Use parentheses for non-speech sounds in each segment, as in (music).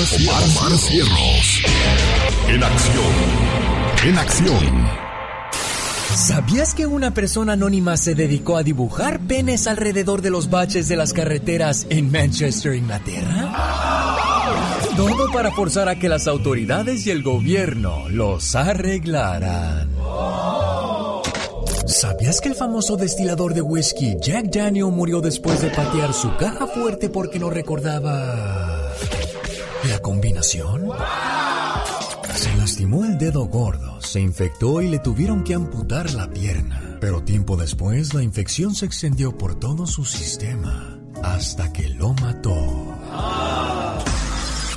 Omar, Omar Cierros. En acción. En acción. ¿Sabías que una persona anónima se dedicó a dibujar penes alrededor de los baches de las carreteras en Manchester, Inglaterra? Todo para forzar a que las autoridades y el gobierno los arreglaran. ¿Sabías que el famoso destilador de whisky Jack Daniel murió después de patear su caja fuerte porque no recordaba la combinación? Se lastimó el dedo gordo, se infectó y le tuvieron que amputar la pierna. Pero tiempo después la infección se extendió por todo su sistema hasta que lo mató.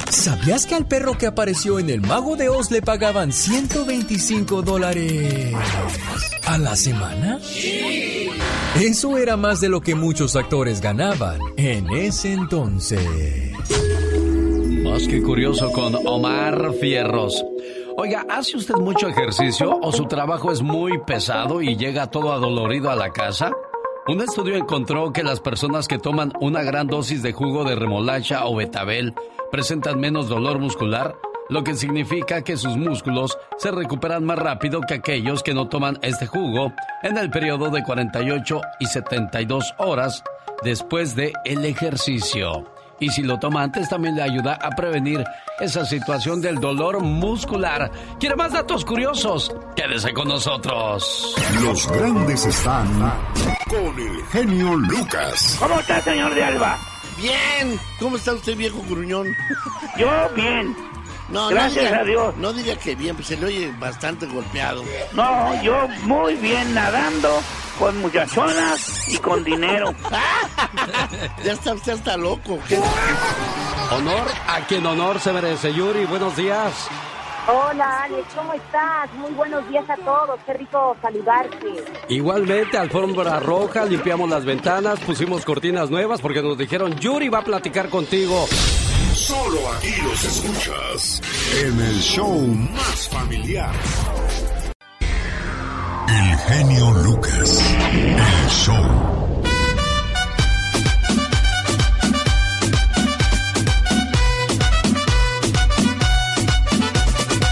¿Sabías que al perro que apareció en El Mago de Oz le pagaban 125 dólares a la semana? Eso era más de lo que muchos actores ganaban en ese entonces. Más que curioso con Omar Fierros. Oiga, ¿hace usted mucho ejercicio o su trabajo es muy pesado y llega todo adolorido a la casa? Un estudio encontró que las personas que toman una gran dosis de jugo de remolacha o betabel presentan menos dolor muscular, lo que significa que sus músculos se recuperan más rápido que aquellos que no toman este jugo en el periodo de 48 y 72 horas después de el ejercicio. Y si lo toma antes también le ayuda a prevenir esa situación del dolor muscular. ¿Quiere más datos curiosos? Quédese con nosotros. Los grandes están con el genio Lucas. ¿Cómo está, señor de Alba? Bien. ¿Cómo está usted, viejo gruñón? Yo bien. No, Gracias no diga, a Dios. No diga que bien, pues se le oye bastante golpeado. No, yo muy bien nadando, con muchachonas y con dinero. (laughs) ya está usted hasta loco. ¿Qué? Honor a quien honor se merece. Yuri, buenos días. Hola Alex, ¿cómo estás? Muy buenos días a todos, qué rico saludarte. Igualmente, alfombra roja, limpiamos las ventanas, pusimos cortinas nuevas porque nos dijeron Yuri va a platicar contigo. Solo aquí los escuchas en el show más familiar. El genio Lucas. El show.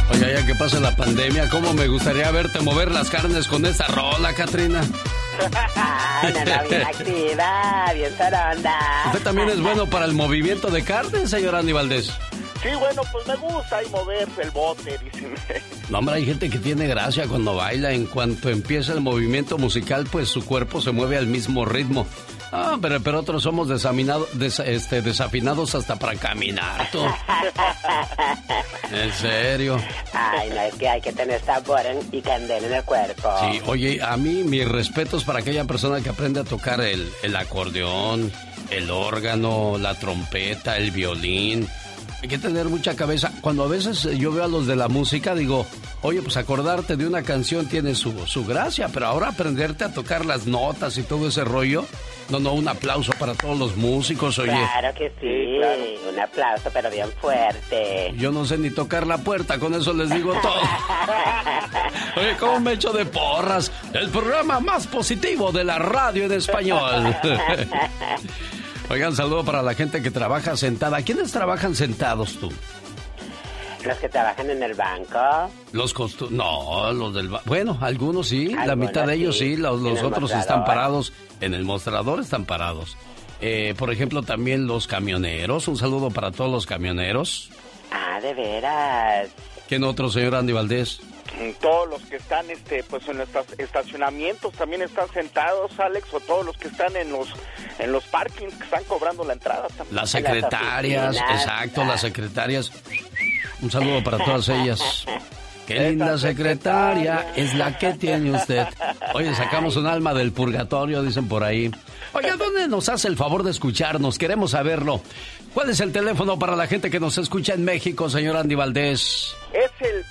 Oye, ya que pasa la pandemia, ¿cómo me gustaría verte mover las carnes con esa rola, Katrina? (laughs) Una no, bien activa, bien. Usted también es bueno para el movimiento de carne, señor Andy Valdés. Sí, bueno, pues me gusta ahí mover el bote, dicen. (laughs) No, hombre, hay gente que tiene gracia cuando baila. En cuanto empieza el movimiento musical, pues su cuerpo se mueve al mismo ritmo. Ah, pero, pero otros somos des- este, desafinados hasta para caminar, tú. En serio. Ay, no, es que hay que tener sabor y candela en el cuerpo. Sí, oye, a mí mis respetos para aquella persona que aprende a tocar el, el acordeón, el órgano, la trompeta, el violín. Hay que tener mucha cabeza. Cuando a veces yo veo a los de la música, digo, oye, pues acordarte de una canción tiene su, su gracia, pero ahora aprenderte a tocar las notas y todo ese rollo. No, no, un aplauso para todos los músicos, oye. Claro que sí, un aplauso pero bien fuerte. Yo no sé ni tocar la puerta, con eso les digo todo. (laughs) Oye, ¿cómo me echo de porras? El programa más positivo de la radio en español. (laughs) Oigan, saludo para la gente que trabaja sentada. ¿Quiénes trabajan sentados tú? Los que trabajan en el banco. Los costu No, los del... ba- Bueno, algunos sí, la mitad de ellos sí, sí, los, otros están parados. En el mostrador están parados. Eh, por ejemplo, también los camioneros. Un saludo para todos los camioneros. Ah, de veras. ¿Quién otro, señor Andy Valdés? Todos los que están este, pues en los esta- estacionamientos también están sentados, Alex, o todos los que están en los en los parkings que están cobrando la entrada también. Las secretarias, oficinas. exacto, las secretarias. Un saludo para todas ellas. Qué linda secretaria es la que tiene usted. Oye, sacamos un alma del purgatorio, dicen por ahí. Oiga, ¿dónde nos hace el favor de escucharnos? Queremos saberlo. ¿Cuál es el teléfono para la gente que nos escucha en México, señor Andy Valdés? Es el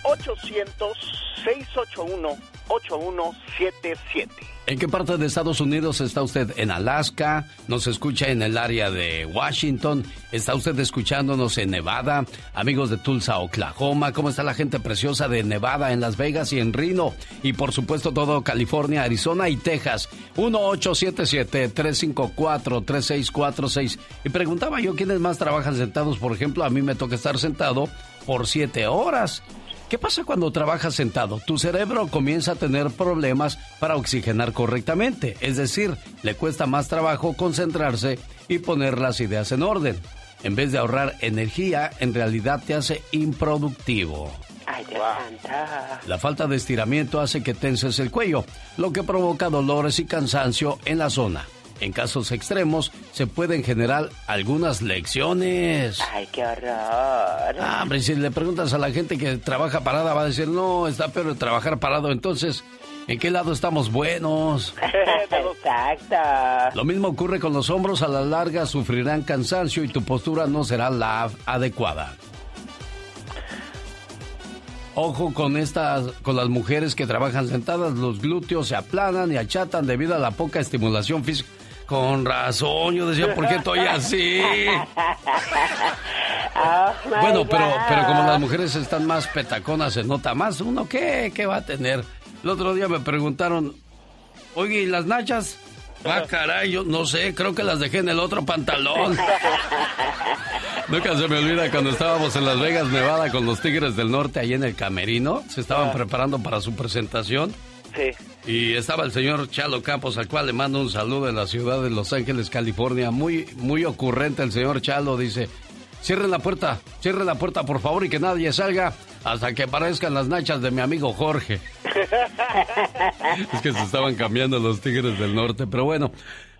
8177. ¿En qué parte de Estados Unidos está usted? ¿En Alaska? ¿Nos escucha en el área de Washington? ¿Está usted escuchándonos en Nevada? Amigos de Tulsa, Oklahoma. ¿Cómo está la gente preciosa de Nevada, en Las Vegas y en Reno? Y por supuesto todo California, Arizona y Texas. 1877-354-3646. Y preguntaba yo quiénes más trabajan sentados. Por ejemplo, a mí me toca estar sentado por siete horas. ¿Qué pasa cuando trabajas sentado? Tu cerebro comienza a tener problemas para oxigenar correctamente, es decir, le cuesta más trabajo concentrarse y poner las ideas en orden. En vez de ahorrar energía, en realidad te hace improductivo. Ay, Dios santa. La falta de estiramiento hace que tenses el cuello, lo que provoca dolores y cansancio en la zona. En casos extremos se pueden generar algunas lecciones. Ay, qué horror. Ah, hombre, si le preguntas a la gente que trabaja parada, va a decir, no, está peor de trabajar parado. Entonces, ¿en qué lado estamos buenos? (laughs) Exacto. Lo mismo ocurre con los hombros. A la larga sufrirán cansancio y tu postura no será la adecuada. Ojo con estas, con las mujeres que trabajan sentadas, los glúteos se aplanan y achatan debido a la poca estimulación física. Con razón, yo decía, ¿por qué estoy así? (laughs) Oh, Bueno, pero, God. pero como las mujeres están más petaconas, se nota más. ¿Uno qué? ¿Qué va a tener? El otro día me preguntaron, oye, ¿y las nachas? Ah, caray, yo no sé, creo que las dejé en el otro pantalón. (laughs) Nunca se me olvida cuando estábamos en Las Vegas, Nevada, con los Tigres del Norte, ahí en el Camerino. Se estaban preparando para su presentación. Sí. Y estaba el señor Chalo Campos, al cual le mando un saludo en la ciudad de Los Ángeles, California. Muy, muy ocurrente el señor Chalo, dice, cierren la puerta, cierren la puerta por favor y que nadie salga hasta que aparezcan las nachas de mi amigo Jorge. (laughs) es que se estaban cambiando los Tigres del Norte, pero bueno.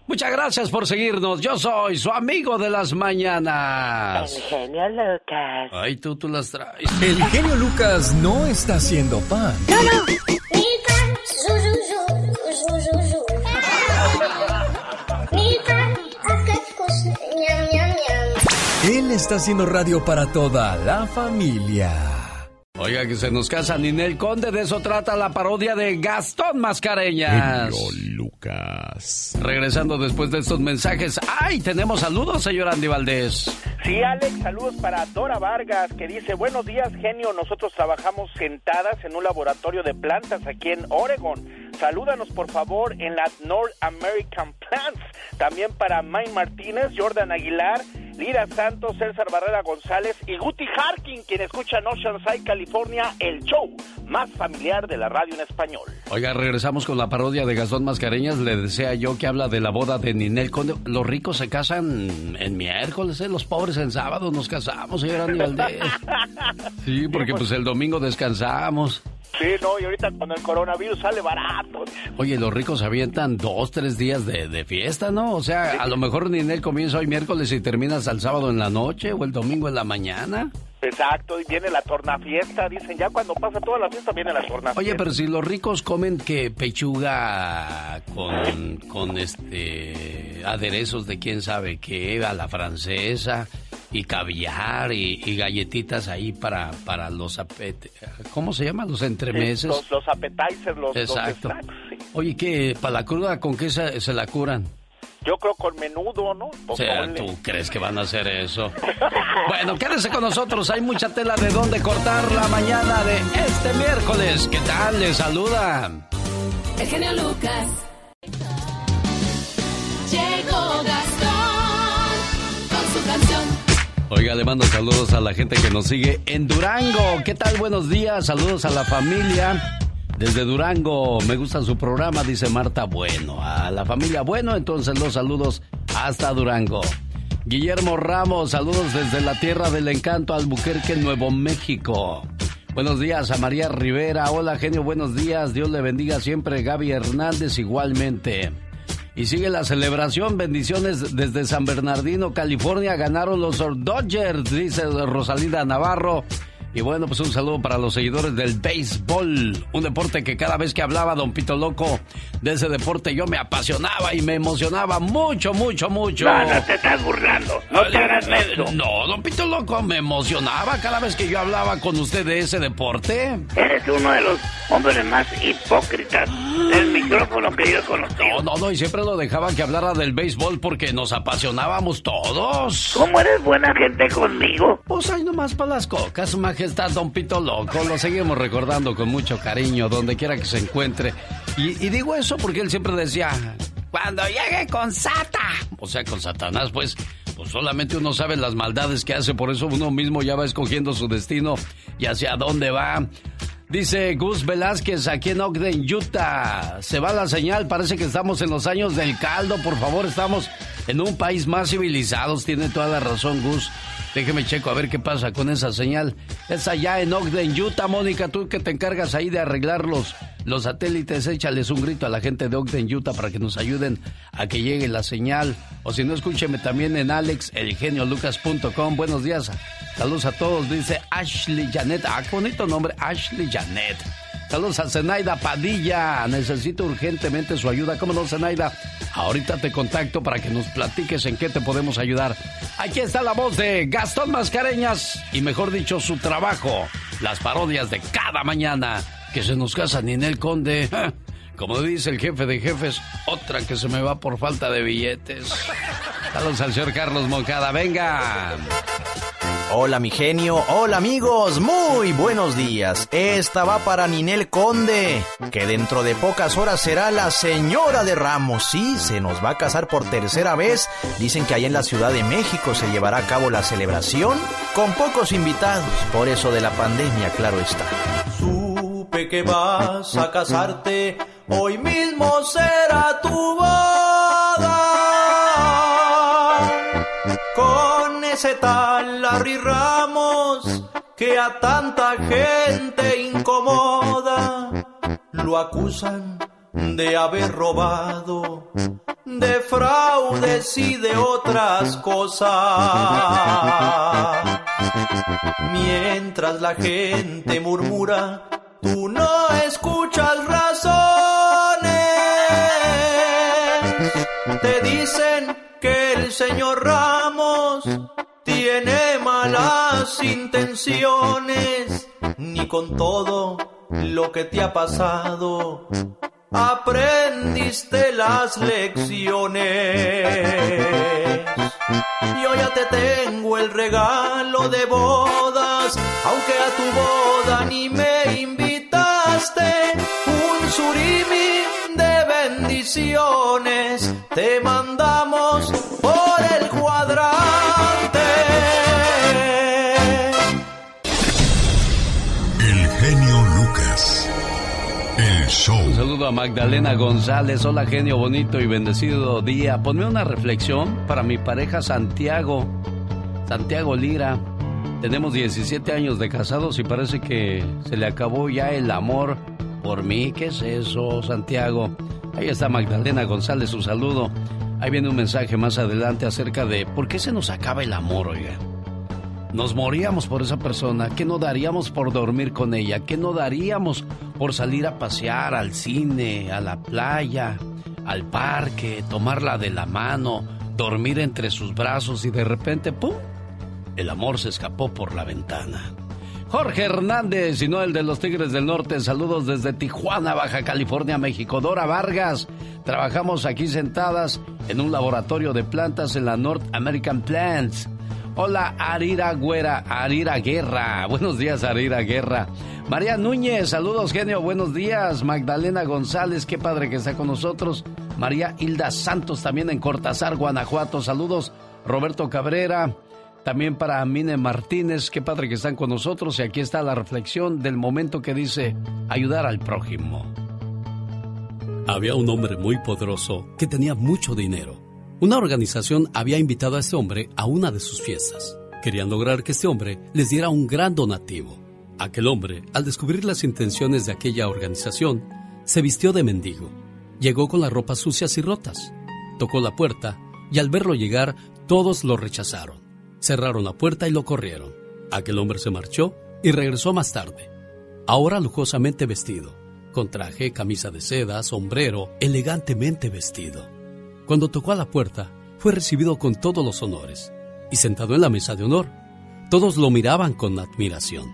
Muchas gracias por seguirnos. Yo soy su amigo de las mañanas. El genio Lucas. Ay, tú, tú las traes. El genio Lucas no está haciendo pan. Él está haciendo radio para toda la familia. Oiga, que se nos casa Ninel Conde, de eso trata la parodia de Gastón Mascareñas. Lucas. Regresando después de estos mensajes. ¡Ay! Tenemos saludos, señor Andy Valdés. Sí, Alex, saludos para Dora Vargas, que dice, buenos días, genio, nosotros trabajamos sentadas en un laboratorio de plantas aquí en Oregon. Salúdanos, por favor, en la North American Plants. También para May Martínez, Jordan Aguilar, Lira Santos, César Barrera González y Guti Harkin, quien escucha en Oceanside, California, el show más familiar de la radio en español. Oiga, regresamos con la parodia de Gastón Mascareñas. Le desea yo que habla de la boda de Ninel Conde. Los ricos se casan en miércoles, ¿eh? los pobres en sábado nos casamos, señor Andy Valdés. (laughs) Sí, porque pues el domingo descansamos. Sí, no, y ahorita con el coronavirus sale barato. Oye, los ricos avientan dos, tres días de, de fiesta, ¿no? O sea, a lo mejor Ninel comienza hoy miércoles y termina hasta el sábado en la noche o el domingo en la mañana. Exacto, y viene la tornafiesta, dicen, ya cuando pasa toda la fiesta viene la tornafiesta. Oye, pero si los ricos comen que pechuga con, con este aderezos de quién sabe qué, a la francesa, y caviar y, y galletitas ahí para, para los apet ¿cómo se llaman? Los entremeses. Los, los appetizers, los, los Exacto. snacks, sí. Oye, ¿qué? ¿Para la cruda con qué se, se la curan? Yo creo con menudo, ¿no? O sea. ¿tú crees que van a hacer eso? (laughs) Bueno, quédese con nosotros. Hay mucha tela de dónde cortar la mañana de este miércoles. ¿Qué tal? Les saluda. El genio Lucas. Oiga, le mando saludos a la gente que nos sigue en Durango. ¿Qué tal? Buenos días. Saludos a la familia. Desde Durango, me gusta su programa, dice Marta Bueno. A la familia Bueno, entonces los saludos hasta Durango. Guillermo Ramos, saludos desde la Tierra del Encanto, Albuquerque, Nuevo México. Buenos días a María Rivera. Hola, genio, buenos días. Dios le bendiga siempre. Gaby Hernández igualmente. Y sigue la celebración. Bendiciones desde San Bernardino, California. Ganaron los Dodgers, dice Rosalida Navarro. Y bueno, pues un saludo para los seguidores del béisbol, un deporte que cada vez que hablaba Don Pito Loco de ese deporte yo me apasionaba y me emocionaba mucho, mucho, mucho. No, no te estás burlando, no te hagas menso. No, Don Pito Loco, me emocionaba cada vez que yo hablaba con usted de ese deporte. Eres uno de los hombres más hipócritas del micrófono que yo he conocido. No, no, no, y siempre lo dejaba que hablara del béisbol porque nos apasionábamos todos. ¿Cómo eres buena gente conmigo? Pues hay nomás para las cocas, su majestad Don Pito Loco. Lo seguimos recordando con mucho cariño, donde quiera que se encuentre. Y, y digo eso porque él siempre decía, cuando llegue con Sata. O sea, con Satanás, pues, pues solamente uno sabe las maldades que hace, por eso uno mismo ya va escogiendo su destino y hacia dónde va. Dice Gus Velázquez aquí en Ogden, Utah. Se va la señal, parece que estamos en los años del caldo. Por favor, estamos en un país más civilizado. Tiene toda la razón, Gus. Déjeme checo a ver qué pasa con esa señal. Es allá en Ogden, Utah, Mónica. Tú que te encargas ahí de arreglar los, los satélites, échales un grito a la gente de Ogden, Utah, para que nos ayuden a que llegue la señal. O si no, escúcheme también en alexelgeniolucas.com. Buenos días. Saludos a todos. Dice Ashley Janet. Ah, bonito nombre. Ashley Janet. Saludos a Zenaida Padilla. Necesito urgentemente su ayuda. ¿Cómo no, Zenaida? Ahorita te contacto para que nos platiques en qué te podemos ayudar. Aquí está la voz de Gastón Mascareñas y, mejor dicho, su trabajo. Las parodias de cada mañana. Que se nos casa Ninel Conde. Como dice el jefe de jefes, otra que se me va por falta de billetes. Saludos al señor Carlos Moncada. Venga. Hola mi genio, hola amigos, muy buenos días. Esta va para Ninel Conde, que dentro de pocas horas será la señora de Ramos. Sí, se nos va a casar por tercera vez. Dicen que allá en la Ciudad de México se llevará a cabo la celebración con pocos invitados, por eso de la pandemia, claro está. Supe que vas a casarte, hoy mismo será tu boda. Tal Larry Ramos que a tanta gente incomoda, lo acusan de haber robado, de fraudes y de otras cosas. Mientras la gente murmura, tú no escuchas razones. Te dicen que el señor Ramos tiene malas intenciones, ni con todo lo que te ha pasado aprendiste las lecciones. Yo ya te tengo el regalo de bodas, aunque a tu boda ni me invitaste. Un surimi de bendiciones te mandamos Un saludo a Magdalena González. Hola, genio bonito y bendecido día. Ponme una reflexión para mi pareja Santiago. Santiago Lira. Tenemos 17 años de casados y parece que se le acabó ya el amor por mí. ¿Qué es eso, Santiago? Ahí está Magdalena González, su saludo. Ahí viene un mensaje más adelante acerca de por qué se nos acaba el amor, oiga. Nos moríamos por esa persona, ¿qué no daríamos por dormir con ella? ¿Qué no daríamos por salir a pasear al cine, a la playa, al parque, tomarla de la mano, dormir entre sus brazos y de repente, ¡pum! El amor se escapó por la ventana. Jorge Hernández, y no el de los Tigres del Norte, saludos desde Tijuana, Baja California, México. Dora Vargas, trabajamos aquí sentadas en un laboratorio de plantas en la North American Plants. Hola, Arira Güera, Arira Guerra. Buenos días, Arira Guerra. María Núñez, saludos, genio, buenos días. Magdalena González, qué padre que está con nosotros. María Hilda Santos, también en Cortázar, Guanajuato, saludos. Roberto Cabrera, también para Mine Martínez, qué padre que están con nosotros. Y aquí está la reflexión del momento que dice ayudar al prójimo. Había un hombre muy poderoso que tenía mucho dinero. Una organización había invitado a este hombre a una de sus fiestas. Querían lograr que este hombre les diera un gran donativo. Aquel hombre, al descubrir las intenciones de aquella organización, se vistió de mendigo. Llegó con las ropas sucias y rotas. Tocó la puerta y al verlo llegar, todos lo rechazaron. Cerraron la puerta y lo corrieron. Aquel hombre se marchó y regresó más tarde, ahora lujosamente vestido, con traje, camisa de seda, sombrero, elegantemente vestido. Cuando tocó a la puerta, fue recibido con todos los honores y sentado en la mesa de honor. Todos lo miraban con admiración.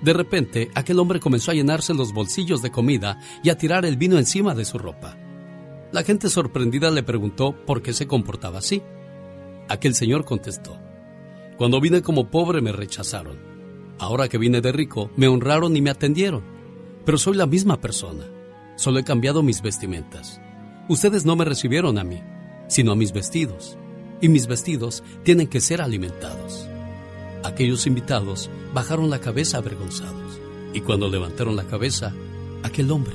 De repente, aquel hombre comenzó a llenarse los bolsillos de comida y a tirar el vino encima de su ropa. La gente sorprendida le preguntó por qué se comportaba así. Aquel señor contestó, Cuando vine como pobre me rechazaron. Ahora que vine de rico, me honraron y me atendieron. Pero soy la misma persona. Solo he cambiado mis vestimentas. Ustedes no me recibieron a mí, sino a mis vestidos. Y mis vestidos tienen que ser alimentados. Aquellos invitados bajaron la cabeza avergonzados. Y cuando levantaron la cabeza, aquel hombre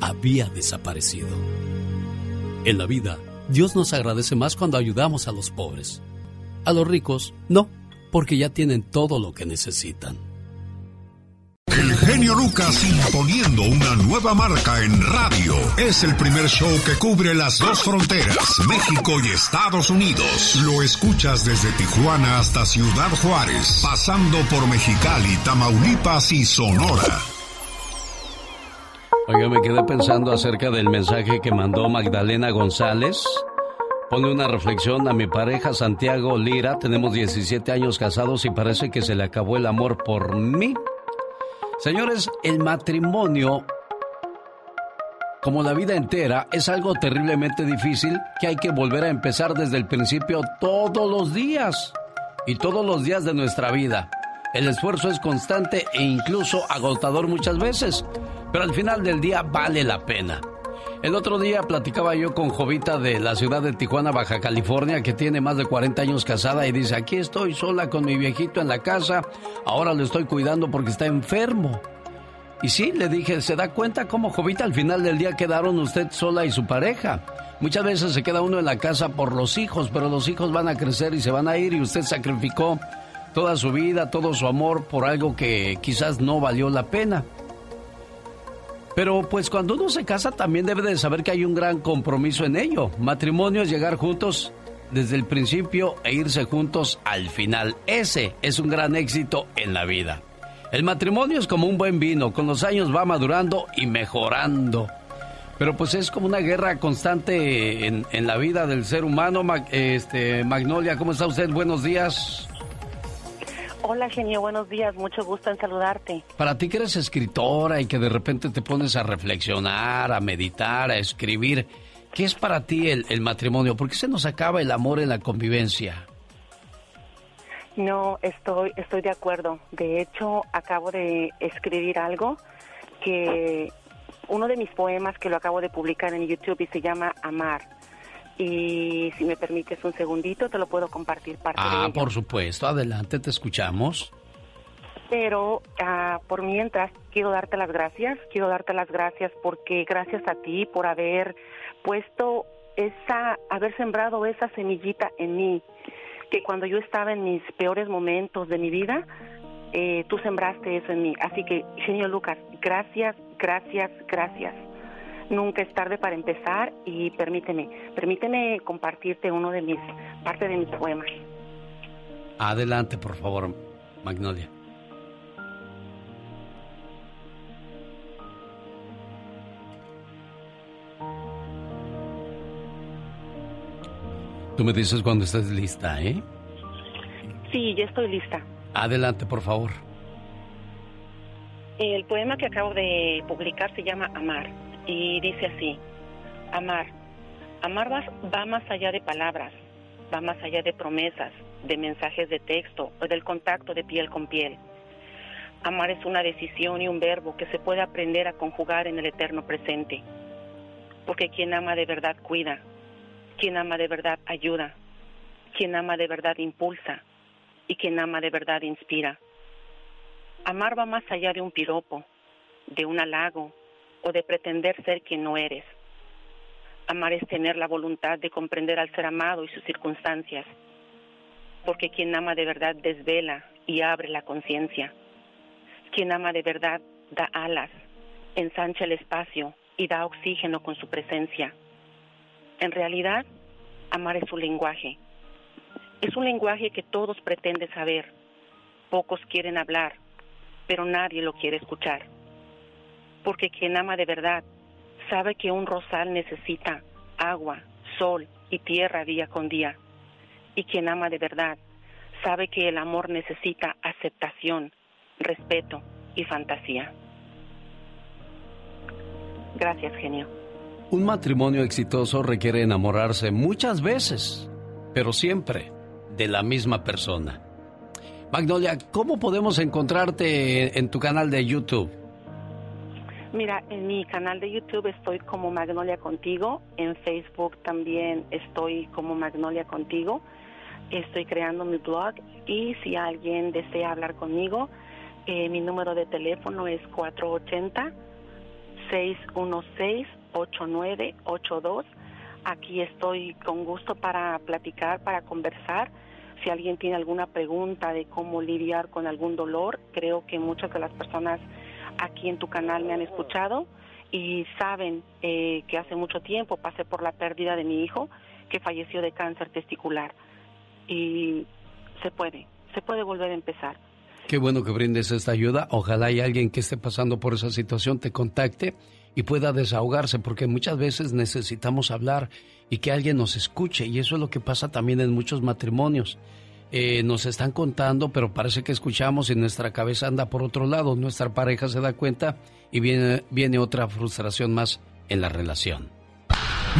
había desaparecido. En la vida, Dios nos agradece más cuando ayudamos a los pobres. A los ricos, no, porque ya tienen todo lo que necesitan. El genio Lucas imponiendo una nueva marca en radio. Es el primer show que cubre las dos fronteras, México y Estados Unidos. Lo escuchas desde Tijuana hasta Ciudad Juárez, pasando por Mexicali, Tamaulipas y Sonora. Oiga, me quedé pensando acerca del mensaje que mandó Magdalena González. Pone una reflexión a mi pareja Santiago Lira. Tenemos 17 años casados y parece que se le acabó el amor por mí. Señores, el matrimonio, como la vida entera, es algo terriblemente difícil que hay que volver a empezar desde el principio todos los días y todos los días de nuestra vida. El esfuerzo es constante e incluso agotador muchas veces, pero al final del día vale la pena. El otro día platicaba yo con Jovita de la ciudad de Tijuana, Baja California, que tiene más de 40 años casada y dice, aquí estoy sola con mi viejito en la casa, ahora lo estoy cuidando porque está enfermo. Y sí, le dije, ¿se da cuenta cómo Jovita al final del día quedaron usted sola y su pareja? Muchas veces se queda uno en la casa por los hijos, pero los hijos van a crecer y se van a ir y usted sacrificó toda su vida, todo su amor por algo que quizás no valió la pena. Pero pues cuando uno se casa también debe de saber que hay un gran compromiso en ello. Matrimonio es llegar juntos desde el principio e irse juntos al final. Ese es un gran éxito en la vida. El matrimonio es como un buen vino, con los años va madurando y mejorando. Pero pues es como una guerra constante en, en la vida del ser humano. Este, Magnolia, ¿cómo está usted? Buenos días. Hola, genio, buenos días, mucho gusto en saludarte. Para ti que eres escritora y que de repente te pones a reflexionar, a meditar, a escribir, ¿qué es para ti el, el matrimonio? ¿Por qué se nos acaba el amor en la convivencia? No, estoy, estoy de acuerdo. De hecho, acabo de escribir algo que uno de mis poemas que lo acabo de publicar en YouTube y se llama Amar y si me permites un segundito te lo puedo compartir parte ah, por supuesto, adelante, te escuchamos. Pero ah, por mientras quiero darte las gracias, quiero darte las gracias porque gracias a ti por haber puesto esa, haber sembrado esa semillita en mí, que cuando yo estaba en mis peores momentos de mi vida, eh, tú sembraste eso en mí. Así que, genio Lucas, gracias, gracias, gracias nunca es tarde para empezar y permíteme, permíteme compartirte uno de mis, parte de mis poemas. Adelante, por favor, Magnolia. Tú me dices cuando estés lista, ¿eh? Sí, ya estoy lista. Adelante, por favor. El poema que acabo de publicar se llama Amar y dice así, amar. Amar va, va más allá de palabras, va más allá de promesas, de mensajes de texto o del contacto de piel con piel. Amar es una decisión y un verbo que se puede aprender a conjugar en el eterno presente. Porque quien ama de verdad cuida, quien ama de verdad ayuda, quien ama de verdad impulsa y quien ama de verdad inspira. Amar va más allá de un piropo, de un halago, o de pretender ser quien no eres. Amar es tener la voluntad de comprender al ser amado y sus circunstancias, porque quien ama de verdad desvela y abre la conciencia. Quien ama de verdad da alas, ensancha el espacio y da oxígeno con su presencia. En realidad, amar es un lenguaje. Es un lenguaje que todos pretenden saber, pocos quieren hablar, pero nadie lo quiere escuchar. Porque quien ama de verdad sabe que un rosal necesita agua, sol y tierra día con día. Y quien ama de verdad sabe que el amor necesita aceptación, respeto y fantasía. Gracias, genio. Un matrimonio exitoso requiere enamorarse muchas veces, pero siempre de la misma persona. Magnolia, ¿cómo podemos encontrarte en tu canal de YouTube? Mira, en mi canal de YouTube estoy como Magnolia Contigo, en Facebook también estoy como Magnolia Contigo, estoy creando mi blog y si alguien desea hablar conmigo, eh, mi número de teléfono es 480-616-8982. Aquí estoy con gusto para platicar, para conversar. Si alguien tiene alguna pregunta de cómo lidiar con algún dolor, creo que muchas de las personas aquí en tu canal me han escuchado y saben eh, que hace mucho tiempo pasé por la pérdida de mi hijo que falleció de cáncer testicular. Y se puede, se puede volver a empezar. Qué bueno que brindes esta ayuda. Ojalá hay alguien que esté pasando por esa situación te contacte y pueda desahogarse, porque muchas veces necesitamos hablar y que alguien nos escuche. Y eso es lo que pasa también en muchos matrimonios. Eh, nos están contando, pero parece que escuchamos y nuestra cabeza anda por otro lado. Nuestra pareja se da cuenta y viene, viene otra frustración más en la relación.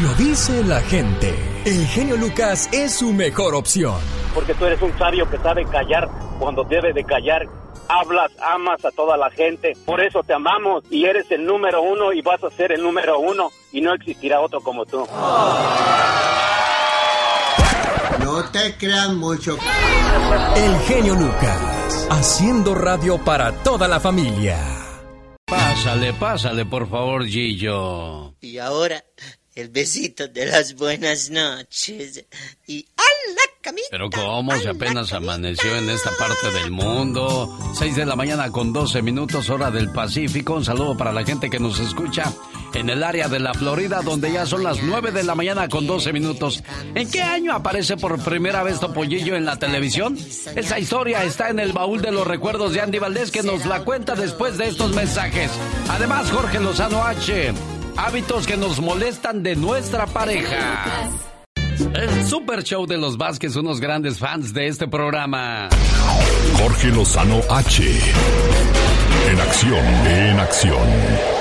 Lo dice la gente. El genio Lucas es su mejor opción. Porque tú eres un sabio que sabe callar cuando debe de callar. Hablas, amas a toda la gente. Por eso te amamos y eres el número uno y vas a ser el número uno y no existirá otro como tú. No te creas mucho. El genio Lucas, haciendo radio para toda la familia. Pásale, pásale, por favor, Gillo. Y ahora el besito de las buenas noches. Y a la camita. Pero ¿cómo? Si apenas amaneció en esta parte del mundo. 6 de la mañana con 12 minutos, hora del Pacífico. Un saludo para la gente que nos escucha en el área de la Florida, donde ya son las 9 de la mañana con 12 minutos. ¿En qué año aparece por primera vez Topollillo en la televisión? Esa historia está en el baúl de los recuerdos de Andy Valdés, que nos la cuenta después de estos mensajes. Además, Jorge Lozano H hábitos que nos molestan de nuestra pareja. El Super Show de los Vázquez, unos grandes fans de este programa. Jorge Lozano H. En acción, en acción.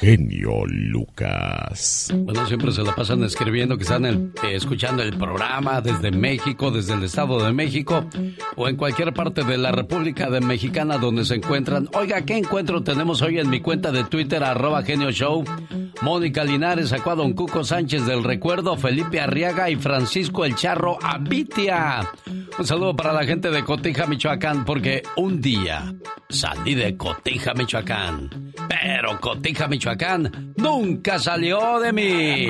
Genio Lucas. Bueno, siempre se la pasan escribiendo que están eh, escuchando el programa desde México, desde el Estado de México o en cualquier parte de la República Mexicana donde se encuentran. Oiga, ¿qué encuentro tenemos hoy en mi cuenta de Twitter, arroba Genio Show? Mónica Linares sacó a don Cuco Sánchez del Recuerdo, Felipe Arriaga y Francisco El Charro Abitia. Un saludo para la gente de Cotija, Michoacán, porque un día salí de Cotija, Michoacán. Pero Cotija, Michoacán nunca salió de mí.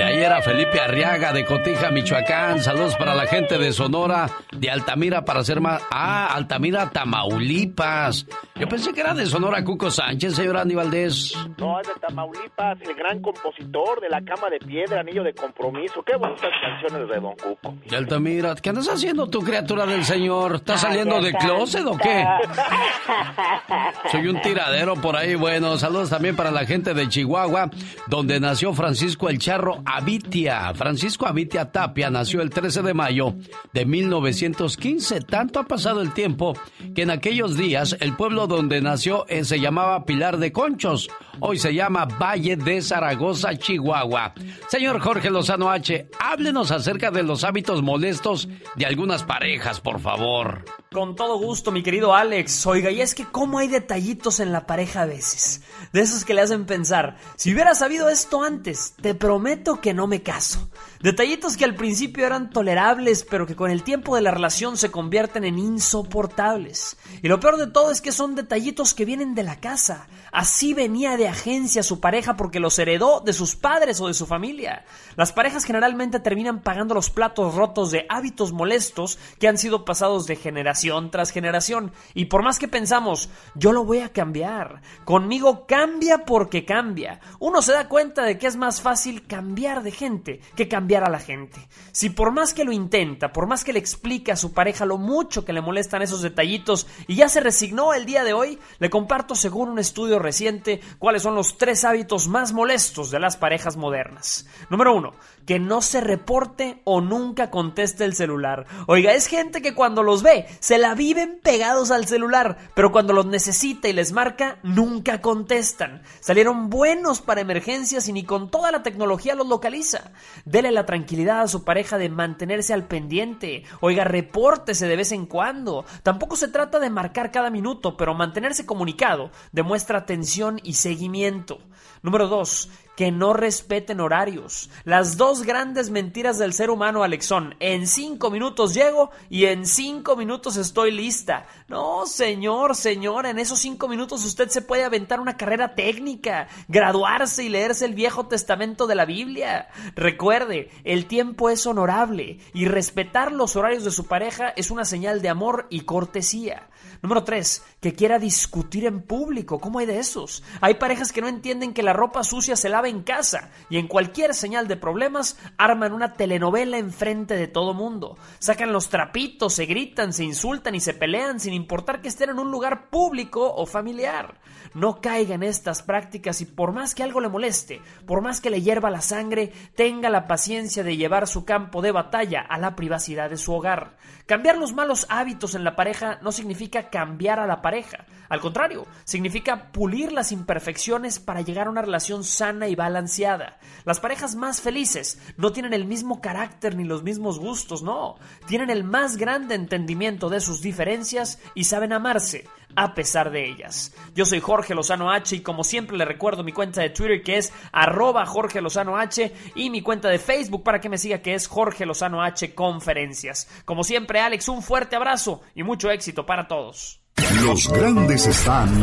De ahí era Felipe Arriaga de Cotija, Michoacán. Saludos para la gente de Sonora, de Altamira para ser más. Ah, Altamira, Tamaulipas. Yo pensé que era de Sonora Cuco Sánchez, señor Andy Valdés. No, es de Tamaulipas, el gran compositor de La Cama de Piedra, Anillo de Compromiso. Qué bonitas canciones de Don Cuco. De Altamira, ¿qué andas haciendo tu criatura del Señor? ¿Estás saliendo de closet o qué? (laughs) Soy un tiradero por ahí. Bueno, saludos también para la gente de Chihuahua, donde nació Francisco el Charro Abitia. Francisco Abitia Tapia nació el 13 de mayo de 1915. Tanto ha pasado el tiempo que en aquellos días el pueblo donde nació eh, se llamaba Pilar de Conchos. Hoy se llama Valle de Zaragoza, Chihuahua. Señor Jorge Lozano H., háblenos acerca de los hábitos molestos de algunas parejas, por favor. Con todo gusto, mi querido Alex. Oiga, y es que cómo hay detallitos en la pareja a veces. De esos que le hacen pensar, si hubiera sabido esto antes, te prometo que no me caso. Detallitos que al principio eran tolerables, pero que con el tiempo de la relación se convierten en insoportables. Y lo peor de todo es que son detallitos que vienen de la casa. Así venía de agencia su pareja porque los heredó de sus padres o de su familia. Las parejas generalmente terminan pagando los platos rotos de hábitos molestos que han sido pasados de generación tras generación. Y por más que pensamos, yo lo voy a cambiar, conmigo cambia porque cambia. Uno se da cuenta de que es más fácil cambiar de gente que cambiar a la gente. Si por más que lo intenta, por más que le explica a su pareja lo mucho que le molestan esos detallitos y ya se resignó el día de hoy, le comparto según un estudio reciente cuáles son los tres hábitos más molestos de las parejas modernas. Número uno, que no se reporte o nunca conteste el celular. Oiga, es gente que cuando los ve se la viven pegados al celular, pero cuando los necesita y les marca, nunca contestan. Salieron buenos para emergencias y ni con toda la tecnología los localiza. Dele la tranquilidad a su pareja de mantenerse al pendiente. Oiga, repórtese de vez en cuando. Tampoco se trata de marcar cada minuto, pero mantenerse comunicado demuestra atención y seguimiento. Número 2 que no respeten horarios. Las dos grandes mentiras del ser humano, Alexón. En cinco minutos llego y en cinco minutos estoy lista. No, señor, señor, en esos cinco minutos usted se puede aventar una carrera técnica, graduarse y leerse el Viejo Testamento de la Biblia. Recuerde, el tiempo es honorable y respetar los horarios de su pareja es una señal de amor y cortesía. Número 3. Que quiera discutir en público. ¿Cómo hay de esos? Hay parejas que no entienden que la ropa sucia se lava en casa y en cualquier señal de problemas arman una telenovela enfrente de todo mundo. Sacan los trapitos, se gritan, se insultan y se pelean sin importar que estén en un lugar público o familiar. No caiga en estas prácticas y por más que algo le moleste, por más que le hierva la sangre, tenga la paciencia de llevar su campo de batalla a la privacidad de su hogar. Cambiar los malos hábitos en la pareja no significa cambiar a la pareja. Al contrario, significa pulir las imperfecciones para llegar a una relación sana y balanceada. Las parejas más felices no tienen el mismo carácter ni los mismos gustos, no. Tienen el más grande entendimiento de sus diferencias y saben amarse a pesar de ellas. Yo soy Jorge Lozano H y como siempre le recuerdo mi cuenta de Twitter que es arroba Jorge Lozano H y mi cuenta de Facebook para que me siga que es Jorge Lozano H Conferencias. Como siempre Alex, un fuerte abrazo y mucho éxito para todos. Los grandes están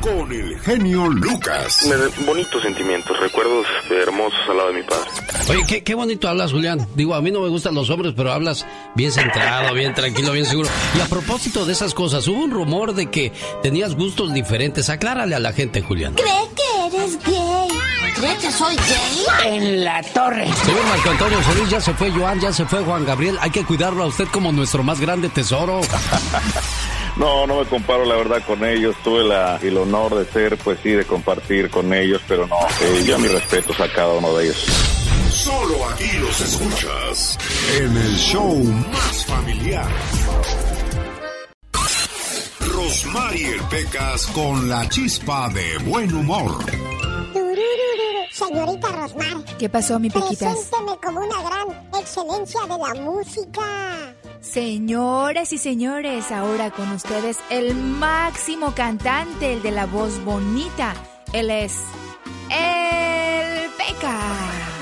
con el genio Lucas. bonitos sentimientos, recuerdos hermosos al lado de mi padre. Oye, qué, qué bonito hablas, Julián. Digo, a mí no me gustan los hombres, pero hablas bien centrado, bien tranquilo, bien seguro. Y a propósito de esas cosas, hubo un rumor de que tenías gustos diferentes. Aclárale a la gente, Julián. ¿Cree que eres gay? ¿Cree que soy gay? En la torre. Señor Marco Antonio Solís, ya se fue Joan, ya se fue Juan Gabriel. Hay que cuidarlo a usted como nuestro más grande tesoro. (laughs) No, no me comparo la verdad con ellos. Tuve la, el honor de ser, pues sí, de compartir con ellos, pero no, eh, yo mis respetos a cada uno de ellos. Solo aquí los escuchas en el show más familiar. Rosmarie Pecas con la chispa de buen humor. Señorita Rosmar. ¿Qué pasó, mi Pequitas? Presénteme como una gran excelencia de la música. Señoras y señores, ahora con ustedes el máximo cantante, el de la voz bonita. Él es el Peca.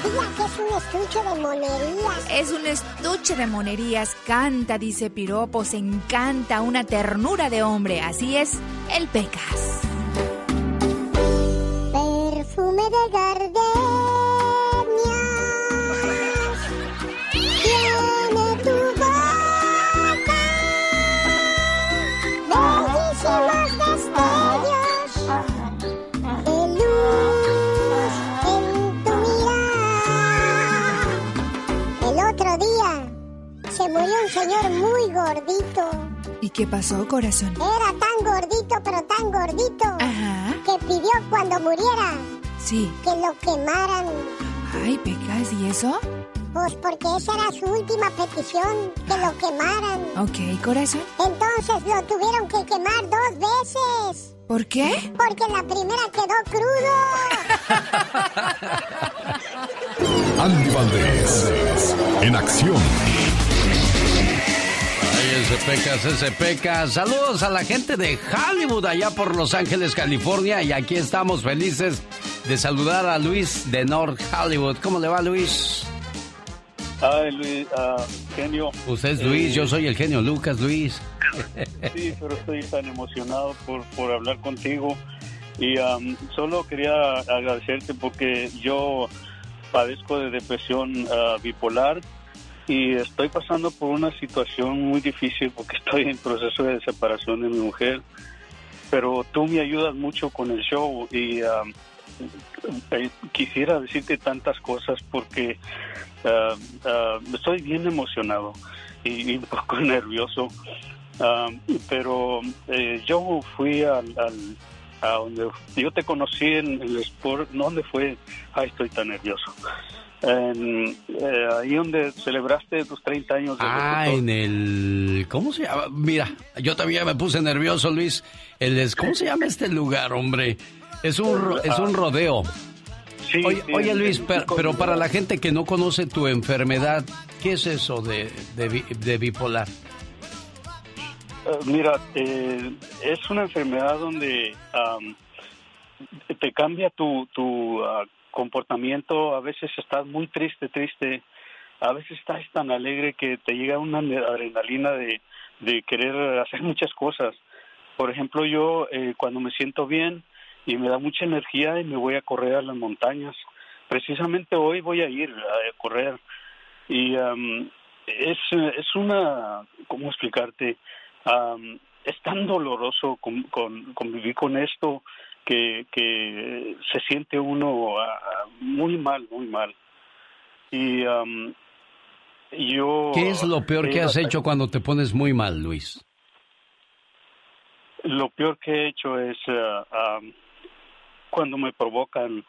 Diga que es un estuche de monerías. Es un estuche de monerías. Canta, dice piropos, encanta, una ternura de hombre. Así es, el Pecas. Perfume de gardenias. Murió un señor muy gordito. ¿Y qué pasó, corazón? Era tan gordito, pero tan gordito, Ajá. que pidió cuando muriera Sí. que lo quemaran. Ay, Pecas, ¿y eso? Pues porque esa era su última petición, que lo quemaran. Ok, corazón. Entonces lo tuvieron que quemar dos veces. ¿Por qué? Porque la primera quedó crudo. (laughs) Andy Valdés en acción. Ese pecas, ese pecas. Saludos a la gente de Hollywood allá por Los Ángeles, California. Y aquí estamos felices de saludar a Luis de North Hollywood. ¿Cómo le va, Luis? Ay, Luis, ah, genio. Usted es Luis, Eh, yo soy el genio Lucas, Luis. (laughs) Sí, pero estoy tan emocionado por, por hablar contigo. Y am, solo quería agradecerte porque yo padezco de depresión ah, bipolar y estoy pasando por una situación muy difícil porque (laughs) estoy en proceso de separación de mi mujer, pero tú me ayudas mucho con el show y um, eh, quisiera decirte tantas cosas porque uh, uh, estoy bien emocionado y, un poco (laughs) nervioso, Um, pero eh, yo fui al, al- a donde yo te conocí en el sport. ¿dónde fue? Ay, estoy tan nervioso. En, eh, ahí donde celebraste tus 30 años de Ah, locutor. en el... ¿Cómo se llama? Mira, yo también me puse nervioso, Luis. El, ¿Cómo se llama este lugar, hombre? Es un, es un rodeo. Sí, oye, sí, oye, en- Luis, per- pero para la gente que no conoce tu enfermedad, ¿qué es eso de, de bi- de bipolar? Eh, mira, eh, es una enfermedad donde am, te cambia tu, tu ah, comportamiento. A veces estás muy triste, triste. A veces estás tan alegre que te llega una adrenalina de, de querer hacer muchas cosas. Por ejemplo, yo eh, cuando me siento bien y me da mucha energía y me voy a correr a las montañas. Precisamente hoy voy a ir a correr y am, es, es una, ¿cómo explicarte? Am, es tan doloroso con- convivir con esto que, que se siente uno ah, muy mal, muy mal. Y am, yo... ¿Qué es lo peor que has hecho cuando te pones muy mal, Luis? Lo peor que he hecho es ah, am, cuando me provocan.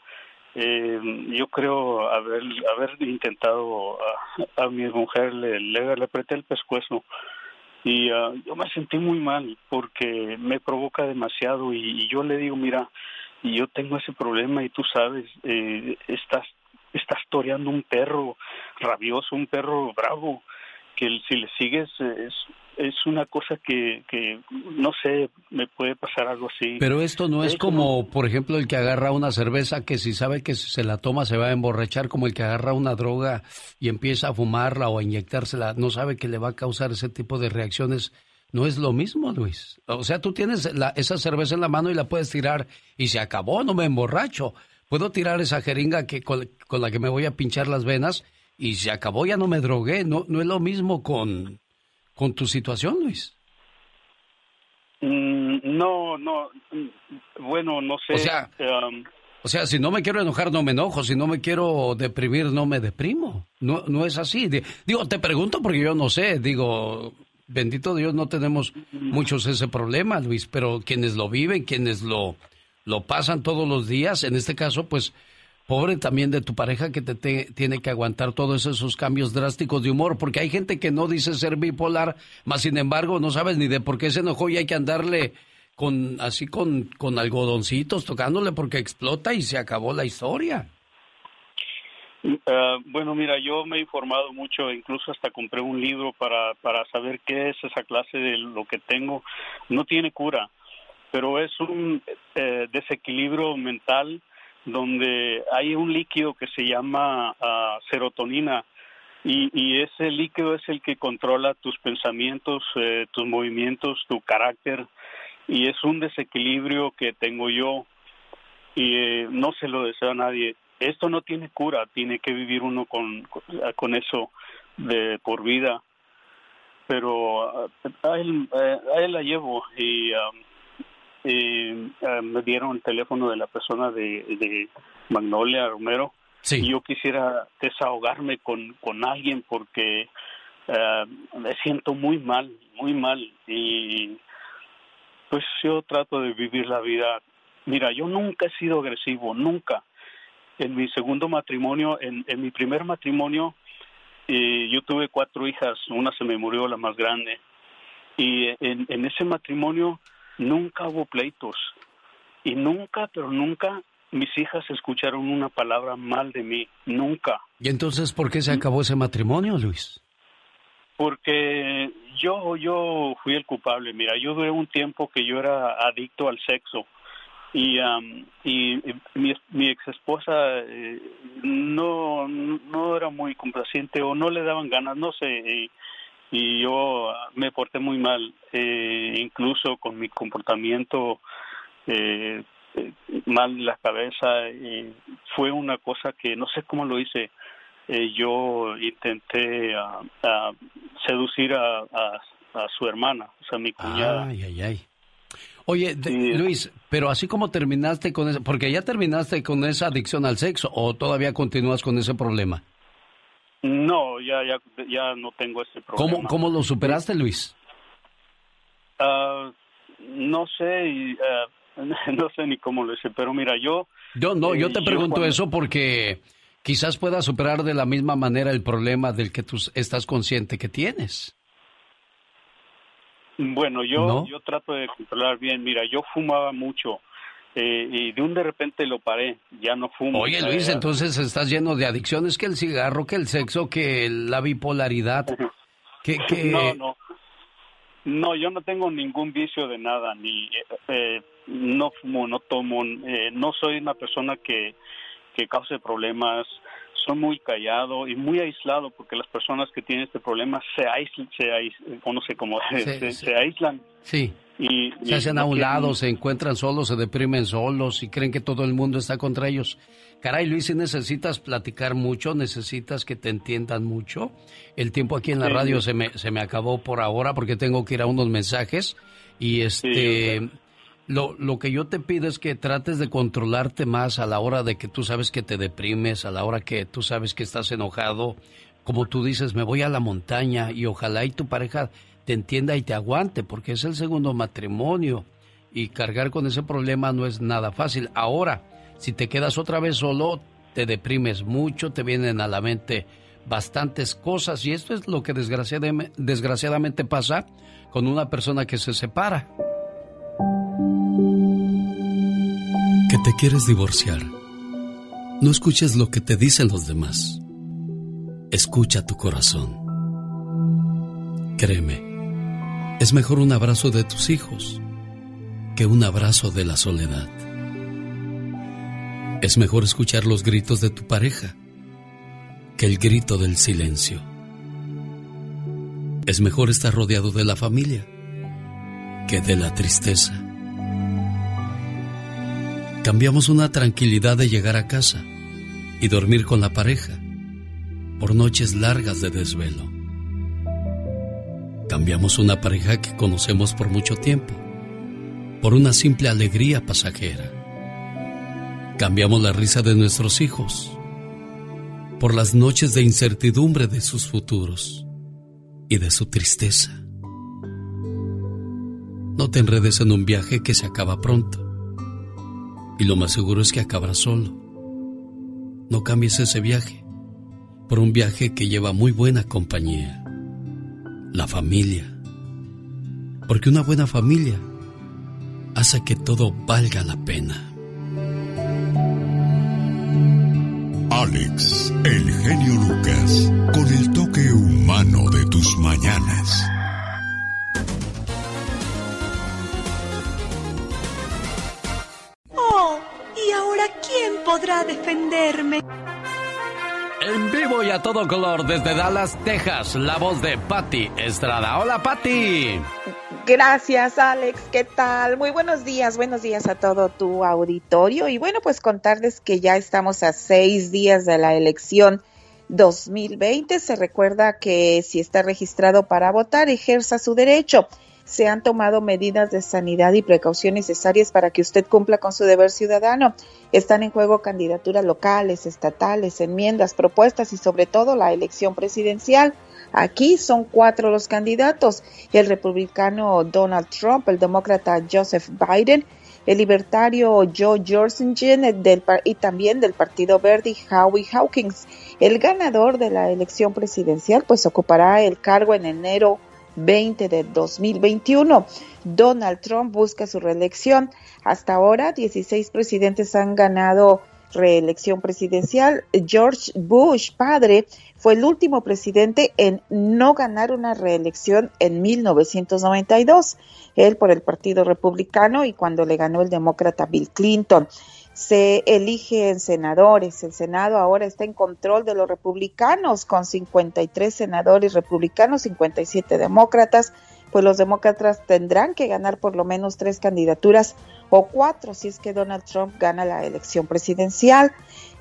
eh, yo creo haber haber intentado a, a mi mujer le, le, le apreté el pescuezo y ah, yo me sentí muy mal porque me provoca demasiado y, yo le digo mira yo tengo ese problema y tú sabes eh, estás estás toreando un perro rabioso un perro bravo que si le sigues es es una cosa que, que no sé me puede pasar algo así Pero esto no es como, por ejemplo, el que agarra una cerveza que si sabe que si se la toma se va a emborrachar, como el que agarra una droga y empieza a fumarla o a inyectársela, no sabe que le va a causar ese tipo de reacciones. No es lo mismo, Luis. O sea, tú tienes la- esa cerveza en la mano y la puedes tirar y se acabó, no me emborracho. Puedo tirar esa jeringa que con, con la que me voy a pinchar las venas y se acabó, ya no me drogué. No, no es lo mismo con, con tu situación, Luis. Mm, no no bueno no sé O sea, um, O sea, si no me quiero enojar, no me enojo. Si no me quiero deprimir, no me deprimo. No, no es así. Di- Digo, te pregunto porque yo no sé. Digo, bendito Dios, no tenemos muchos ese problema, Luis. Pero quienes lo viven, quienes lo, lo pasan todos los días, en este caso, pues, pobre también de tu pareja que te, tiene que aguantar todos esos cambios drásticos de humor. Porque hay gente que no dice ser bipolar, más sin embargo, no sabes ni de por qué se enojó y hay que andarle con así con, con algodoncitos tocándole porque explota y se acabó la historia. Ah, bueno, mira, yo me he informado mucho, incluso hasta compré un libro para, para saber qué es esa clase de lo que tengo. No tiene cura, pero es un eh, desequilibrio mental donde hay un líquido que se llama ah, serotonina y, y ese líquido es el que controla tus pensamientos, eh, tus movimientos, tu carácter y es un desequilibrio que tengo yo y eh, no se lo deseo a nadie. Esto no tiene cura, tiene que vivir uno con, con, con eso de por vida. Pero ah, a él, eh, a él la llevo y, um, y, ah, me dieron el teléfono de la persona de, de Magnolia Romero. Y yo quisiera desahogarme con, con alguien porque ah, me siento muy mal, muy mal. Y pues yo trato de vivir la vida. Mira, yo nunca he sido agresivo, nunca. En mi segundo matrimonio, en, en mi primer matrimonio, eh, yo tuve cuatro hijas, una se me murió, la más grande. Y en, en ese matrimonio nunca hubo pleitos. Y nunca, pero nunca, mis hijas escucharon una palabra mal de mí, nunca. ¿Y entonces por qué se acabó ese matrimonio, Luis? Porque yo, yo fui el culpable. Mira, yo duré un tiempo que yo era adicto al sexo y, am, y, y mi, mi ex esposa no, no era muy complaciente o no le daban ganas, no sé. Y, y yo ah, me porté muy mal, eh, incluso con mi comportamiento eh, eh, mal en la cabeza. y fue una cosa que no sé cómo lo hice. eh, yo intenté ah, seducir a, a- a su hermana, o sea, mi cuñada. Ay, ay, ay. Oye, de- Luis, pero así como terminaste con eso, porque ya terminaste con esa adicción al sexo o todavía continúas con ese problema. No, ya, ya, ya no tengo ese problema. ¿Cómo, cómo lo superaste, Luis? Ah, no sé, y, ah, (laughs) no sé ni cómo lo hice, pero mira, yo... Yo no, yo eh, te pregunto cuando- eso porque quizás puedas superar de la misma manera el problema del que tú estás consciente que tienes. Bueno, yo, ¿No? yo trato de controlar bien. Mira, yo fumaba mucho eh, y de un de repente lo paré, ya no fumo. Oye, Luis, entonces estás lleno de adicciones, que el cigarro, que el sexo, que la bipolaridad, que... que... (laughs) No, no. No, yo no tengo ningún vicio de nada, ni eh, eh, no fumo, no tomo, eh, no soy una persona que, que cause problemas. Soy muy callado y muy aislado porque las personas que tienen este problema se aíslan, se ais- o no sé cómo, se, se aíslan Sí, y, se hacen a un lado, se encuentran solos, se deprimen solos y creen que todo el mundo está contra ellos. Caray, Luis, si necesitas platicar mucho, necesitas que te entiendan mucho. El tiempo aquí en la Sí. radio se me, se me acabó por ahora porque tengo que ir a unos mensajes. Y este, lo, lo que yo te pido es que trates de controlarte más a la hora de que tú sabes que te deprimes, a la hora que tú sabes que estás enojado. Como tú dices, me voy a la montaña y ojalá y tu pareja te entienda y te aguante, porque es el segundo matrimonio y cargar con ese problema no es nada fácil. Ahora, si te quedas otra vez solo, te deprimes mucho, te vienen a la mente bastantes cosas y esto es lo que desgraciadamente, desgraciadamente pasa con una persona que se separa. Que te quieres divorciar. No escuches lo que te dicen los demás. Escucha tu corazón. Créeme, es mejor un abrazo de tus hijos que un abrazo de la soledad. Es mejor escuchar los gritos de tu pareja que el grito del silencio. Es mejor estar rodeado de la familia que de la tristeza. Cambiamos una tranquilidad de llegar a casa y dormir con la pareja por noches largas de desvelo. Cambiamos una pareja que conocemos por mucho tiempo por una simple alegría pasajera. Cambiamos la risa de nuestros hijos por las noches de incertidumbre de sus futuros y de su tristeza. No te enredes en un viaje que se acaba pronto y lo más seguro es que acabarás solo. No cambies ese viaje por un viaje que lleva muy buena compañía, la familia. Porque una buena familia hace que todo valga la pena. Alex, el genio Lucas, con el toque humano de tus mañanas. Podrá defenderme? En vivo y a todo color desde Dallas, Texas, la voz de Patty Estrada. Hola, Patty. Gracias, Alex. ¿Qué tal? Muy buenos días, buenos días a todo tu auditorio. Y bueno, pues contarles que ya estamos a seis días de la elección 2020. Se recuerda que si está registrado para votar, ejerza su derecho. Se han tomado medidas de sanidad y precaución necesarias para que usted cumpla con su deber ciudadano. Están en juego candidaturas locales, estatales, enmiendas, propuestas y sobre todo la elección presidencial. Aquí son cuatro los candidatos, el republicano Donald Trump, el demócrata Joseph Biden, el libertario Joe Jorgensen del, y también del Partido Verde Howie Hawkins. El ganador de la elección presidencial pues ocupará el cargo en enero 20 de 2021. Donald Trump busca su reelección. Hasta ahora, 16 presidentes han ganado reelección presidencial. George Bush, padre, fue el último presidente en no ganar una reelección en 1992. Él por el Partido Republicano y cuando le ganó el demócrata Bill Clinton. Se eligen senadores. El Senado ahora está en control de los republicanos con 53 senadores republicanos, 57 demócratas. Pues los demócratas tendrán que ganar por lo menos tres candidaturas o cuatro si es que Donald Trump gana la elección presidencial.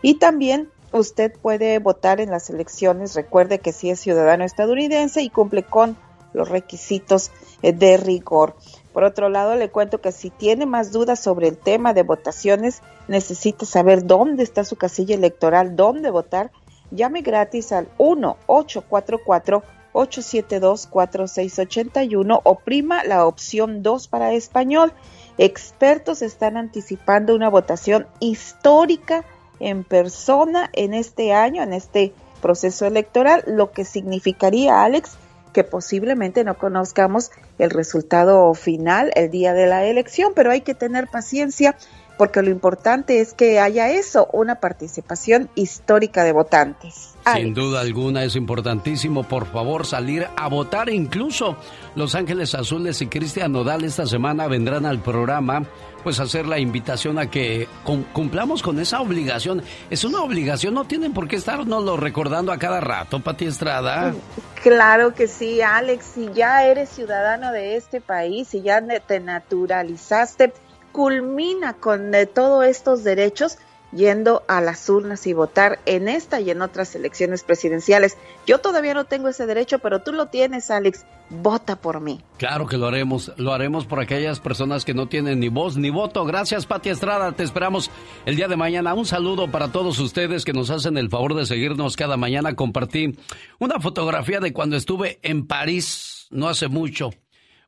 Y también usted puede votar en las elecciones. Recuerde que si es ciudadano estadounidense y cumple con los requisitos eh, de rigor. Por otro lado, le cuento que si tiene más dudas sobre el tema de votaciones, necesita saber dónde está su casilla electoral, dónde votar, llame gratis al 1-844-872-4681 o prima la opción 2 para español. Expertos están anticipando una votación histórica en persona en este año, en este proceso electoral, lo que significaría, Alex, que posiblemente no conozcamos el resultado final el día de la elección, pero hay que tener paciencia porque lo importante es que haya eso, una participación histórica de votantes. Sin duda alguna es importantísimo, por favor, salir a votar. Incluso Los Ángeles Azules y Cristian Nodal esta semana vendrán al programa, pues hacer la invitación a que cumplamos con esa obligación. Es una obligación, no tienen por qué estarnos recordando a cada rato, Pati Estrada. Claro que sí, Alex, si ya eres ciudadano de este país, si ya te naturalizaste, culmina con eh, todos estos derechos yendo a las urnas y votar en esta y en otras elecciones presidenciales. Yo todavía no tengo ese derecho, pero tú lo tienes, Alex. Vota por mí. Claro que lo haremos. Lo haremos por aquellas personas que no tienen ni voz ni voto. Gracias, Pati Estrada. Te esperamos el día de mañana. Un saludo para todos ustedes que nos hacen el favor de seguirnos cada mañana. Compartí una fotografía de cuando estuve en París no hace mucho.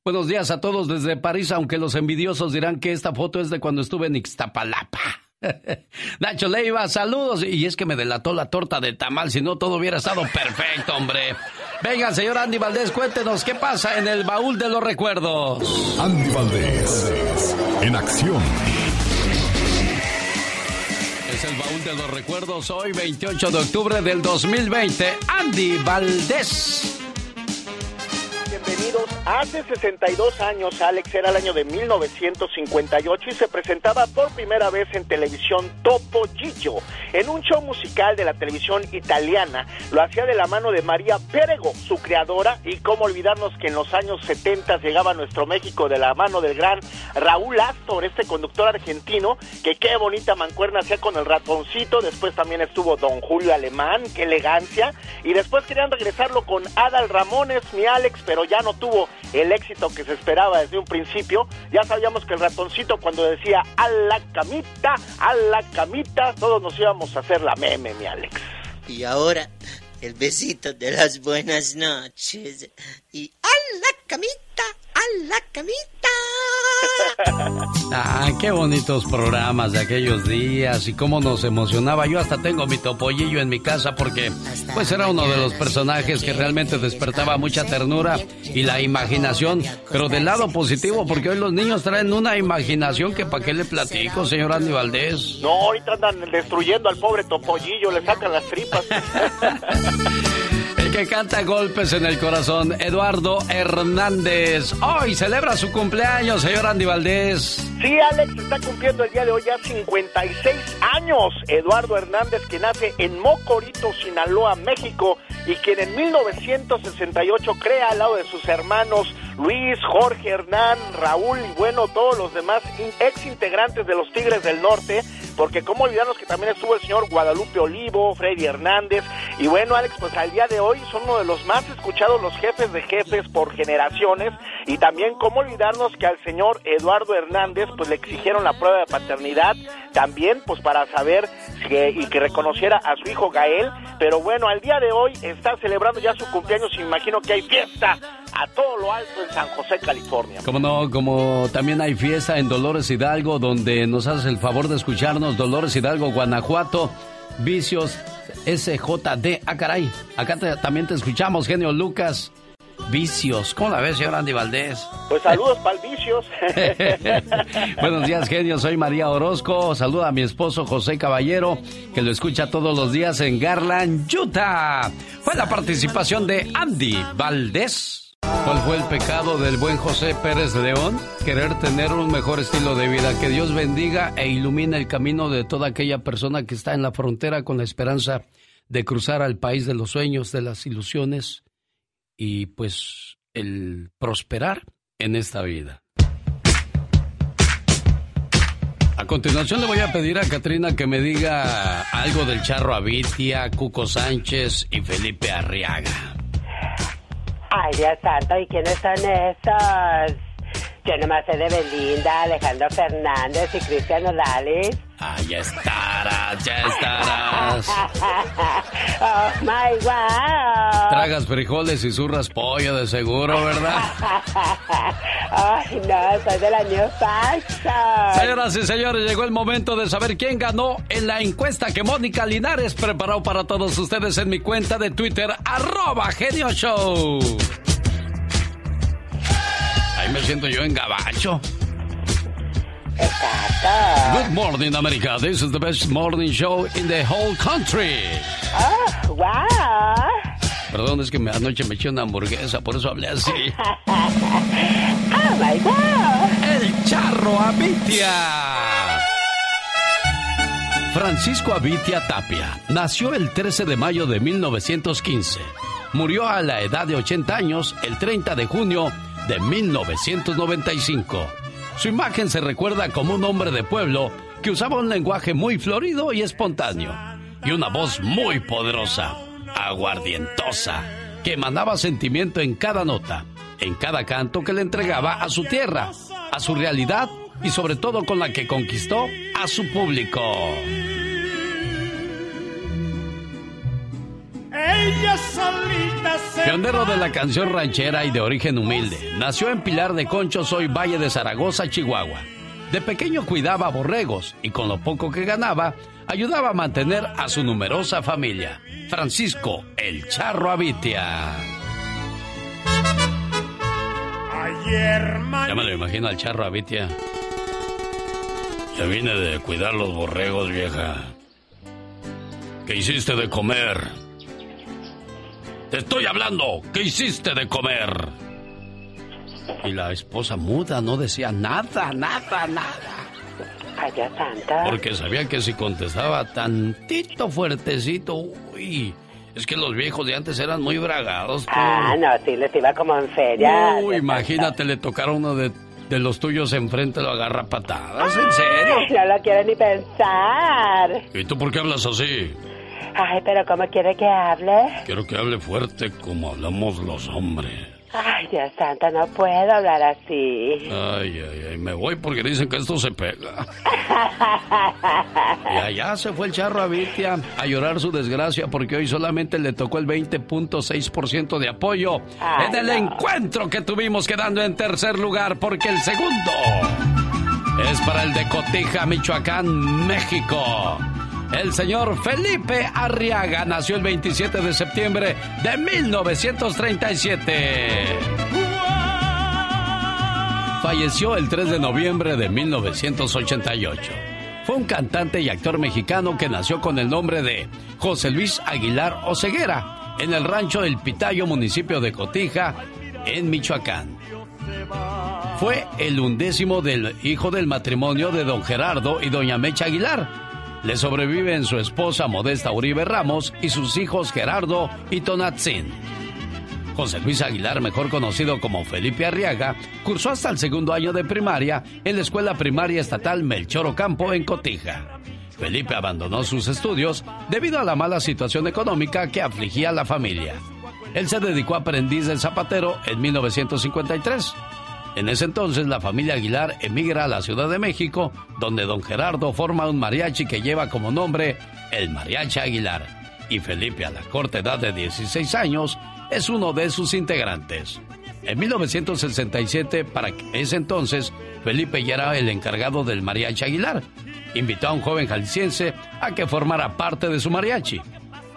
Buenos días a todos desde París, aunque los envidiosos dirán que esta foto es de cuando estuve en Ixtapalapa. (laughs) Nacho Leiva, saludos. Y es que me delató la torta de tamal, si no todo hubiera estado perfecto, hombre. Venga, señor Andy Valdés, cuéntenos qué pasa en el baúl de los recuerdos. Andy Valdés, en acción. Es el baúl de los recuerdos hoy, 28 de octubre del 2020. Andy Valdés bienvenidos. Hace 62 años, Alex, era el año de 1958 y se presentaba por primera vez en televisión Topo Gigio, en un show musical de la televisión italiana. Lo hacía de la mano de María Perego, su creadora, y cómo olvidarnos que en los años 70 llegaba nuestro México de la mano del gran Raúl Astor, este conductor argentino, que qué bonita mancuerna hacía con el ratoncito. Después también estuvo Don Julio Alemán, qué elegancia. Y después querían regresarlo con Adal Ramones, mi Alex, pero ya no tuvo el éxito que se esperaba desde un principio. Ya sabíamos que el ratoncito cuando decía a la camita, a la camita, todos nos íbamos a hacer la meme, mi Alex. Y ahora el besito de las buenas noches y a la camita, a la camita. Ah, qué bonitos programas de aquellos días y cómo nos emocionaba. Yo hasta tengo mi topollillo en mi casa porque pues era uno de los personajes que realmente despertaba mucha ternura y la imaginación, pero del lado positivo porque hoy los niños traen una imaginación que para qué le platico, señor Andy Valdés. No, ahorita andan destruyendo al pobre topollillo, le sacan las tripas. (laughs) que canta golpes en el corazón, Eduardo Hernández. Hoy celebra su cumpleaños, señor Andy Valdés. Sí, Alex está cumpliendo el día de hoy ya 56 años. Eduardo Hernández, que nace en Mocorito, Sinaloa, México, y quien en 1968 crea al lado de sus hermanos Luis, Jorge, Hernán, Raúl y bueno, todos los demás ex integrantes de los Tigres del Norte, porque como olvidarnos que también estuvo el señor Guadalupe Olivo, Freddy Hernández, y bueno, Alex, pues al día de hoy son uno de los más escuchados los jefes de jefes por generaciones, y también cómo olvidarnos que al señor Eduardo Hernández pues le exigieron la prueba de paternidad, también pues para saber si, y que reconociera a su hijo Gael, pero bueno, al día de hoy está celebrando ya su cumpleaños, imagino que hay fiesta a todo lo alto en San José, California. Como no, como también hay fiesta en Dolores Hidalgo, donde nos haces el favor de escucharnos, Dolores Hidalgo, Guanajuato, Vicios, SJD. Ah, caray, acá también te escuchamos, genio Lucas. Vicios. ¿Cómo la ves, señor Andy Valdés? Pues saludos para Vicios. (laughs) Buenos días, genio. Soy María Orozco. Saluda a mi esposo José Caballero, que lo escucha todos los días en Garland, Utah. Fue la participación de Andy Valdés. ¿Cuál fue el pecado del buen José Pérez León? Querer tener un mejor estilo de vida. Que Dios bendiga e ilumine el camino de toda aquella persona que está en la frontera con la esperanza de cruzar al país de los sueños, de las ilusiones y pues el prosperar en esta vida. A continuación le voy a pedir a Katrina que me diga algo del Charro Avitia, Cuco Sánchez y Felipe Arriaga. Ay, Dios santo, ¿y quiénes son esos? Yo nomás sé de Belinda, Alejandro Fernández y Cristian Nodales. Ah, ya estarás, ya estarás. (laughs) oh my wow. Tragas frijoles y zurras pollo de seguro, ¿verdad? (laughs) Ay, no, soy de la New Fashion. Señoras y señores, llegó el momento de saber quién ganó en la encuesta que Mónica Linares preparó para todos ustedes en mi cuenta de Twitter, arroba Genio Show. Me siento yo en gabacho. Good morning, America. This is the best morning show in the whole country. Oh, wow. Perdón, es que me- anoche me eché una hamburguesa, por eso hablé así. (laughs) Oh my God. El charro Avitia. Francisco Avitia Tapia nació el 13 de mayo de 1915. Murió a la edad de 80 años el 30 de junio de 1995. Su imagen se recuerda como un hombre de pueblo que usaba un lenguaje muy florido y espontáneo y una voz muy poderosa, aguardientosa, que emanaba sentimiento en cada nota, en cada canto que le entregaba a su tierra, a su realidad y sobre todo con la que conquistó a su público. Ella solita se Pionero de la canción ranchera y de origen humilde, nació en Pilar de Conchos, hoy Valle de Zaragoza, Chihuahua. De pequeño cuidaba borregos y con lo poco que ganaba, ayudaba a mantener a su numerosa familia. Francisco El Charro Avitia. ayer Ya me lo imagino al Charro Avitia. Ya vine de cuidar los borregos, vieja. ¿Qué hiciste de comer? Te estoy hablando. ¿Qué hiciste de comer? Y la esposa muda no decía nada, nada, nada. Dios santo. Porque sabía que si contestaba tantito fuertecito, uy, es que los viejos de antes eran muy bragados. tú. Ah, no, sí, les iba como en feria. Uy, imagínate, le tocara uno de, de los tuyos enfrente, lo agarra patadas, ¿en serio? No lo quiero ni pensar. ¿Y tú por qué hablas así? Ay, pero ¿cómo quiere que hable? Quiero que hable fuerte como hablamos los hombres. Ay, Dios santo, no puedo hablar así. Ay, ay, ay, me voy porque dicen que esto se pega. (laughs) Y allá se fue el charro a Vitia a llorar su desgracia porque hoy solamente le tocó el 20.6% de apoyo Ay, en el no. encuentro que tuvimos quedando en tercer lugar porque el segundo es para el de Cotija, Michoacán, México. El señor Felipe Arriaga nació el 27 de septiembre de 1937. Falleció el 3 de noviembre de 1988. Fue un cantante y actor mexicano que nació con el nombre de José Luis Aguilar Oceguera en el rancho El Pitayo, municipio de Cotija, en Michoacán. Fue el undécimo del hijo del matrimonio de don Gerardo y doña Mecha Aguilar. Le sobreviven su esposa Modesta Uribe Ramos y sus hijos Gerardo y Tonatzin. José Luis Aguilar, mejor conocido como Felipe Arriaga, cursó hasta el segundo año de primaria en la Escuela Primaria Estatal Melchor Ocampo en Cotija. Felipe abandonó sus estudios debido a la mala situación económica que afligía a la familia. Él se dedicó a aprendiz de zapatero en 1953. En ese entonces la familia Aguilar emigra a la Ciudad de México, donde don Gerardo forma un mariachi que lleva como nombre el Mariachi Aguilar. Y Felipe a la corta edad de 16 años es uno de sus integrantes. En 1967, para ese entonces, Felipe ya era el encargado del Mariachi Aguilar. Invitó a un joven jalisciense a que formara parte de su mariachi.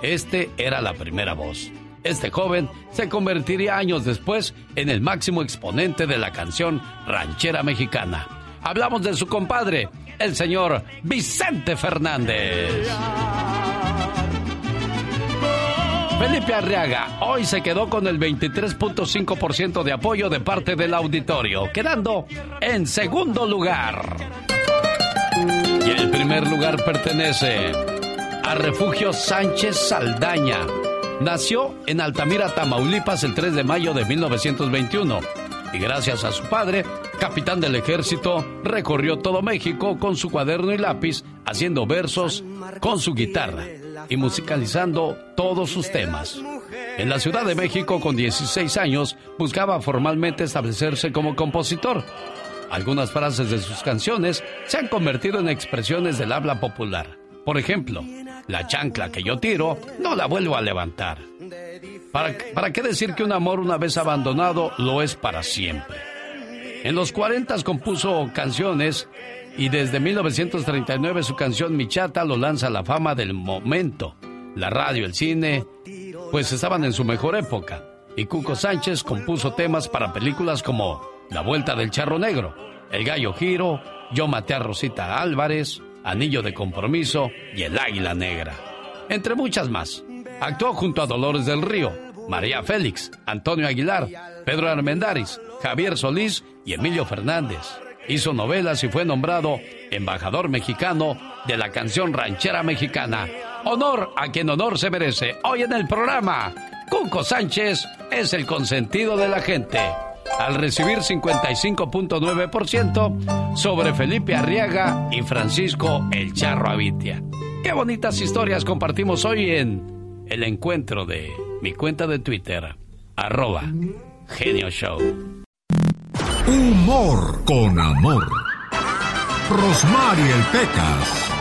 Este era la primera voz. Este joven se convertiría años después en el máximo exponente de la canción ranchera mexicana. Hablamos de su compadre, el señor Vicente Fernández. Felipe Arriaga hoy se quedó con el 23.5% de apoyo de parte del auditorio, quedando en segundo lugar. Y el primer lugar pertenece a Refugio Sánchez Saldaña. Nació en Altamira, Tamaulipas, el 3 de mayo de 1921. Y gracias a su padre, capitán del ejército, recorrió todo México con su cuaderno y lápiz, haciendo versos con su guitarra y musicalizando todos sus temas. En la Ciudad de México, con 16 años, buscaba formalmente establecerse como compositor. Algunas frases de sus canciones se han convertido en expresiones del habla popular. Por ejemplo, la chancla que yo tiro, no la vuelvo a levantar. ¿Para, qué decir que un amor una vez abandonado lo es para siempre? En los 40 compuso canciones y desde 1939 su canción Michata lo lanza a la fama del momento. La radio, el cine, pues estaban en su mejor época. Y Cuco Sánchez compuso temas para películas como La Vuelta del Charro Negro, El Gallo Giro, Yo maté a Rosita Álvarez, Anillo de Compromiso y El Águila Negra, entre muchas más. Actuó junto a Dolores del Río, María Félix, Antonio Aguilar, Pedro Armendáriz, Javier Solís y Emilio Fernández. Hizo novelas y fue nombrado embajador mexicano de la canción ranchera mexicana. Honor a quien honor se merece. Hoy en el programa, Cuco Sánchez es el consentido de la gente. Al recibir 55.9% sobre Felipe Arriaga y Francisco El Charro Avitia. Qué bonitas historias compartimos hoy en el encuentro de mi cuenta de Twitter, arroba Genio Show. Humor con amor. Rosmarie Pecas.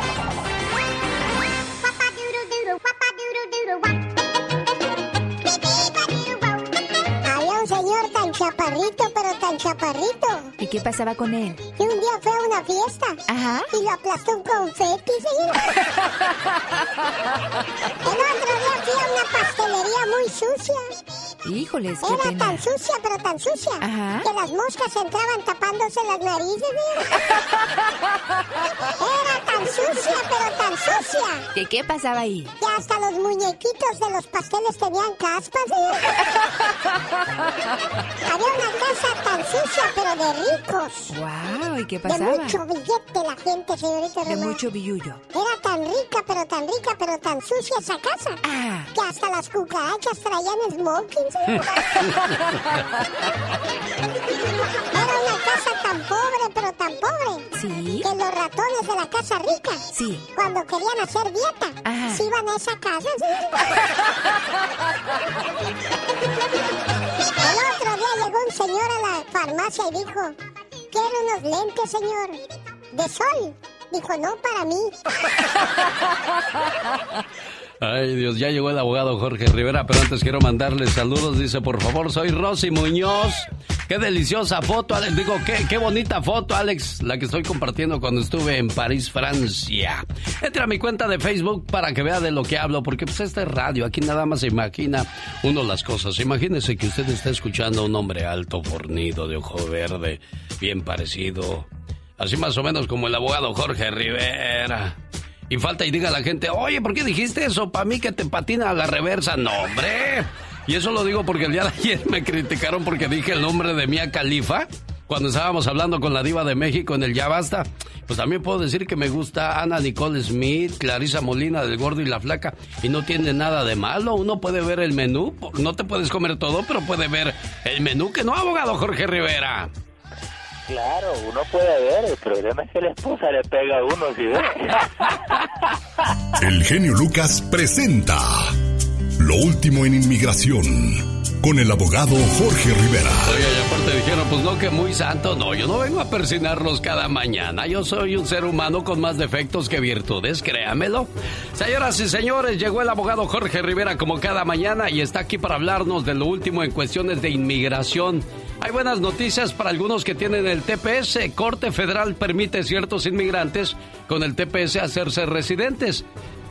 Chaparrito, pero tan chaparrito. ¿Y qué pasaba con él? Que un día fue a una fiesta. Ajá. Y lo aplastó un confeti, señor. (laughs) El otro día fui a una pastelería muy sucia. Híjoles, qué Era pena. tan sucia, pero tan sucia. Ajá. Que las moscas entraban tapándose las narices, señor. (laughs) Era tan sucia, pero tan sucia. ¿Qué, qué pasaba ahí? Que hasta los muñequitos de los pasteles tenían caspas, señor. Había una casa tan sucia, pero de ricos. Wow, ¿y qué De pasaba? mucho billete la gente, señorita De mucho billullo. Era tan rica, pero tan rica, pero tan sucia esa casa. Ah. Que hasta las cucarachas traían smoking. señor. (laughs) pobre. Sí. Que los ratones de la casa rica. Sí. Cuando querían hacer dieta, Ajá. se iban a esa casa. (laughs) El otro día llegó un señor a la farmacia y dijo, quiero unos lentes, señor, de sol. Dijo, no para mí. (laughs) Ay Dios, ya llegó el abogado Jorge Rivera, pero antes quiero mandarle saludos. Dice, por favor, soy Rosy Muñoz. Qué deliciosa foto, Alex. Digo, qué, bonita foto, Alex, la que estoy compartiendo cuando estuve en París, Francia. Entra a mi cuenta de Facebook para que vea de lo que hablo, porque pues este es radio, aquí nada más se imagina uno las cosas. Imagínese que usted está escuchando a un hombre alto, fornido, de ojo verde, bien parecido. Así más o menos como el abogado Jorge Rivera. Y falta y diga a la gente, oye, ¿por qué dijiste eso? Para mí que te patina a la reversa. No, hombre. Y eso lo digo porque el día de ayer me criticaron porque dije el nombre de Mia Califa. Cuando estábamos hablando con la diva de México en el Ya Basta, pues también puedo decir que me gusta Ana Nicole Smith, Clarisa Molina del Gordo y la Flaca, y no tiene nada de malo. Uno puede ver el menú, no te puedes comer todo, pero puede ver el menú que no, abogado Jorge Rivera. Claro, uno puede ver, el problema es que la esposa le pega a uno, si ve. (laughs) El genio Lucas presenta Lo último en inmigración con el abogado Jorge Rivera. Oye, y aparte dijeron, pues no, que muy santo. No, yo no vengo a persinarlos cada mañana. Yo soy un ser humano con más defectos que virtudes, créamelo. Señoras y señores, llegó el abogado Jorge Rivera como cada mañana y está aquí para hablarnos de lo último en cuestiones de inmigración. Hay buenas noticias para algunos que tienen el TPS. Corte Federal permite ciertos inmigrantes con el TPS hacerse residentes.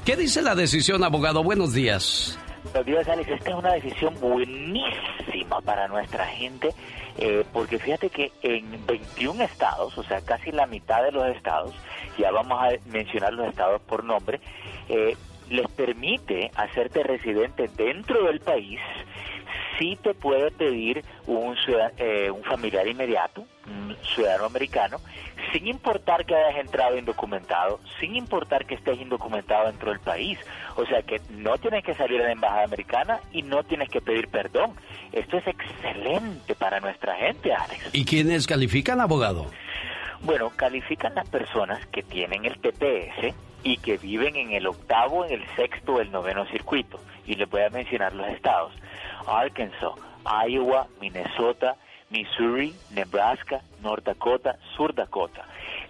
¿Qué dice la decisión, abogado? Buenos días. Buenos días, Alex. Esta es una decisión buenísima para nuestra gente, eh, porque fíjate que en 21 estados, o sea, casi la mitad de los estados, ya vamos a mencionar los estados por nombre, eh, les permite hacerte residente dentro del país sí te puede pedir un, eh, un familiar inmediato, un ciudadano americano, sin importar que hayas entrado indocumentado, sin importar que estés indocumentado dentro del país. O sea que no tienes que salir a la embajada americana y no tienes que pedir perdón. Esto es excelente para nuestra gente, Alex. ¿Y quiénes califican, abogado? Bueno, califican las personas que tienen el TPS y que viven en el octavo, en el sexto o el noveno circuito. Y les voy a mencionar los estados. Arkansas, Iowa, Minnesota, Missouri, Nebraska, North Dakota, Sur Dakota.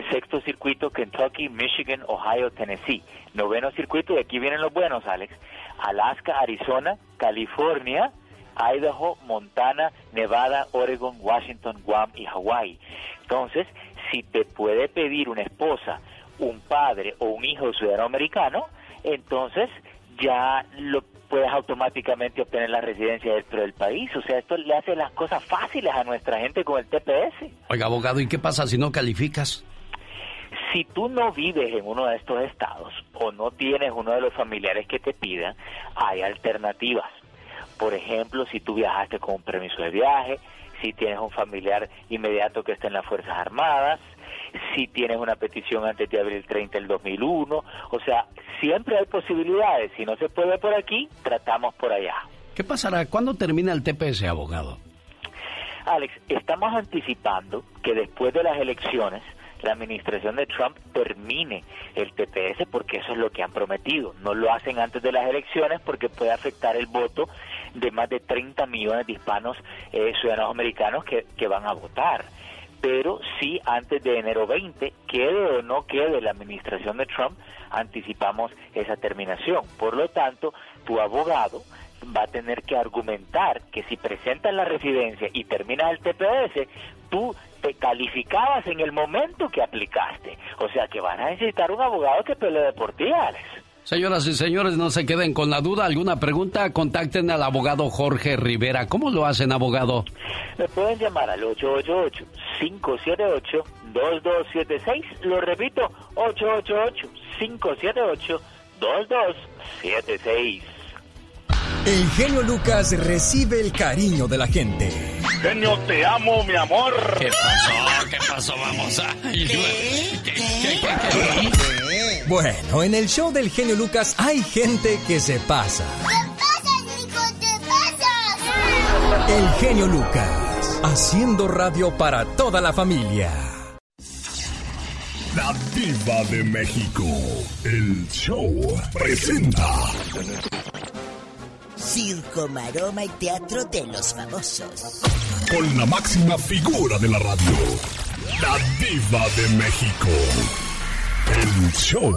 Sexto circuito, Kentucky, Michigan, Ohio, Tennessee. Noveno circuito, y aquí vienen los buenos, Alex. Alaska, Arizona, California, Idaho, Montana, Nevada, Oregon, Washington, Guam y Hawaii. Entonces, si te puede pedir una esposa, un padre o un hijo ciudadano americano, entonces ya lo puedes automáticamente obtener la residencia dentro del país. O sea, esto le hace las cosas fáciles a nuestra gente con el TPS. Oiga, abogado, ¿y qué pasa si no calificas? Si tú no vives en uno de estos estados o no tienes uno de los familiares que te pidan, hay alternativas. Por ejemplo, si tú viajaste con un permiso de viaje, si tienes un familiar inmediato que está en las Fuerzas Armadas, si tienes una petición antes de abril 30 del 2001, o sea, siempre hay posibilidades. Si no se puede por aquí, tratamos por allá. ¿Qué pasará? ¿Cuándo termina el TPS, abogado? Alex, estamos anticipando que después de las elecciones la administración de Trump termine el TPS porque eso es lo que han prometido. No lo hacen antes de las elecciones porque puede afectar el voto de más de 30 millones de hispanos eh, ciudadanos americanos que, que van a votar pero sí antes de enero 20, quede o no quede la administración de Trump, anticipamos esa terminación. Por lo tanto, tu abogado va a tener que argumentar que si presentas la residencia y terminas el TPS, tú te calificabas en el momento que aplicaste. O sea que van a necesitar un abogado que pelee por ti, Alex. Señoras y señores, no se queden con la duda. ¿Alguna pregunta? Contacten al abogado Jorge Rivera. ¿Cómo lo hacen, abogado? Me pueden llamar al 888-578-2276. Lo repito, 888-578-2276. El genio Lucas recibe el cariño de la gente. Genio, te amo, mi amor. ¿Qué pasó? ¿Qué pasó? Vamos a... (laughs) Bueno, en el show del genio Lucas hay gente que se pasa. ¿Qué pasa, Nico? ¿Qué pasa? El genio Lucas, haciendo radio para toda la familia. La diva de México, el show presenta. Circo, maroma y teatro de los famosos. Con la máxima figura de la radio, la diva de México. El show.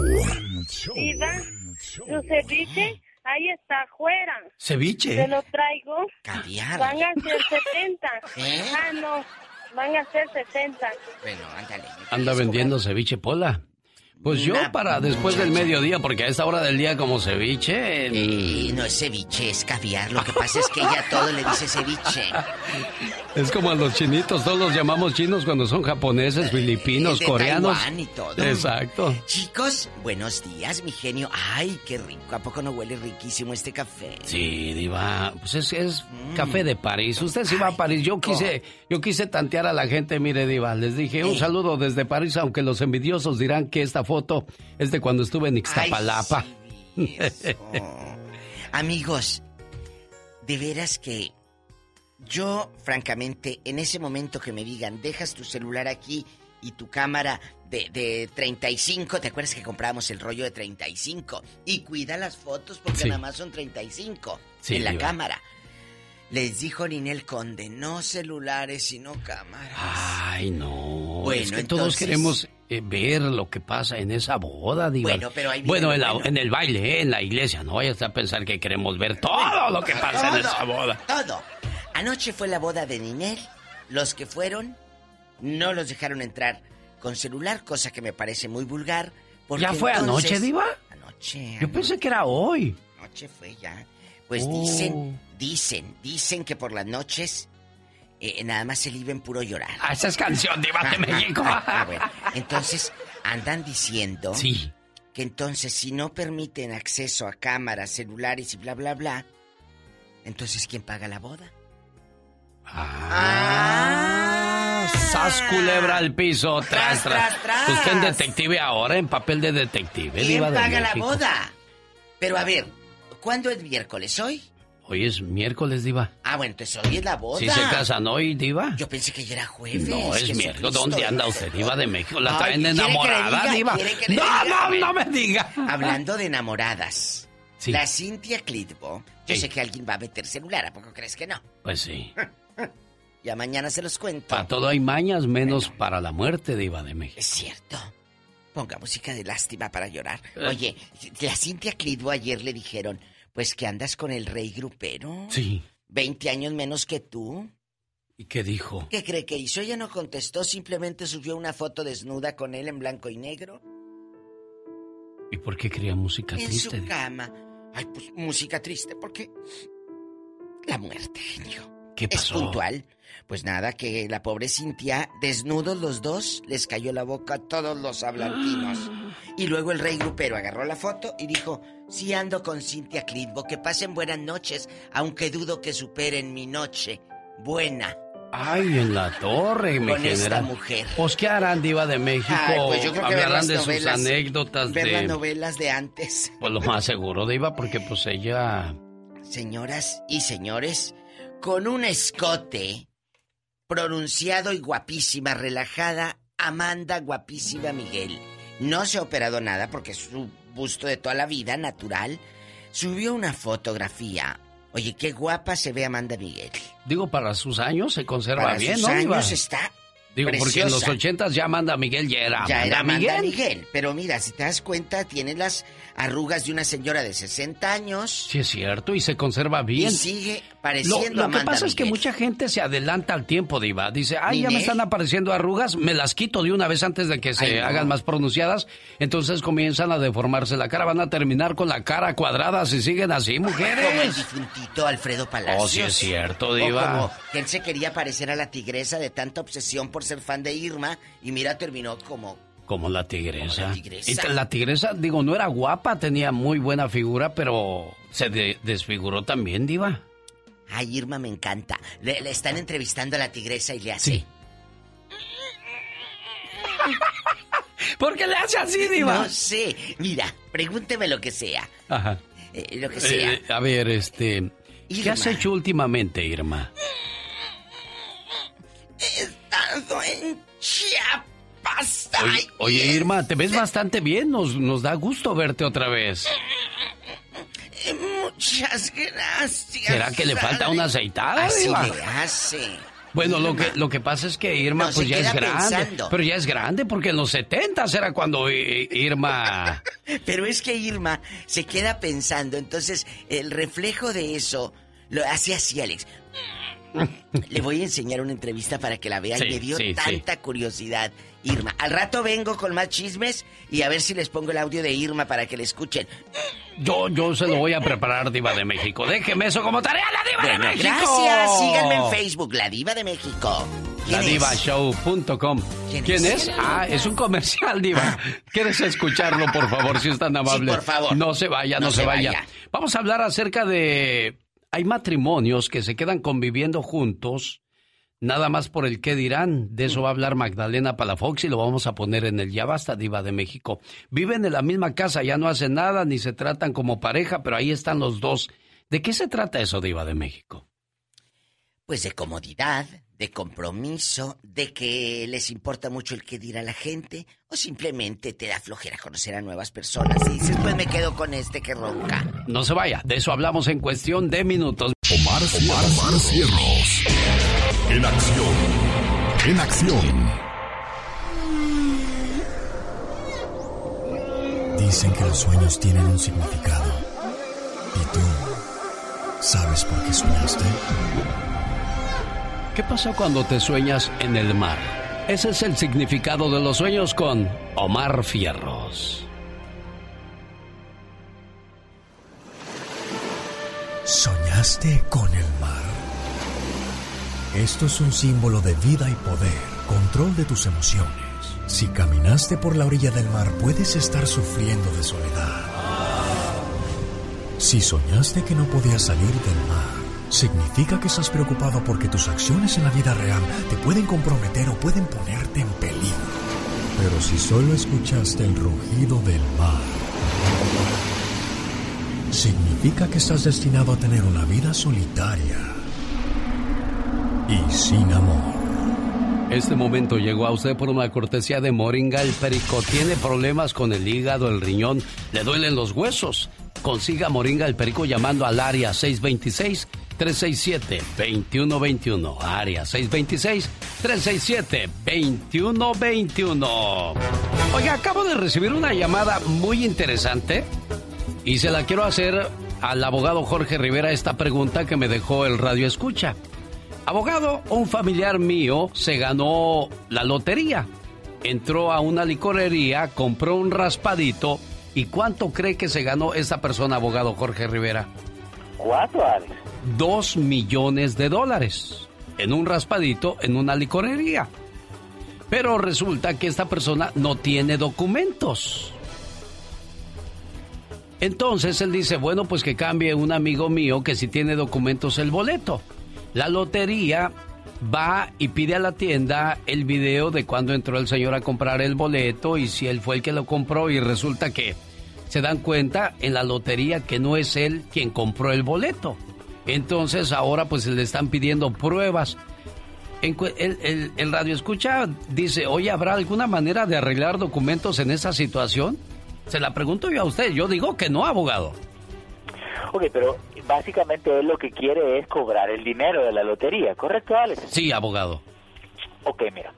Diva, su ceviche ahí está afuera. ¿Ceviche? Te lo traigo. Caviar. Van a ser 70. (laughs) ¿Eh? Ah, no. Van a ser 60. Bueno, ándale. Anda vendiendo ceviche pola. Pues yo para después del mediodía, porque a esta hora del día como ceviche... Eh, no es ceviche, es caviar. Lo que pasa es que ella todo le dice ceviche. (laughs) Es como a los chinitos, todos los llamamos chinos cuando son japoneses, filipinos, de coreanos. Taiwán y todo. Exacto. Chicos, buenos días, mi genio. Ay, qué rico. ¿A poco no huele riquísimo este café? Sí, diva, pues es, es café de París. Usted sí va a París. Yo quise, yo quise tantear a la gente, mire, diva. Les dije un saludo desde París, aunque los envidiosos dirán que esta foto es de cuando estuve en Ixtapalapa. Amigos, de veras que yo, francamente, en ese momento que me digan, dejas tu celular aquí y tu cámara de, de 35, ¿te acuerdas que comprábamos el rollo de 35? Y cuida las fotos porque Sí. nada más son 35 Sí, en la Diva. cámara. Les dijo Ninel Conde, no celulares, sino cámaras. Ay, no. Bueno, es que todos entonces- queremos eh, ver lo que pasa en esa boda, diva. Bueno, pero ahí Bueno, en, la- bueno. en el baile, eh, en la iglesia. No vayas a pensar que queremos ver todo lo que pasa en esa boda. Todo. Anoche fue la boda de Ninel. Los que fueron no los dejaron entrar con celular, cosa que me parece muy vulgar. porque ¿Ya fue entonces- anoche, diva? Anoche. Yo pensé que era hoy. Anoche fue ya. Pues Oh. dicen, dicen, dicen que por las noches eh, nada más se liben puro llorar. Ah, esa es canción, de México. Ah, bueno. Entonces, andan diciendo Sí. que entonces si no permiten acceso a cámaras, celulares y bla, bla, bla, entonces ¿quién paga la boda? Ah, sas culebra al piso, tras, tras. tras. Usted es detective ahora, en papel de detective. ¿Quién diva de paga la boda? Pero a ver, ¿cuándo es miércoles? ¿Hoy? Hoy es miércoles, diva. Ah, bueno, entonces hoy es la boda. Si se casan hoy, diva. Yo pensé que ya era jueves. No, es miércoles. ¿Dónde anda usted, diva de México? La Ay, traen ¿quiere que le enamorada, diga? diva. ¿Quiere que le No, no, no me diga. Hablando de enamoradas. Sí. La Cintia Clitbo. Yo Sí. sé que alguien va a meter celular, ¿a poco crees que no? Pues sí. (laughs) Ya mañana se los cuento. Para todo hay mañas, menos para la muerte, diva de México. Es cierto. Ponga música de lástima para llorar. Eh. Oye, la Cintia Clitbo ayer le dijeron, pues que andas con el rey grupero. Sí. 20 años menos que tú. ¿Y qué dijo? ¿Qué cree que hizo? Ella no contestó, simplemente subió una foto desnuda con él en blanco y negro. ¿Y por qué quería música en triste? su diva? cama. Ay, pues música triste, porque la muerte, genio. ¿Qué Es pasó? puntual. Pues nada, que la pobre Cintia, desnudos los dos, les cayó la boca a todos los hablantinos. (gasps) Y luego el rey grupero agarró la foto y dijo, sí ando con Cintia Clitbo, que pasen buenas noches, aunque dudo que superen mi noche. Buena. Ay, en la torre, me Con esta genera. mujer. Pues, ¿qué harán, diva de México? Ay, pues yo creo que ver Hablarán las de novelas, sus anécdotas ver las novelas de antes. Pues lo más seguro, diva, porque pues ella... Señoras y señores, con un escote pronunciado y guapísima, relajada, Amanda guapísima Miguel. No se ha operado nada porque es su busto de toda la vida, natural. Subió una fotografía. Oye, qué guapa se ve Amanda Miguel. Digo, para sus años se conserva Para bien, sus años está Digo, porque en los ochentas ya Amanda Miguel ya era Ya era Miguel. Miguel. Pero mira, si te das cuenta, tiene las arrugas de una señora de 60 años Sí, es cierto, y se conserva bien. y sigue Lo, pareciendo lo que Amanda pasa es que mucha gente se adelanta al tiempo, Diva. Dice, ay, ya me están apareciendo arrugas, me las quito de una vez antes de que se Ay, no. hagan más pronunciadas. Entonces comienzan a deformarse la cara, van a terminar con la cara cuadrada si siguen así, Como el mujeres. difuntito Alfredo Palacios. Oh, sí es cierto, O Diva. como que él se quería parecer a la tigresa de tanta obsesión por ser fan de Irma y mira, terminó como... Como la tigresa. Como la tigresa. Y la tigresa, digo, no era guapa, tenía muy buena figura, pero se de- desfiguró también, Diva. Ay, Irma me encanta. Le, le están entrevistando a la tigresa y le hace... ¿Por qué le hace así, Diva? No sé. Mira, pregúnteme lo que sea. Ajá. Eh, lo que sea. Eh, a ver, este. ¿Qué Irma. has hecho últimamente, Irma? He estado en Chiapas. Oye, Irma, te ves bastante bien. Nos, nos da gusto verte otra vez. eh, Muchas gracias. ¿Será que le falta una aceitada, Así Diva? le hace. Bueno, lo que, lo que pasa es que Irma, No, pues ya es grande. pensando. Pero ya es grande porque en los 70 era cuando eh, Irma. (laughs) Pero es que Irma se queda pensando, entonces el reflejo de eso lo hace así, Alex. Le voy a enseñar una entrevista para que la vea Sí, y me dio sí, tanta curiosidad. Irma, al rato vengo con más chismes y a ver si les pongo el audio de Irma para que le escuchen. Yo, yo se lo voy a preparar, Diva de México. Déjeme eso como tarea, la Diva Bueno, de México. gracias. Síganme en Facebook, La Diva de México. Ladivashow.com. ¿Quién ¿Quién es? es? Ah, es un comercial, Diva. (laughs) ¿Quieres escucharlo, por favor, si es tan amable? por favor. No se vaya, no, No se, se vaya. vaya. Vamos a hablar acerca de... Hay matrimonios que se quedan conviviendo juntos, nada más por el qué dirán. De eso va a hablar Magdalena Palafox y lo vamos a poner en el Ya Basta, Diva de México. Viven en la misma casa, ya no hacen nada, ni se tratan como pareja, pero ahí están los dos. ¿De qué se trata eso, Diva de México? Pues de comodidad, de compromiso, de que les importa mucho el qué dirá la gente, o simplemente te da flojera conocer a nuevas personas y dices, pues me quedo con este que ronca. No se vaya, de eso hablamos en cuestión de minutos. Omar, Omar, Omar Cierros. En acción. En acción. Dicen que los sueños tienen un significado. ¿Y tú sabes por qué soñaste? ¿Qué pasa cuando te sueñas en el mar? Ese es el significado de los sueños con Omar Fierros. ¿Soñaste con el mar? Esto es un símbolo de vida y poder, control de tus emociones. Si caminaste por la orilla del mar, puedes estar sufriendo de soledad. Si soñaste que no podías salir del mar, significa que estás preocupado porque tus acciones en la vida real te pueden comprometer o pueden ponerte en peligro. Pero si solo escuchaste el rugido del mar, significa que estás destinado a tener una vida solitaria y sin amor. Este momento llegó a usted por una cortesía de Moringa el Perico. Tiene problemas con el hígado, el riñón, le duelen los huesos. Consiga Moringa el Perico llamando al área 626-367-2121. Área 626-367-2121. Oiga, acabo de recibir una llamada muy interesante y se la quiero hacer al abogado Jorge Rivera esta pregunta que me dejó el radio escucha. Abogado, un familiar mío se ganó la lotería. Entró a una licorería, compró un raspadito. ¿Y cuánto cree que se ganó esa persona, abogado Jorge Rivera? ¿Cuánto, Alex? Dos millones de dólares en un raspadito en una licorería. Pero resulta que esta persona no tiene documentos. Entonces él dice, bueno, pues que cambie un amigo mío que si tiene documentos el boleto. La lotería va y pide a la tienda el video de cuando entró el señor a comprar el boleto y si él fue el que lo compró y resulta que se dan cuenta en la lotería que no es él quien compró el boleto. Entonces ahora pues le están pidiendo pruebas. El, el radio escucha dice, oye, ¿habrá alguna manera de arreglar documentos en esa situación? Se la pregunto yo a usted, yo digo que no, abogado. Ok, pero básicamente él lo que quiere es cobrar el dinero de la lotería, ¿correcto, Alex? Sí, abogado. Ok, mira,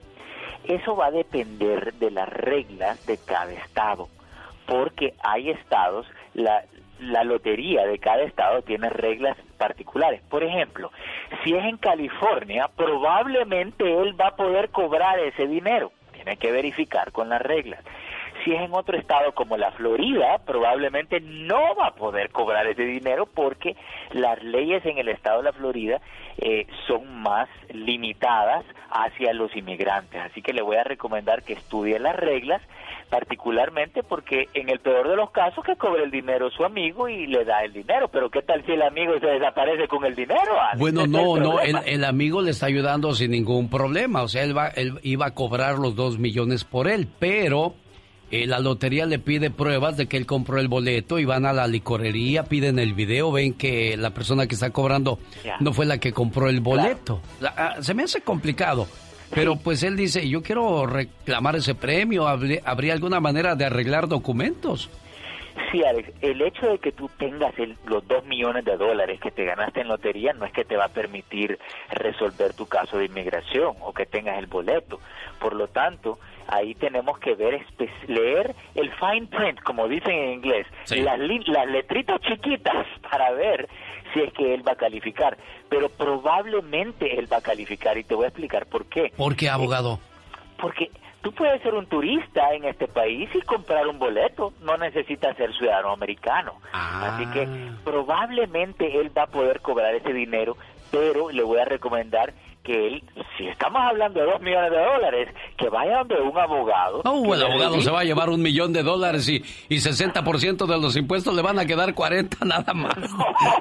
eso va a depender de las reglas de cada estado, porque hay estados, la, la lotería de cada estado tiene reglas particulares. Por ejemplo, si es en California, probablemente él va a poder cobrar ese dinero. Tiene que verificar con las reglas. Si es en otro estado como la Florida, probablemente no va a poder cobrar ese dinero porque las leyes en el estado de la Florida eh, son más limitadas hacia los inmigrantes. Así que le voy a recomendar que estudie las reglas, particularmente porque en el peor de los casos que cobre el dinero su amigo y le da el dinero. Pero ¿qué tal si el amigo se desaparece con el dinero? Bueno, no, no, el, el, amigo le está ayudando sin ningún problema. O sea, él, va, él iba a cobrar los dos millones por él, pero eh, la lotería le pide pruebas de que él compró el boleto y van a la licorería, piden el video, ven que la persona que está cobrando no fue la que compró el boleto. Ah, se me hace complicado. Pero pues él dice, yo quiero reclamar ese premio, ¿habría alguna manera de arreglar documentos? Sí, Alex, el hecho de que tú tengas los dos millones de dólares que te ganaste en lotería no es que te va a permitir resolver tu caso de inmigración o que tengas el boleto. Por lo tanto, ahí tenemos que ver, leer el fine print, como dicen en inglés, las, las letritas chiquitas (laughs) para ver si es que él va a calificar. Pero probablemente él va a calificar y te voy a explicar por qué. ¿Por qué, abogado? porque tú puedes ser un turista en este país y comprar un boleto, no necesitas ser ciudadano americano. Así que Ah. probablemente él va a poder cobrar ese dinero, pero le voy a recomendar que él, si estamos hablando de dos millones de dólares, que vaya donde un abogado. No, que el abogado se va a llevar un millón de dólares y, y 60% de los impuestos le van a quedar 40 (laughs) nada más.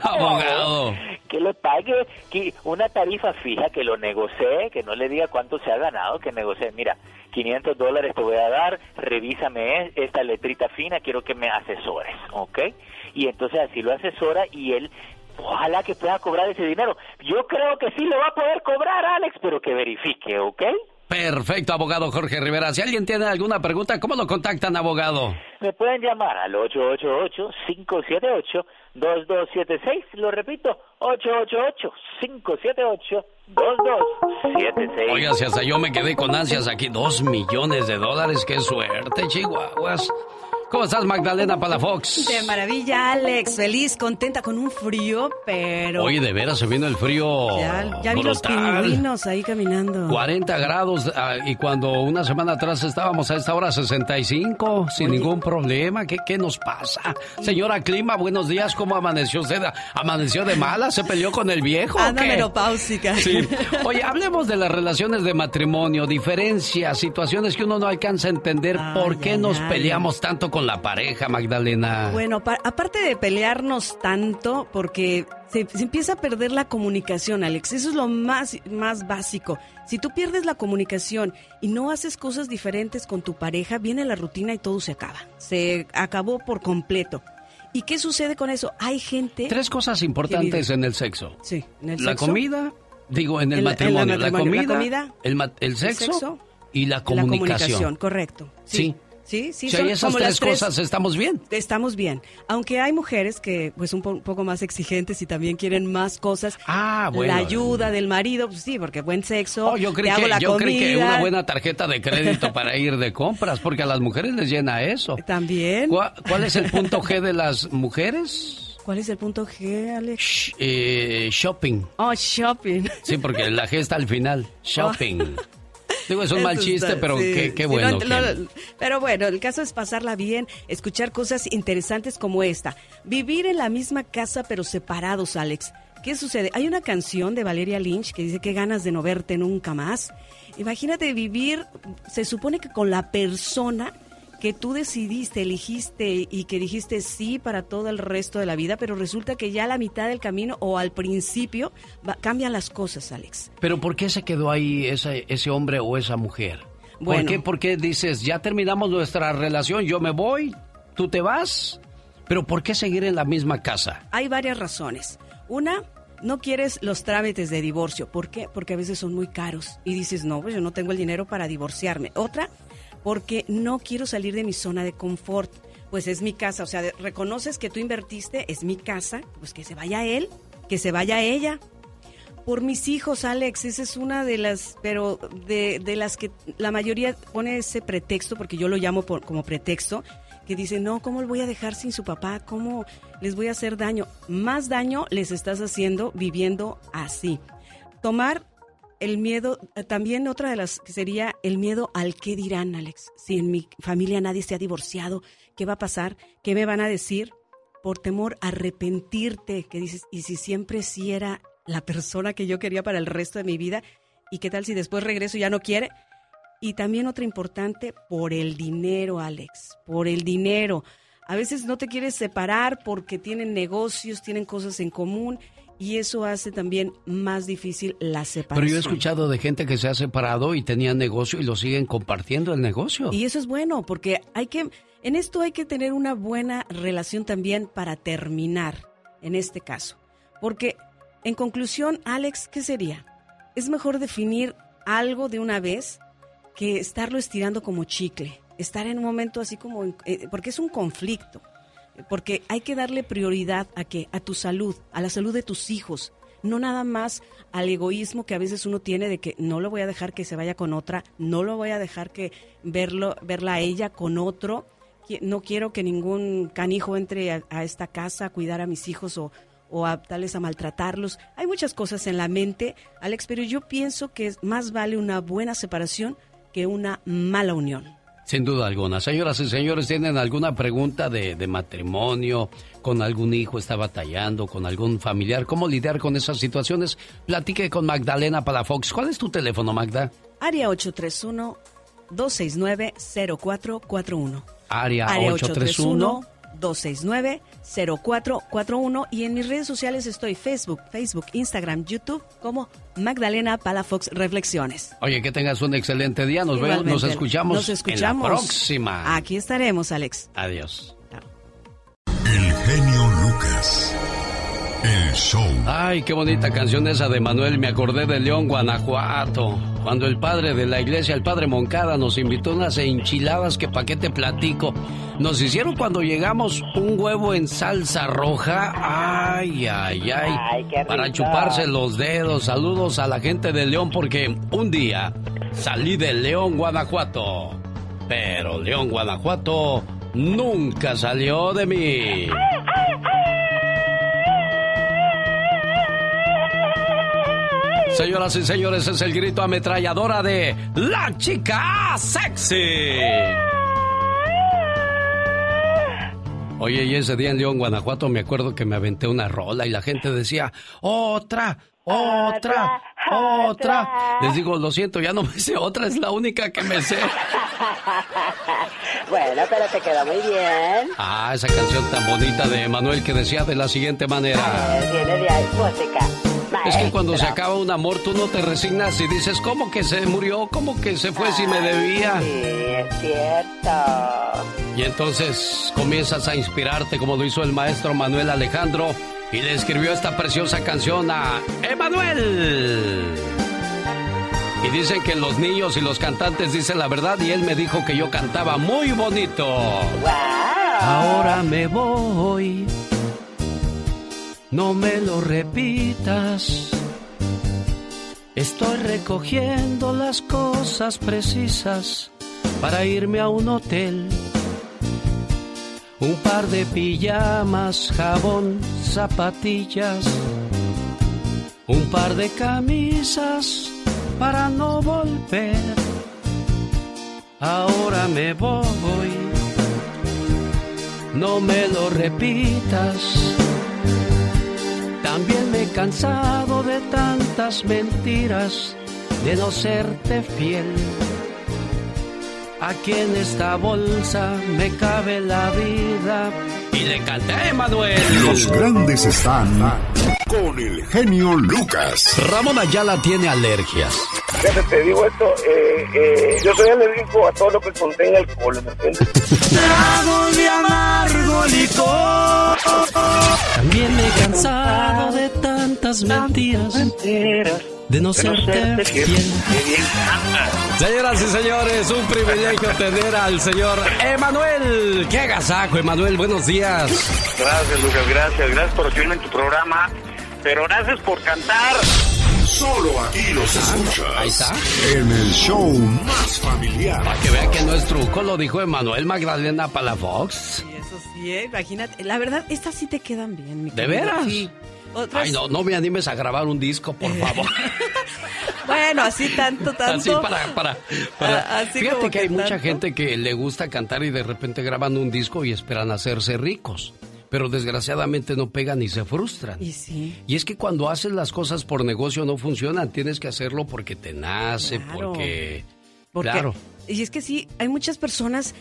abogado. que le pague que una tarifa fija, que lo negocie, que no le diga cuánto se ha ganado, que negocie, mira, 500 dólares te voy a dar, revísame es- esta letrita fina, quiero que me asesores, ¿ok? Y entonces así lo asesora y él, ojalá que pueda cobrar ese dinero. Yo creo que sí lo va a poder cobrar, Alex, pero que verifique, ¿ok? Perfecto, abogado Jorge Rivera. Si alguien tiene alguna pregunta, ¿cómo lo contactan, abogado? Me pueden llamar al 888-578-2276. Lo repito, 888-578-2276. Oiga, si hasta yo me quedé con ansias aquí, dos millones de dólares, qué suerte, chihuahuas. ¿Cómo estás, Magdalena Palafox? De maravilla, Alex. Feliz, contenta con un frío, pero. Oye, de veras se vino el frío ya, ya vi los pingüinos ahí caminando. 40 grados ah, y cuando una semana atrás estábamos a esta hora 65 sin ningún problema. ¿Qué, ¿Qué nos pasa? Señora Clima, buenos días. ¿Cómo amaneció usted? ¿Amaneció de mala? ¿Se peleó con el viejo? Anda menopáusica. Sí. Oye, hablemos de las relaciones de matrimonio, diferencias, situaciones que uno no alcanza a entender. ¿Por qué nos peleamos tanto con con la pareja, Magdalena? Bueno, pa- aparte de pelearnos tanto, porque se, se empieza a perder la comunicación, Alex. Eso es lo más, más básico. Si tú pierdes la comunicación y no haces cosas diferentes con tu pareja, viene la rutina y todo se acaba. Se acabó por completo. ¿Y qué sucede con eso? Hay gente... Tres cosas importantes en el sexo. Sí, en el La sexo. comida, digo, en el en la matrimonio. La. La comida, el, sexo, y la La comunicación. comunicación, correcto. Sí. Sí, sí, Si hay son esas como tres las cosas, estamos bien. Estamos bien. Aunque hay mujeres que pues un po- poco más exigentes y también quieren más cosas. Ah, bueno. La ayuda del marido, pues sí, porque buen sexo. Oh, yo creí, que, yo creí que una buena tarjeta de crédito para ir de compras, porque a las mujeres les llena eso. También. ¿Cuál, cuál es el punto G de las mujeres? ¿Cuál es el punto G, Alex? Eh, shopping. Oh, shopping. Sí, porque la G está al final. Shopping. Digo, es un mal chiste, está- pero sí, qué, qué sí, bueno. no, que- no, pero bueno, el caso es pasarla bien, escuchar cosas interesantes como esta. Vivir en la misma casa pero separados, Alex. ¿Qué sucede? Hay una canción de Valeria Lynch que dice que ganas de no verte nunca más. Imagínate vivir, se supone que con la persona que tú decidiste, elegiste y que dijiste sí para todo el resto de la vida, pero resulta que ya a la mitad del camino o al principio va- cambian las cosas, Alex. Pero ¿por qué se quedó ahí ese, ese hombre o esa mujer? ¿Por Bueno. qué? ¿Por qué dices, ya terminamos nuestra relación, yo me voy, tú te vas? Pero ¿por qué seguir en la misma casa? Hay varias razones. Una, no quieres los trámites de divorcio. ¿Por qué? Porque a veces son muy caros y dices, no, pues yo no tengo el dinero para divorciarme. Otra, porque no quiero salir de mi zona de confort. Pues es mi casa, o sea, reconoces que tú invertiste, es mi casa, pues que se vaya él, que se vaya ella. Por mis hijos, Alex, esa es una de las, pero de, de las que la mayoría pone ese pretexto, porque yo lo llamo como pretexto, que dice, no, ¿cómo lo voy a dejar sin su papá? ¿Cómo les voy a hacer daño? Más daño les estás haciendo viviendo así. Tomar el miedo, eh, también otra de las que sería el miedo al qué dirán, Alex. Si en mi familia nadie se ha divorciado, ¿qué va a pasar? ¿Qué me van a decir? Por temor a arrepentirte, que dices, y si siempre sí era la persona que yo quería para el resto de mi vida, ¿y qué tal si después regreso y ya no quiere? Y también otra importante, por el dinero, Alex, por el dinero. A veces no te quieres separar porque tienen negocios, tienen cosas en común y eso hace también más difícil la separación. Pero yo he escuchado de gente que se ha separado y tenía negocio y lo siguen compartiendo el negocio. Y eso es bueno, porque hay que, en esto hay que tener una buena relación también para terminar, en este caso. Porque, en conclusión, Alex, ¿qué sería? Es mejor definir algo de una vez que estarlo estirando como chicle. Estar en un momento así como, eh, porque es un conflicto. Porque hay que darle prioridad a que a tu salud, a la salud de tus hijos, no nada más al egoísmo que a veces uno tiene de que no lo voy a dejar que se vaya con otra, no lo voy a dejar que verlo, verla a ella con otro. No quiero que ningún canijo entre a, esta casa a cuidar a mis hijos o, o a tales a maltratarlos. Hay muchas cosas en la mente, Alex, pero yo pienso que más vale una buena separación que una mala unión. Sin duda alguna. Señoras y señores, ¿tienen alguna pregunta de, de matrimonio? ¿Con algún hijo está batallando? ¿Con algún familiar? ¿Cómo lidiar con esas situaciones? Platique con Magdalena Palafox. ¿Cuál es tu teléfono, Magda? Área 831-269-0441. Área, Área 831. 831-269-0441 y en mis redes sociales estoy Facebook, Facebook, Instagram, YouTube como Magdalena Palafox Reflexiones. Oye, que tengas un excelente día. Nos vemos, nos escuchamos, Nos escuchamos. en la próxima. Aquí estaremos, Alex. Adiós. El genio Lucas. El show. Ay, qué bonita canción esa de Manuel. Me acordé de León, Guanajuato. Cuando el padre de la iglesia, el padre Moncada, nos invitó unas enchiladas que pa' qué te platico. Nos hicieron cuando llegamos un huevo en salsa roja. Ay, ay, ay. Ay, qué para chuparse los dedos. Saludos a la gente de León porque un día salí de León, Guanajuato. Pero León, Guanajuato nunca salió de mí. (laughs) Señoras y señores, es el grito ametralladora de La Chica Sexy. Oye, y ese día en León, Guanajuato, me acuerdo que me aventé una rola y la gente decía, otra, otra, otra. Les digo, lo siento, ya no me sé otra, es la única que me sé. (laughs) bueno, pero te quedó muy bien. Ah, esa canción tan bonita de Manuel que decía de la siguiente manera. Tiene de ahí música. Es que cuando se acaba un amor tú no te resignas y dices, ¿cómo que se murió? ¿Cómo que se fue si me debía? Sí, es cierto. Y entonces comienzas a inspirarte como lo hizo el maestro Manuel Alejandro y le escribió esta preciosa canción a Emanuel. Y dicen que los niños y los cantantes dicen la verdad y él me dijo que yo cantaba muy bonito. Ahora me voy. No me lo repitas. Estoy recogiendo las cosas precisas para irme a un hotel. Un par de pijamas, jabón, zapatillas. Un par de camisas para no volver. Ahora me voy. No me lo repitas. También me he cansado de tantas mentiras, de no serte fiel. Aquí en esta bolsa me cabe la vida. Y le canté a Manuel. Los grandes están con el genio Lucas. Ramón Ayala tiene alergias. Fíjate, te digo esto, eh, eh, yo soy alérgico a todo lo que contenga alcohol, ¿me entiendes? Trago de amargo licor. También me he cansado de tantas mentiras. De no serte fiel. Señoras y señores, un privilegio tener al señor Emanuel. ¡Qué agasajo, Emanuel! Buenos días. Gracias, Lucas, gracias. Gracias por recibirme en tu programa. Pero gracias por cantar. Solo aquí los escuchas. Ahí está. En el show más familiar. Para que vea que no es truco, lo dijo Emanuel Magdalena Palafox. ¿Eh? imagínate. La verdad, estas sí te quedan bien, mi ¿De querido. veras? Sí. Otras- Ay, no, no me animes a grabar un disco, por favor. (laughs) Bueno, así tanto, (laughs) tanto. Así para, para, para- Ah, así Fíjate que hay mucha gente que le gusta cantar y de repente graban un disco y esperan hacerse ricos. Pero desgraciadamente no pegan y se frustran. Y sí. Y es que cuando haces las cosas por negocio no funcionan. Tienes que hacerlo porque te nace, Claro. porque... Porque- Claro. Y es que sí, hay muchas personas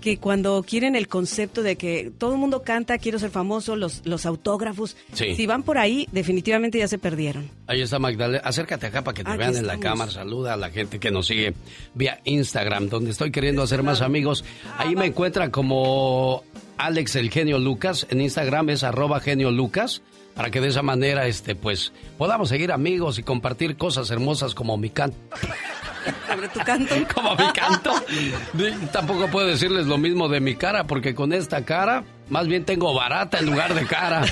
que cuando quieren el concepto de que todo el mundo canta, quiero ser famoso, los, los autógrafos, Sí. si van por ahí, definitivamente ya se perdieron. Ahí está Magdalena. Acércate acá para que te Aquí vean en la cámara. Saluda a la gente que nos sigue vía Instagram, donde estoy queriendo hacer más amigos. Ahí me encuentran como Alex el genio Lucas. En Instagram es arroba genio Lucas. Para que de esa manera, este, pues, podamos seguir amigos y compartir cosas hermosas como mi canto. Sobre tu canto. (laughs) como mi canto. Tampoco puedo decirles lo mismo de mi cara, porque con esta cara, más bien tengo barata en lugar de cara.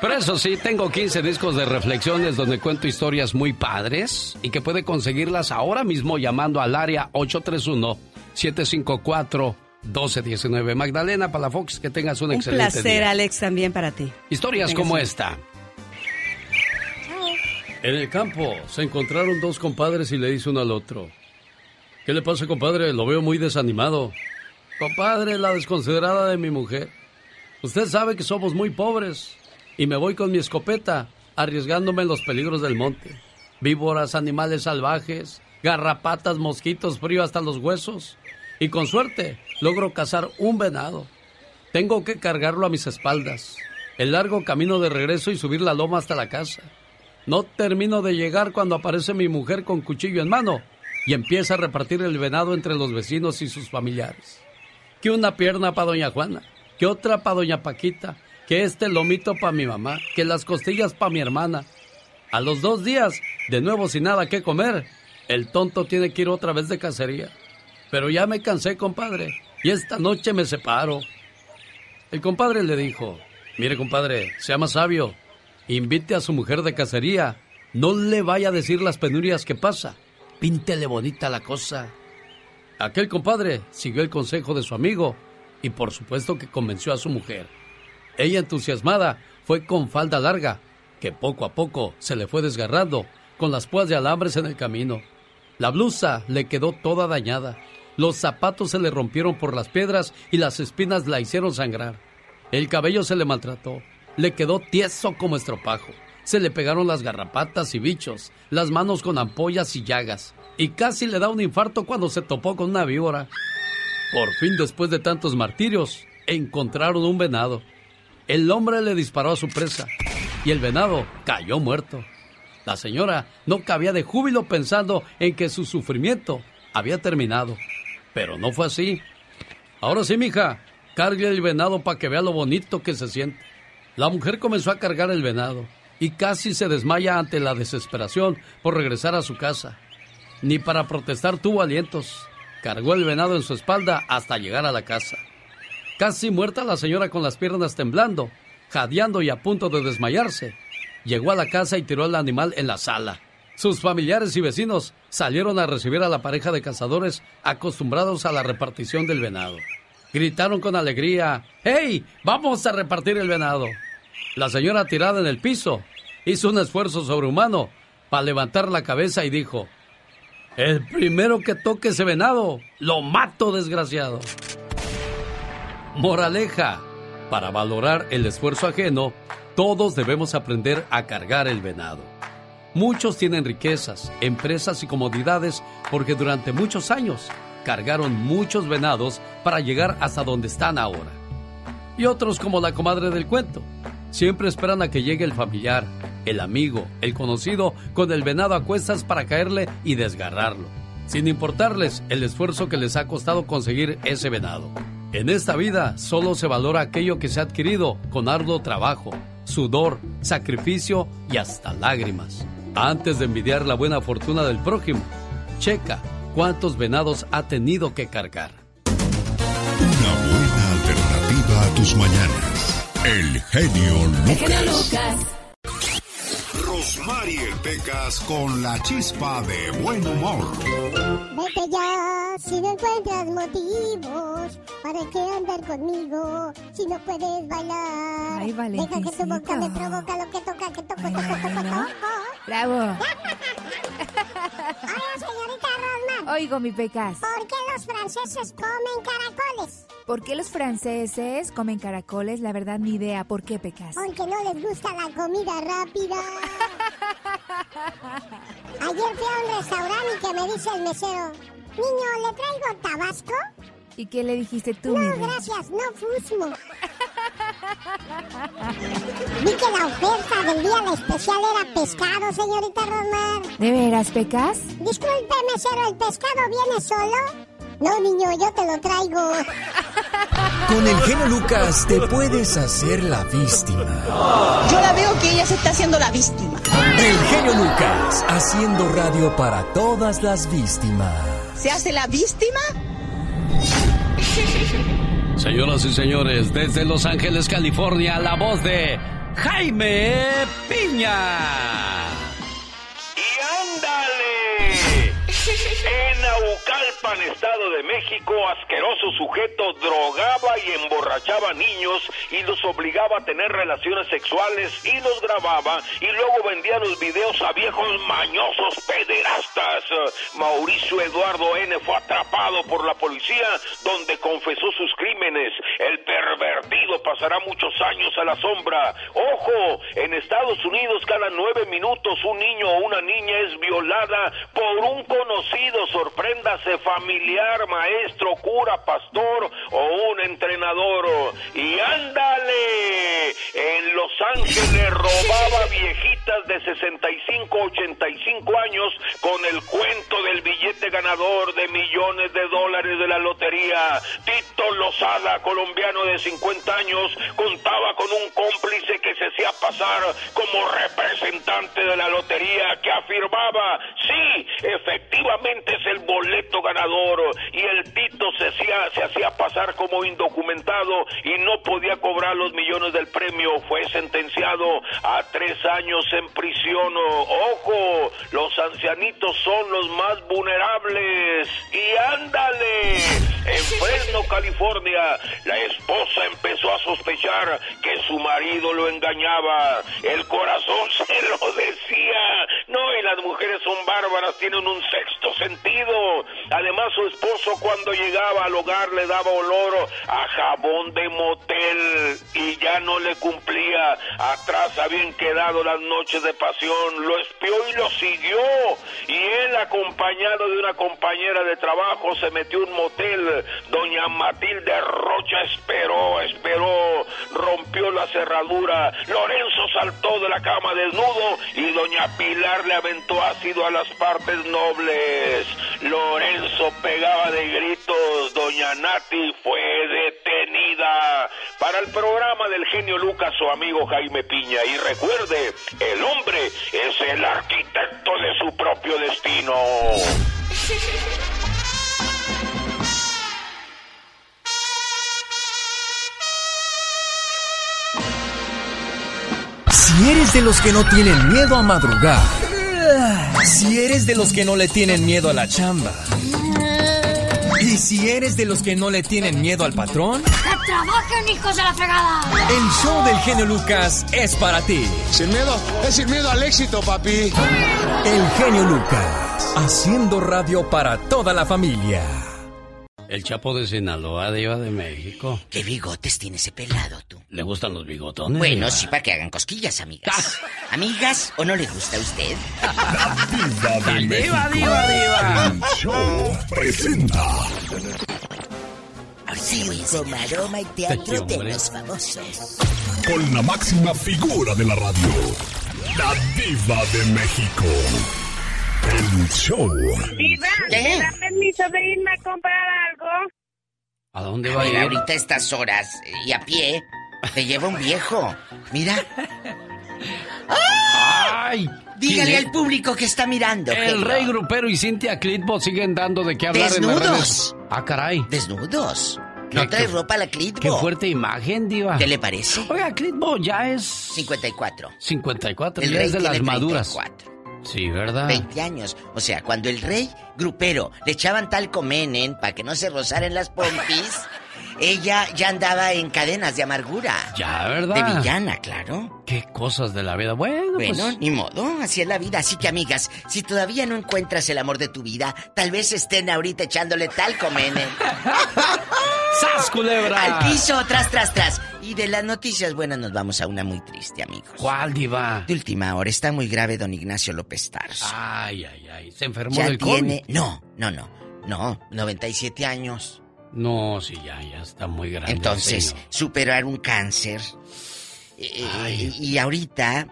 Pero eso sí, tengo 15 discos de reflexiones donde cuento historias muy padres y que puede conseguirlas ahora mismo llamando al área 831-754-1219. Magdalena Palafox, que tengas un, Un excelente placer, día. Alex, también para ti. Historias como esta. En el campo se encontraron dos compadres y le dice uno al otro. ¿Qué le pasa, compadre? Lo veo muy desanimado. Compadre, la desconsiderada de mi mujer. Usted sabe que somos muy pobres y me voy con mi escopeta, arriesgándome en los peligros del monte. Víboras, animales salvajes, garrapatas, mosquitos, frío hasta los huesos. Y con suerte logro cazar un venado. Tengo que cargarlo a mis espaldas. El largo camino de regreso y subir la loma hasta la casa. No termino de llegar cuando aparece mi mujer con cuchillo en mano y empieza a repartir el venado entre los vecinos y sus familiares. Que una pierna para doña Juana, que otra para doña Paquita, que este lomito para mi mamá, que las costillas para mi hermana. A los dos días, de nuevo sin nada que comer, el tonto tiene que ir otra vez de cacería. Pero ya me cansé, compadre, y esta noche me separo. El compadre le dijo, mire compadre, sea más sabio, invite a su mujer de cacería, no le vaya a decir las penurias que pasa, píntele bonita la cosa. Aquel compadre siguió el consejo de su amigo y por supuesto que convenció a su mujer. Ella entusiasmada fue con falda larga, que poco a poco se le fue desgarrando, con las púas de alambres en el camino. La blusa le quedó toda dañada, los zapatos se le rompieron por las piedras y las espinas la hicieron sangrar. El cabello se le maltrató, le quedó tieso como estropajo, se le pegaron las garrapatas y bichos, las manos con ampollas y llagas, y casi le da un infarto cuando se topó con una víbora. Por fin, después de tantos martirios, encontraron un venado. El hombre le disparó a su presa y el venado cayó muerto. La señora no cabía de júbilo pensando en que su sufrimiento había terminado. Pero no fue así. Ahora sí, mija, cargue el venado para que vea lo bonito que se siente. La mujer comenzó a cargar el venado y casi se desmaya ante la desesperación por regresar a su casa. Ni para protestar tuvo alientos. Cargó el venado en su espalda hasta llegar a la casa. Casi muerta la señora con las piernas temblando, jadeando y a punto de desmayarse. Llegó a la casa y tiró al animal en la sala. Sus familiares y vecinos salieron a recibir a la pareja de cazadores acostumbrados a la repartición del venado. Gritaron con alegría, ¡Hey! ¡Vamos a repartir el venado! La señora tirada en el piso hizo un esfuerzo sobrehumano para levantar la cabeza y dijo, El primero que toque ese venado, lo mato, desgraciado. Moraleja. Para valorar el esfuerzo ajeno, todos debemos aprender a cargar el venado. Muchos tienen riquezas, empresas y comodidades porque durante muchos años cargaron muchos venados para llegar hasta donde están ahora. Y otros como la comadre del cuento, siempre esperan a que llegue el familiar, el amigo, el conocido con el venado a cuestas para caerle y desgarrarlo, sin importarles el esfuerzo que les ha costado conseguir ese venado. En esta vida solo se valora aquello que se ha adquirido con arduo trabajo, sudor, sacrificio y hasta lágrimas. Antes de envidiar la buena fortuna del prójimo, checa cuántos venados ha tenido que cargar. Una buena alternativa a tus mañanas. El genio Lucas. El genio Lucas. Rosmarie Pecas con la chispa de buen humor. Vete ya, si no encuentras motivos para que andar conmigo, si no puedes bailar. Ay, Deja que tu boca me provoca lo que toca, que toco, toco, toco, toco. Bravo. (laughs) Hola, señorita Rosmar. Oigo, mi pecas. ¿Por qué los franceses comen caracoles? ¿Por qué los franceses comen caracoles? La verdad, ni idea. ¿Por qué pecas? Porque no les gusta la comida rápida. Ayer fui a un restaurante y que me dice el mesero, niño, ¿le traigo tabasco? ¿Y qué le dijiste tú, No, gracias, no fusmo. Vi que la oferta del día la especial era pescado, señorita Rosmar. ¿De veras, pecas? Disculpe, mesero, ¿el pescado viene solo? No, niño, yo te lo traigo. Con el genio Lucas te puedes hacer la víctima. Yo la veo que ella se está haciendo la víctima. El genio Lucas, haciendo radio para todas las víctimas. ¿Se hace la víctima? Señoras y señores, desde Los Ángeles, California, la voz de Jaime Piña. En Naucalpan, Estado de México, asqueroso sujeto drogaba y emborrachaba niños y los obligaba a tener relaciones sexuales y los grababa y luego vendía los videos a viejos mañosos pederastas. Mauricio Eduardo N. fue atrapado por la policía donde confesó sus crímenes. El pervertido pasará muchos años a la sombra. Ojo, en Estados Unidos cada nueve minutos un niño o una niña es violada por un conocido, sorpréndase familiar, maestro, cura, pastor o un entrenador. Y ándale, en Los Ángeles robaba viejitas de 65, 85 años con el cuento del billete ganador de millones de dólares de la lotería. Tito Lozada, colombiano de 50 años, contaba con un cómplice que se hacía pasar como representante de la lotería que afirmaba, sí, efectivamente es el boleto ganador y el Tito se hacía, se hacía pasar como indocumentado y no podía cobrar los millones del premio. Fue sentenciado a tres años en prisión. Ojo, los ancianitos son los más vulnerables. Y ándale, en Fresno, California, la esposa empezó a sospechar que su marido lo engañaba. El corazón (laughs) se lo decía. No, y las mujeres son bárbaras, tienen un sentido. Además, su esposo cuando llegaba al hogar le daba olor a jabón de motel y ya no le cumplía. Atrás habían quedado las noches de pasión. Lo espió y lo siguió. Y él, acompañado de una compañera de trabajo, se metió en un motel. Doña Matilde Rocha esperó, esperó, rompió la cerradura. Lorenzo saltó de la cama desnudo y doña Pilar le aventó ácido a las partes nobles. Lorenzo pegaba de gritos. Doña Nati fue detenida. Para el programa del genio Lucas, su amigo Jaime Piña. Y recuerde, el hombre es el arquitecto de su propio destino. Si eres de los que no tienen miedo a madrugar, si eres de los que no le tienen miedo a la chamba, y si eres de los que no le tienen miedo al patrón, ¡Que trabajen, hijos de la fregada! el show del genio Lucas es para ti. Sin miedo, es sin miedo al éxito, papi. El genio Lucas, haciendo radio para toda la familia. El Chapo de Sinaloa, Diva de México. ¿Qué bigotes tiene ese pelado tú? ¿Le gustan los bigotones? Bueno, Diva? sí, para que hagan cosquillas, amigas. ¿Amigas o no le gusta a usted? Diva, diva, diva. El show presenta. Circo, maroma y teatro Este de hombre. los famosos. Con la máxima figura de la radio. La diva de México. El show. Diva, ¿Qué? ¿me da permiso de irme a comprar? ¿A dónde A va a ir? ahorita a estas horas y a pie te lleva un viejo. Mira. ¡Ay! Dígale ¿Quién al público que está mirando. El genio. Rey Grupero y Cintia Clitbo siguen dando de qué hablar en las Desnudos. redes. Ah, caray. Desnudos. ¿Qué- No trae ropa la Clitbo. Qué fuerte imagen, Diva. ¿Qué le parece? Oiga, Clitbo ya es 54. 54, El ya rey es de las tiene maduras. 34. Sí, ¿verdad? 20 años. O sea, cuando el rey grupero le echaban talco menen para que no se rozaran las pompis, (laughs) ella ya andaba en cadenas de amargura. Ya, ¿verdad? De villana, claro. Qué cosas de la vida. Bueno, Bueno, pues. ni modo, así es la vida. Así que, amigas, si todavía no encuentras el amor de tu vida, tal vez estén ahorita echándole talco menen. (laughs) ¡Sas, culebra! Al piso, tras, tras, tras. Y de las noticias buenas nos vamos a una muy triste, amigos. ¿Cuál, Diva? De última hora, está muy grave don Ignacio López Tarso. Ay, ay, ay. Se enfermó ya del tiene... COVID. No, no, no. No, 97 años. No, sí, ya, ya está muy grande. Entonces, superar un cáncer. Eh, y ahorita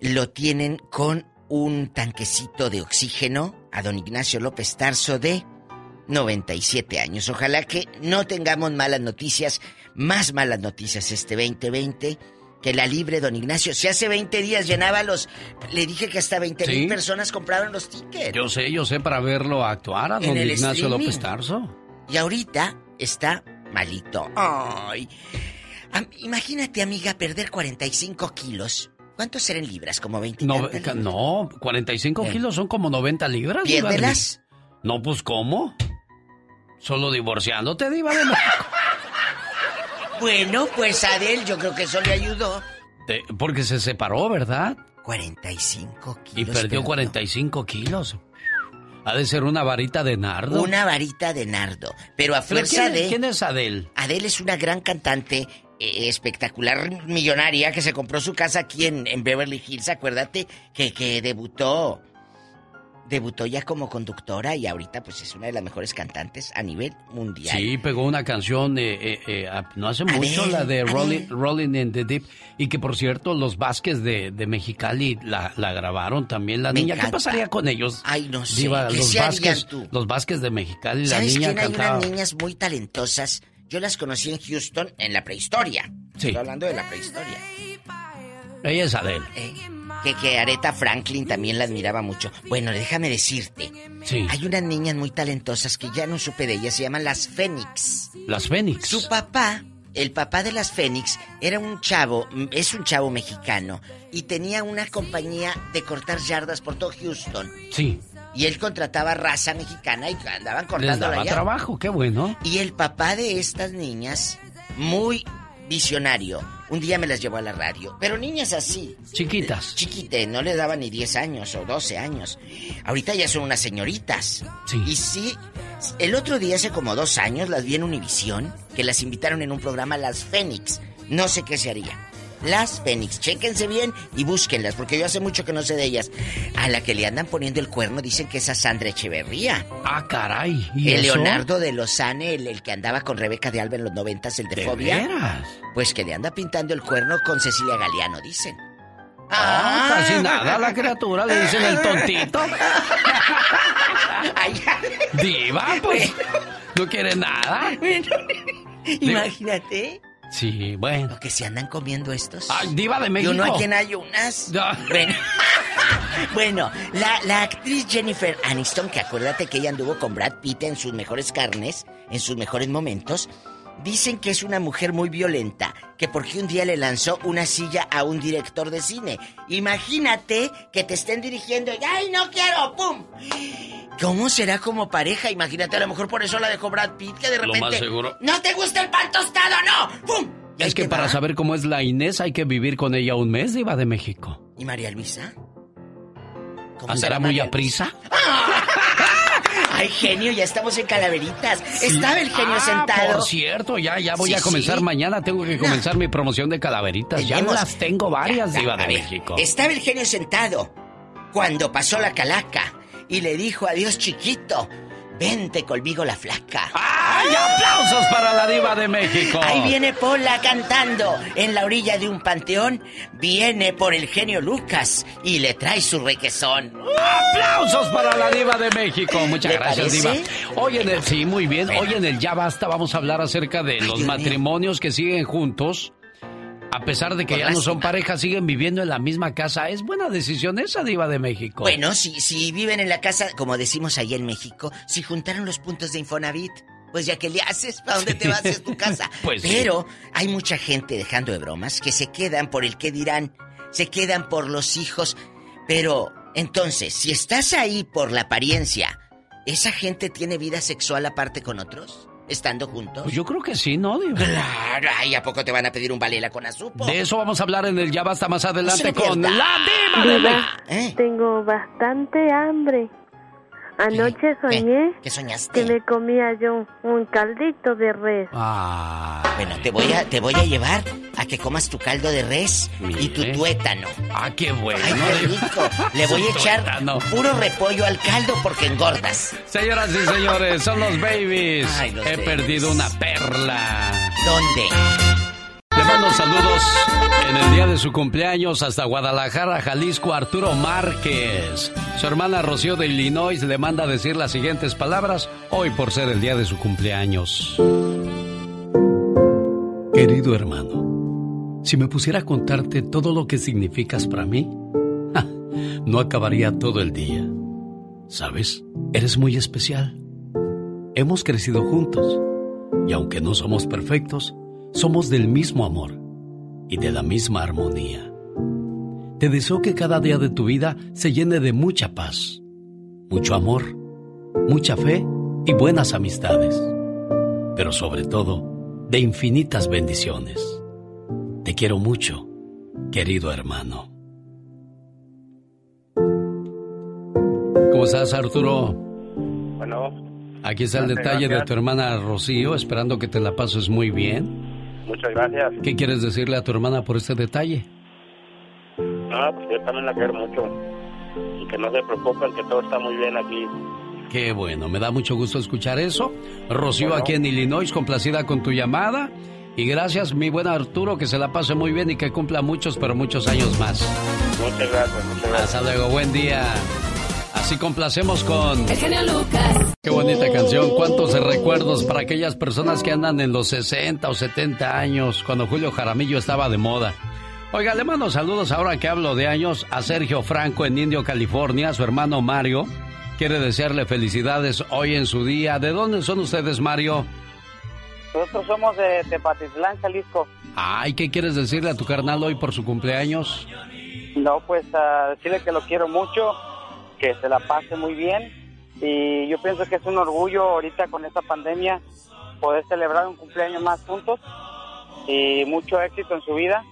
lo tienen con un tanquecito de oxígeno a don Ignacio López Tarso de 97 años. Ojalá que no tengamos malas noticias, más malas noticias este 2020. Que la libre don Ignacio. Si hace 20 días llenaba los... Le dije que hasta 20 mil Sí. personas compraron los tickets. Yo sé, yo sé para verlo actuar a don Ignacio streaming. López Tarso. Y ahorita está malito. Ay. Am- imagínate, amiga, perder 45 kilos. ¿Cuántos serán libras? ¿Como 20? No, libras? no, 45 ¿Qué? kilos son como 90 libras. Diva de Piérdelas. México. No, pues ¿cómo? Solo divorciándote, Diva de México. (laughs) Bueno, pues a Adel yo creo que eso le ayudó. Porque se separó, ¿verdad? 45 Y kilos. perdió 45 kilos. Ha de ser una varita de nardo. Una varita de nardo. Pero a ¿Pero fuerza quién, de... ¿Quién es Adel? Adele es una gran cantante eh, espectacular, millonaria, que se compró su casa aquí en, en Beverly Hills. Acuérdate que, que debutó. Debutó ya como conductora y ahorita pues es una de las mejores cantantes a nivel mundial. Sí, pegó una canción eh, eh, eh, a- no hace mucho, la de. Rolling, Rolling in the Deep. Y que por cierto, los Vázquez de, de Mexicali la, la grabaron también. La Me niña, ¿qué encanta. pasaría con ellos? Ay, no sé. Diva, ¿Qué los Vázquez, tú? los Vázquez de Mexicali, la ¿Sabes niña quién? Hay cantaba. unas niñas muy talentosas. Yo las conocí en Houston en la prehistoria. Sí. Estoy hablando de la prehistoria. Ella es Adele. Eh, que, que Aretha Franklin también la admiraba mucho. Bueno, déjame decirte. Sí. Hay unas niñas muy talentosas que ya no supe de ellas. Se llaman las Fénix. Las Fénix. Su papá, el papá de las Fénix, era un chavo, es un chavo mexicano. Y tenía una compañía de cortar yardas por todo Houston. Sí. Y él contrataba raza mexicana y andaban Les cortándola daba allá. trabajo, qué bueno. Y el papá de estas niñas, muy visionario, un día me las llevó a la radio. Pero niñas así. Chiquitas. Chiquite, no le daban ni 10 años o 12 años. Ahorita ya son unas señoritas. Sí. Y sí, el otro día, hace como dos años, las vi en Univisión, que las invitaron en un programa Las Fénix. No sé qué se haría. Las Fénix, chéquense bien y búsquenlas, porque yo hace mucho que no sé de ellas. A la que le andan poniendo el cuerno dicen que es a Sandra Echeverría. Ah, caray. ¿y El eso? Leonardo de Lozane, el, el que andaba con Rebeca de Alba en los noventas, el de, ¿De Fobia. veras? Pues que le anda pintando el cuerno con Cecilia Galeano, dicen. Ah, casi nada la criatura, le dicen el tontito. Diva, pues, no quiere nada. Imagínate. Sí, bueno. Lo que se andan comiendo estos. Ay, diva de Y México. uno aquí en ayunas. Bueno, (laughs) bueno la, la actriz Jennifer Aniston, que acuérdate que ella anduvo con Brad Pitt en sus mejores carnes, en sus mejores momentos, dicen que es una mujer muy violenta, que porque un día le lanzó una silla a un director de cine. Imagínate que te estén dirigiendo y ¡ay, no quiero! ¡Pum! ¿Cómo será como pareja? Imagínate, a lo mejor por eso la dejó Brad Pitt, que de Lo repente... más seguro. ¡No te gusta el pan tostado, no! ¡Pum! Es que para va. saber cómo es la Inés hay que vivir con ella un mes, Diva de México. ¿Y María Luisa? ¿Cómo ¿Ah, será ¿Será muy a prisa? Ay, genio, ya estamos en calaveritas. Estaba el genio Ah, sentado. Por cierto, ya, ya voy Sí, a comenzar sí. mañana. Tengo que comenzar mi promoción de calaveritas. Ya Tenemos- las tengo varias, Ya, Diva a de ver, México. Estaba el genio sentado cuando pasó la calaca y le dijo adiós chiquito, vente conmigo la flaca. ¡Ay, aplausos para la Diva de México! Ahí viene Pola cantando en la orilla de un panteón. Viene por el genio Lucas y le trae su requesón. ¡Aplausos para la Diva de México! Muchas ¿Le gracias, parece? Diva. Hoy en el, sí, muy bien. Hoy en el Ya Basta vamos a hablar acerca de los matrimonios que siguen juntos. A pesar de que Por ya no son pareja, siguen viviendo en la misma casa. ¿Es buena decisión esa, Diva de México? Bueno, si, si viven en la casa, como decimos ahí en México, si juntaron los puntos de Infonavit, pues ya que le haces, ¿para dónde te vas? Es tu (laughs) casa. Pues sí. Pero hay mucha gente, dejando de bromas, que se quedan por el que dirán, se quedan por los hijos. Pero, entonces, si estás ahí por la apariencia, ¿esa gente tiene vida sexual aparte con otros? ¿Estando juntos? Pues yo creo que sí, ¿no, Diva? Claro, ay, ¿a poco te van a pedir un balela con azupo? De eso vamos a hablar en el Ya Basta más adelante No se lo con la Diva de Diva. ¿Eh? tengo bastante hambre. Anoche soñé ¿Qué soñaste? que me comía yo un caldito de res. Ah. Bueno, te voy a, te voy a llevar a que comas tu caldo de res y tu tuétano. Ah, qué bueno. Ay, qué rico. Le voy a echar tuétano. puro repollo al caldo porque engordas. Señoras y señores, son los babies. Ay, los He babies. perdido una perla. ¿Dónde? Le mando saludos en el día de su cumpleaños hasta Guadalajara, Jalisco, Arturo Márquez. Su hermana Rocío de Illinois le manda decir las siguientes palabras hoy por ser el día de su cumpleaños. Querido hermano, si me pusiera a contarte todo lo que significas para mí, no acabaría todo el día. ¿Sabes? Eres muy especial. Hemos crecido juntos y aunque no somos perfectos, somos del mismo amor y de la misma armonía. Te deseo que cada día de tu vida se llene de mucha paz, mucho amor, mucha fe y buenas amistades, pero sobre todo de infinitas bendiciones. Te quiero mucho, querido hermano. ¿Cómo estás, Arturo? Bueno, Aquí está el Gracias, detalle de tu hermana Rocío, esperando que te la pases muy bien. Muchas gracias. ¿Qué quieres decirle a tu hermana por este detalle? No, pues yo también la quiero mucho. Y que no se preocupen, que todo está muy bien aquí. Qué bueno, me da mucho gusto escuchar eso. Rocío Bueno. aquí en Illinois, complacida con tu llamada. Y gracias, mi buen Arturo, que se la pase muy bien y que cumpla muchos, pero muchos años más. Muchas gracias, muchas gracias. Hasta luego, buen día. Así complacemos con... El genio Lucas. Qué bonita canción. ¿Cuántos recuerdos para aquellas personas que andan en los 60 o 70 años, cuando Julio Jaramillo estaba de moda? Oiga, le mando saludos ahora que hablo de años a Sergio Franco en Indio, California, su hermano Mario. Quiere desearle felicidades hoy en su día. ¿De dónde son ustedes, Mario? Nosotros somos de Tepatitlán, Jalisco. Ay, ¿qué quieres decirle a tu carnal hoy por su cumpleaños? No, pues a decirle que lo quiero mucho que se la pase muy bien y yo pienso que es un orgullo ahorita con esta pandemia poder celebrar un cumpleaños más juntos y mucho éxito en su vida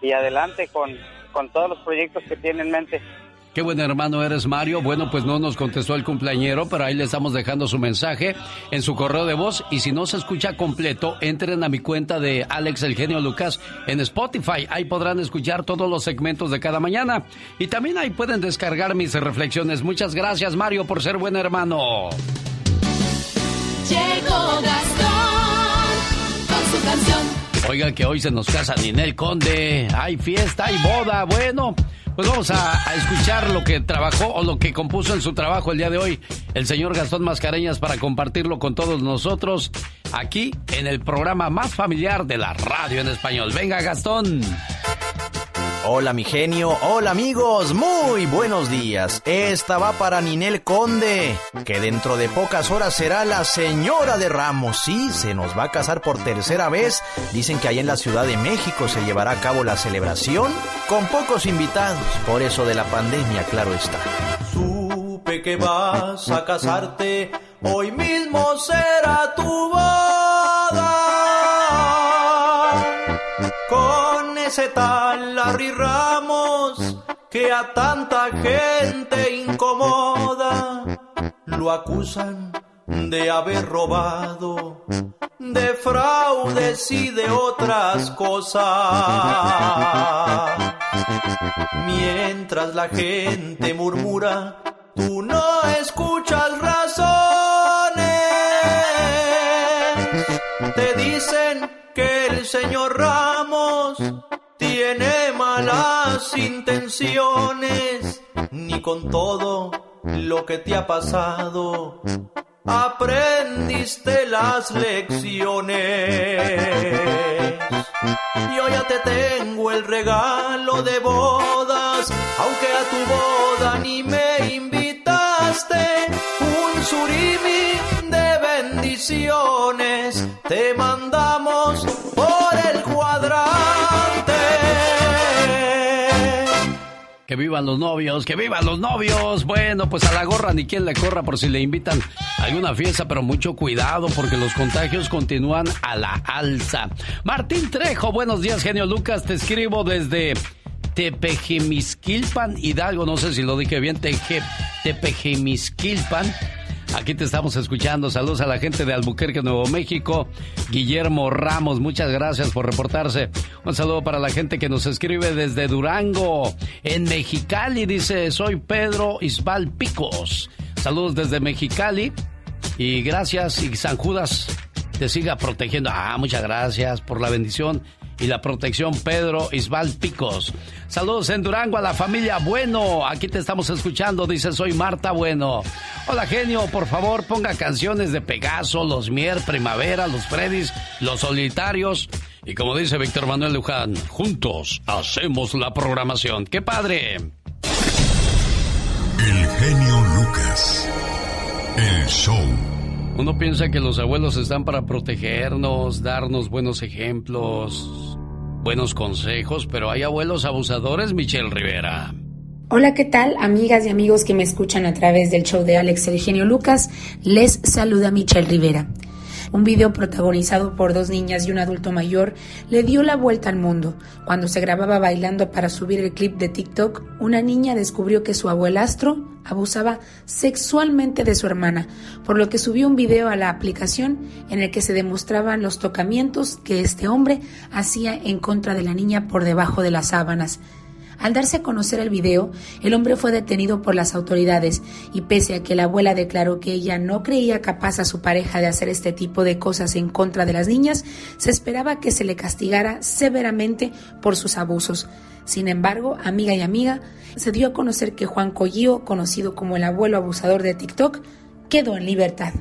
y adelante con, con todos los proyectos que tiene en mente. Qué buen hermano eres, Mario. Bueno, pues no nos contestó el cumpleañero, pero ahí le estamos dejando su mensaje en su correo de voz. Y si no se escucha completo, entren a mi cuenta de Alex El Genio Lucas en Spotify. Ahí podrán escuchar todos los segmentos de cada mañana. Y también ahí pueden descargar mis reflexiones. Muchas gracias, Mario, por ser buen hermano. Llegó Gastón con su canción. Oigan que hoy se nos casa Ninel Conde. Hay fiesta, hay boda. Bueno. Pues vamos a, escuchar lo que trabajó o lo que compuso en su trabajo el día de hoy el señor Gastón Mascareñas para compartirlo con todos nosotros aquí en el programa más familiar de la radio en español. Venga Gastón. Hola mi genio, hola amigos, muy buenos días. Esta va para Ninel Conde, que dentro de pocas horas será la señora de Ramos. Sí, se nos va a casar por tercera vez. Dicen que allá en la Ciudad de México se llevará a cabo la celebración con pocos invitados, por eso de la pandemia, claro está. Supe que vas a casarte, hoy mismo será tu boda. Ese tal Larry Ramos que a tanta gente incomoda, lo acusan de haber robado, de fraudes y de otras cosas. Mientras la gente murmura, tú no escuchas razones. Te dicen que el señor Ramos tiene malas intenciones, ni con todo lo que te ha pasado aprendiste las lecciones. Yo ya te tengo el regalo de bodas, aunque a tu boda ni me invitaste. Un surimi de bendiciones te mandamos Que vivan los novios, que vivan los novios. Bueno, pues a la gorra ni quien le corra por si le invitan a alguna fiesta, pero mucho cuidado porque los contagios continúan a la alza. Martín Trejo, buenos días, genio Lucas. Te escribo desde Tepejimisquilpan, Hidalgo. No sé si lo dije bien, Teje, Tepejimisquilpan. Aquí te estamos escuchando. Saludos a la gente de Albuquerque, Nuevo México. Guillermo Ramos, muchas gracias por reportarse. Un saludo para la gente que nos escribe desde Durango, en Mexicali. Dice, soy Pedro Isbal Picos. Saludos desde Mexicali. Y gracias y San Judas te siga protegiendo. Ah, muchas gracias por la bendición y la protección Pedro Isbal Picos. Saludos en Durango a la familia Bueno. Aquí te estamos escuchando. Dice, soy Marta Bueno. Hola genio, por favor ponga canciones de Pegaso, Los Mier, Primavera, Los Freddys, Los Solitarios. Y como dice Víctor Manuel Luján, juntos hacemos la programación. ¡Qué padre! El genio Lucas. El show. Uno piensa que los abuelos están para protegernos, darnos buenos ejemplos, buenos consejos, pero hay abuelos abusadores, Michelle Rivera. Hola, ¿qué tal? Amigas y amigos que me escuchan a través del show de Alex El Genio Lucas, les saluda Michelle Rivera. Un video protagonizado por dos niñas y un adulto mayor le dio la vuelta al mundo. Cuando se grababa bailando para subir el clip de TikTok, una niña descubrió que su abuelastro abusaba sexualmente de su hermana, por lo que subió un video a la aplicación en el que se demostraban los tocamientos que este hombre hacía en contra de la niña por debajo de las sábanas. Al darse a conocer el video, el hombre fue detenido por las autoridades y pese a que la abuela declaró que ella no creía capaz a su pareja de hacer este tipo de cosas en contra de las niñas, se esperaba que se le castigara severamente por sus abusos. Sin embargo, amiga y amiga, se dio a conocer que Juan Collío, conocido como el abuelo abusador de TikTok, quedó en libertad.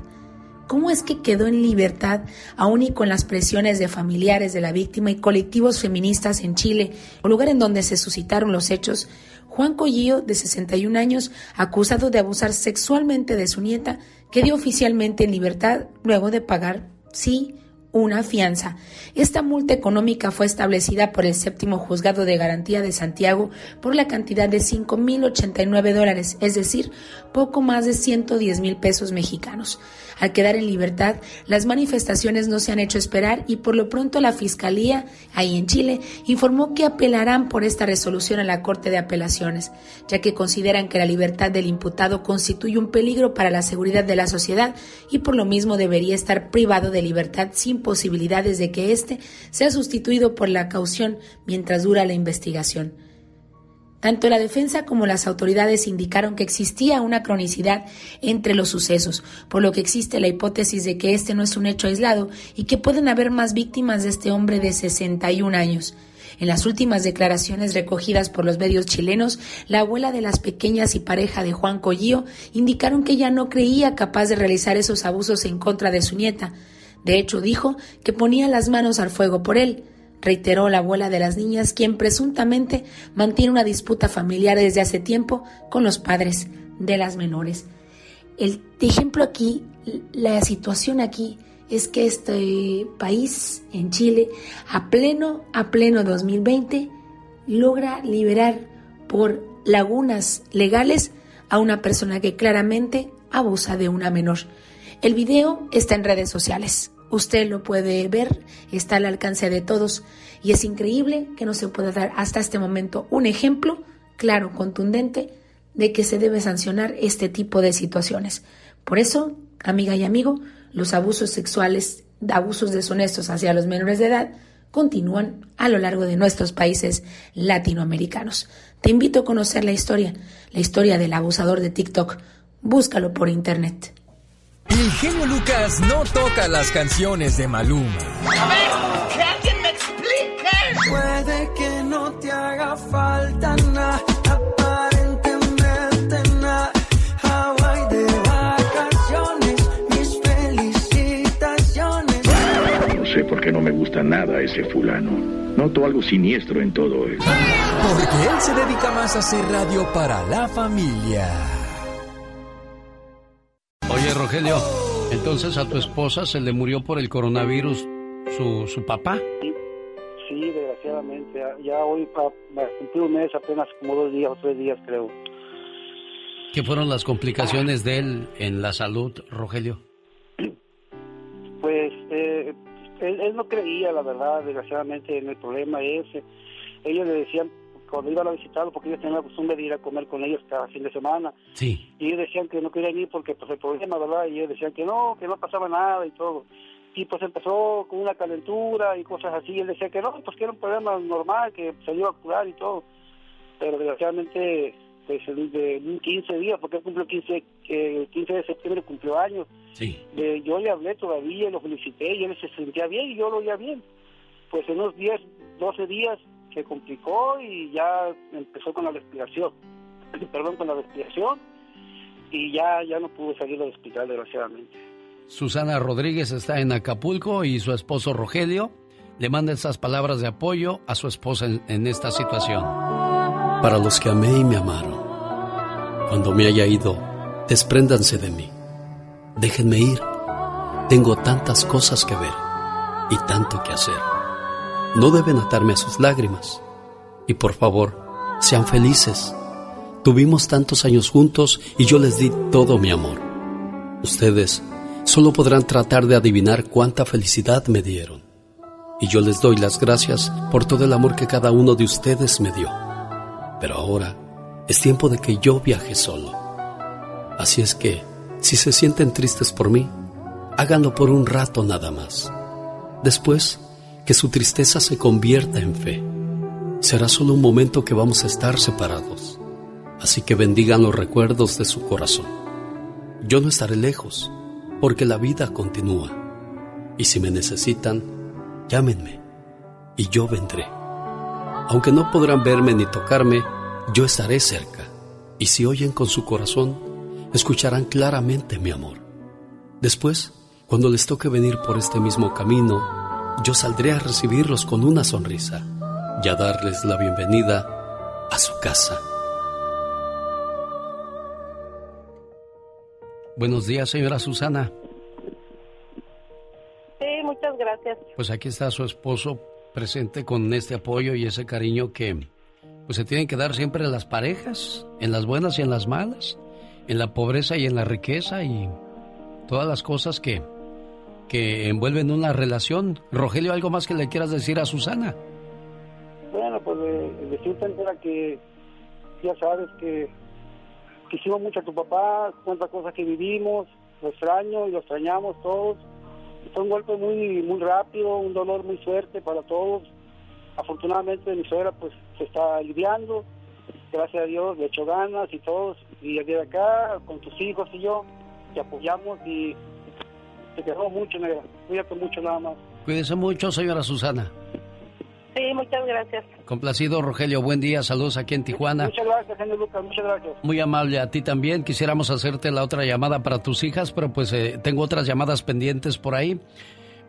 ¿Cómo es que quedó en libertad, aún y con las presiones de familiares de la víctima y colectivos feministas en Chile, un lugar en donde se suscitaron los hechos? Juan Collío, de 61 años, acusado de abusar sexualmente de su nieta, quedó oficialmente en libertad luego de pagar, sí, una fianza. Esta multa económica fue establecida por el séptimo juzgado de garantía de Santiago por la cantidad de 5.089 dólares, es decir, poco más de 110 mil pesos mexicanos. Al quedar en libertad, las manifestaciones no se han hecho esperar y por lo pronto la Fiscalía, ahí en Chile, informó que apelarán por esta resolución a la Corte de Apelaciones, ya que consideran que la libertad del imputado constituye un peligro para la seguridad de la sociedad y por lo mismo debería estar privado de libertad sin posibilidades de que éste sea sustituido por la caución mientras dura la investigación. Tanto la defensa como las autoridades indicaron que existía una cronicidad entre los sucesos, por lo que existe la hipótesis de que este no es un hecho aislado y que pueden haber más víctimas de este hombre de 61 años. En las últimas declaraciones recogidas por los medios chilenos, la abuela de las pequeñas y pareja de Juan Collío indicaron que ella no creía capaz de realizar esos abusos en contra de su nieta. De hecho, dijo que ponía las manos al fuego por él reiteró la abuela de las niñas, quien presuntamente mantiene una disputa familiar desde hace tiempo con los padres de las menores. El ejemplo aquí, la situación aquí es que este país, en Chile, a pleno, a pleno 2020, logra liberar por lagunas legales a una persona que claramente abusa de una menor. El video está en redes sociales. Usted lo puede ver, está al alcance de todos y es increíble que no se pueda dar hasta este momento un ejemplo claro, contundente de que se debe sancionar este tipo de situaciones. Por eso, amiga y amigo, los abusos sexuales, abusos deshonestos hacia los menores de edad continúan a lo largo de nuestros países latinoamericanos. Te invito a conocer la historia, la historia del abusador de TikTok. Búscalo por internet. El genio Lucas no toca las canciones de Maluma. A ver, que alguien me explique. Puede que no te haga falta nada, aparentemente nada. Hawaii de vacaciones, mis felicitaciones. No sé por qué no me gusta nada ese fulano. Noto algo siniestro en todo esto. Porque él se dedica más a hacer radio para la familia. Oye, Rogelio, entonces a tu esposa se le murió por el coronavirus su, su papá. Sí, desgraciadamente. Ya- Ya hoy cumplir un mes, apenas como dos días o tres días, creo. ¿Qué fueron las complicaciones de él en la salud, Rogelio? Pues eh, él, él no creía, la verdad, desgraciadamente, en el problema ese. Ellos le decían, cuando iban a visitarlo, porque ellos tenían la costumbre de ir a comer con ellos cada fin de semana, Sí. y ellos decían que no querían ir porque pues el problema, ¿verdad? Y ellos decían que no, que no pasaba nada y todo. Y pues empezó con una calentura y cosas así, y él decía que no, pues que era un problema normal, que se iba a curar y todo. Pero desgraciadamente, pues de un 15 días, porque él cumplió 15, que el 15 de septiembre cumplió años, Sí. eh, yo le hablé todavía, lo felicité, y él se sentía bien y yo lo oía bien. Pues en unos 10, 12 días se complicó y ya empezó con la respiración, (clears throat) perdón, con la respiración, y ya, ya no pudo salir del hospital, desgraciadamente. Susana Rodríguez está en Acapulco y su esposo Rogelio le manda esas palabras de apoyo a su esposa en, en esta situación. Para los que amé y me amaron, cuando me haya ido, despréndanse de mí. Déjenme ir. Tengo tantas cosas que ver y tanto que hacer. No deben atarme a sus lágrimas. Y por favor, sean felices. Tuvimos tantos años juntos y yo les di todo mi amor. Ustedes solo podrán tratar de adivinar cuánta felicidad me dieron. Y yo les doy las gracias por todo el amor que cada uno de ustedes me dio. Pero ahora es tiempo de que yo viaje solo. Así es que, si se sienten tristes por mí, háganlo por un rato nada más. Después, que su tristeza se convierta en fe. Será solo un momento que vamos a estar separados. Así que bendigan los recuerdos de su corazón. Yo no estaré lejos, porque la vida continúa. Y si me necesitan, llámenme, y yo vendré. Aunque no podrán verme ni tocarme, yo estaré cerca. Y si oyen con su corazón, escucharán claramente mi amor. Después, cuando les toque venir por este mismo camino, yo saldré a recibirlos con una sonrisa y a darles la bienvenida a su casa. Buenos días, señora Susana. Sí, muchas gracias. Pues aquí está su esposo presente con este apoyo y ese cariño que pues se tienen que dar siempre las parejas, en las buenas y en las malas, en la pobreza y en la riqueza y todas las cosas que, que envuelven una relación. Rogelio, ¿algo más que le quieras decir a Susana? Bueno, pues eh, decirte que ya sabes que quisimos mucho a tu papá, cuántas cosas que vivimos, lo extraño y lo extrañamos todos. Fue un golpe muy muy rápido, un dolor muy fuerte para todos. Afortunadamente mi suegra pues se está aliviando, gracias a Dios le echo ganas y todos, y de acá con tus hijos y yo, te apoyamos y te queremos mucho, negra. Cuídate mucho nada más. Cuídese mucho, señora Susana. Sí, muchas gracias. Complacido, Rogelio. Buen día. Saludos aquí en Tijuana. Muchas gracias, señor Lucas. Muchas gracias. Muy amable a ti también. Quisiéramos hacerte la otra llamada para tus hijas, pero pues eh, tengo otras llamadas pendientes por ahí.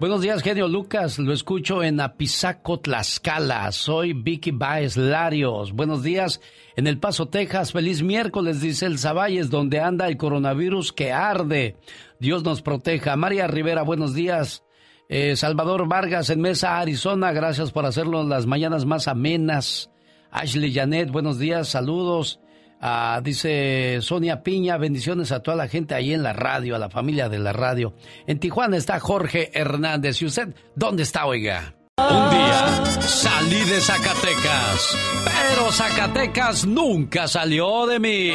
Buenos días, genio Lucas. Lo escucho en Apizaco, Tlaxcala. Soy Vicky Baez Larios. Buenos días. En El Paso, Texas. Feliz miércoles, dice el Zavalles, donde anda el coronavirus que arde. Dios nos proteja. María Rivera, buenos días. Eh, Salvador Vargas en Mesa, Arizona, gracias por hacerlo las mañanas más amenas. Ashley Janet, buenos días, saludos. Ah, dice Sonia Piña, bendiciones a toda la gente ahí en la radio, a la familia de la radio. En Tijuana está Jorge Hernández. ¿Y usted dónde está, oiga? Un día salí de Zacatecas, pero Zacatecas nunca salió de mí.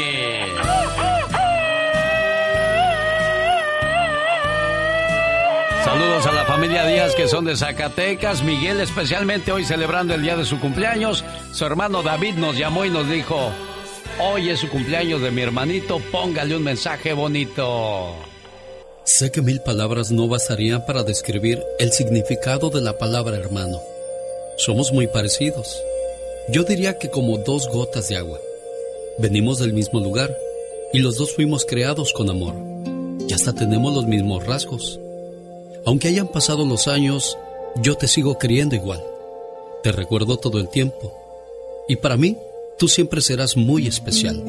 Saludos a la familia Díaz que son de Zacatecas. Miguel especialmente hoy celebrando el día de su cumpleaños. Su hermano David nos llamó y nos dijo, hoy es su cumpleaños de mi hermanito, póngale un mensaje bonito. Sé que mil palabras no bastarían para describir el significado de la palabra hermano. Somos muy parecidos. Yo diría que como dos gotas de agua. Venimos del mismo lugar y los dos fuimos creados con amor. Y hasta tenemos los mismos rasgos. Aunque hayan pasado los años, yo te sigo queriendo igual. Te recuerdo todo el tiempo. Y para mí, tú siempre serás muy especial.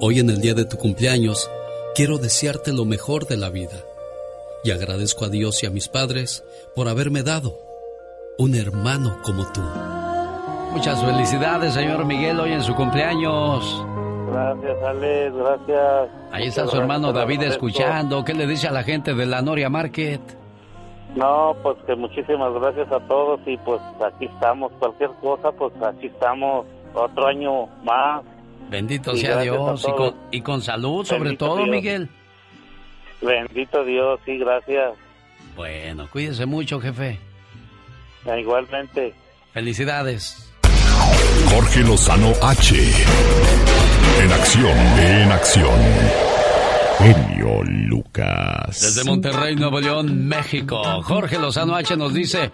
Hoy en el día de tu cumpleaños, quiero desearte lo mejor de la vida. Y agradezco a Dios y a mis padres por haberme dado un hermano como tú. Muchas felicidades, señor Miguel, hoy en su cumpleaños. Gracias, Alex, gracias. Ahí está su hermano David escuchando. ¿Qué le dice a la gente de la Noria Market? No, pues que muchísimas gracias a todos y pues aquí estamos. Cualquier cosa, pues aquí estamos. Otro año más. Bendito sea Dios y con, y con, salud sobre todo, Miguel. Bendito Dios, sí, gracias. Bueno, cuídese mucho, jefe. igualmente. Felicidades. Jorge Lozano H. En acción, en acción genio Lucas. Desde Monterrey, Nuevo León, México, Jorge Lozano H nos dice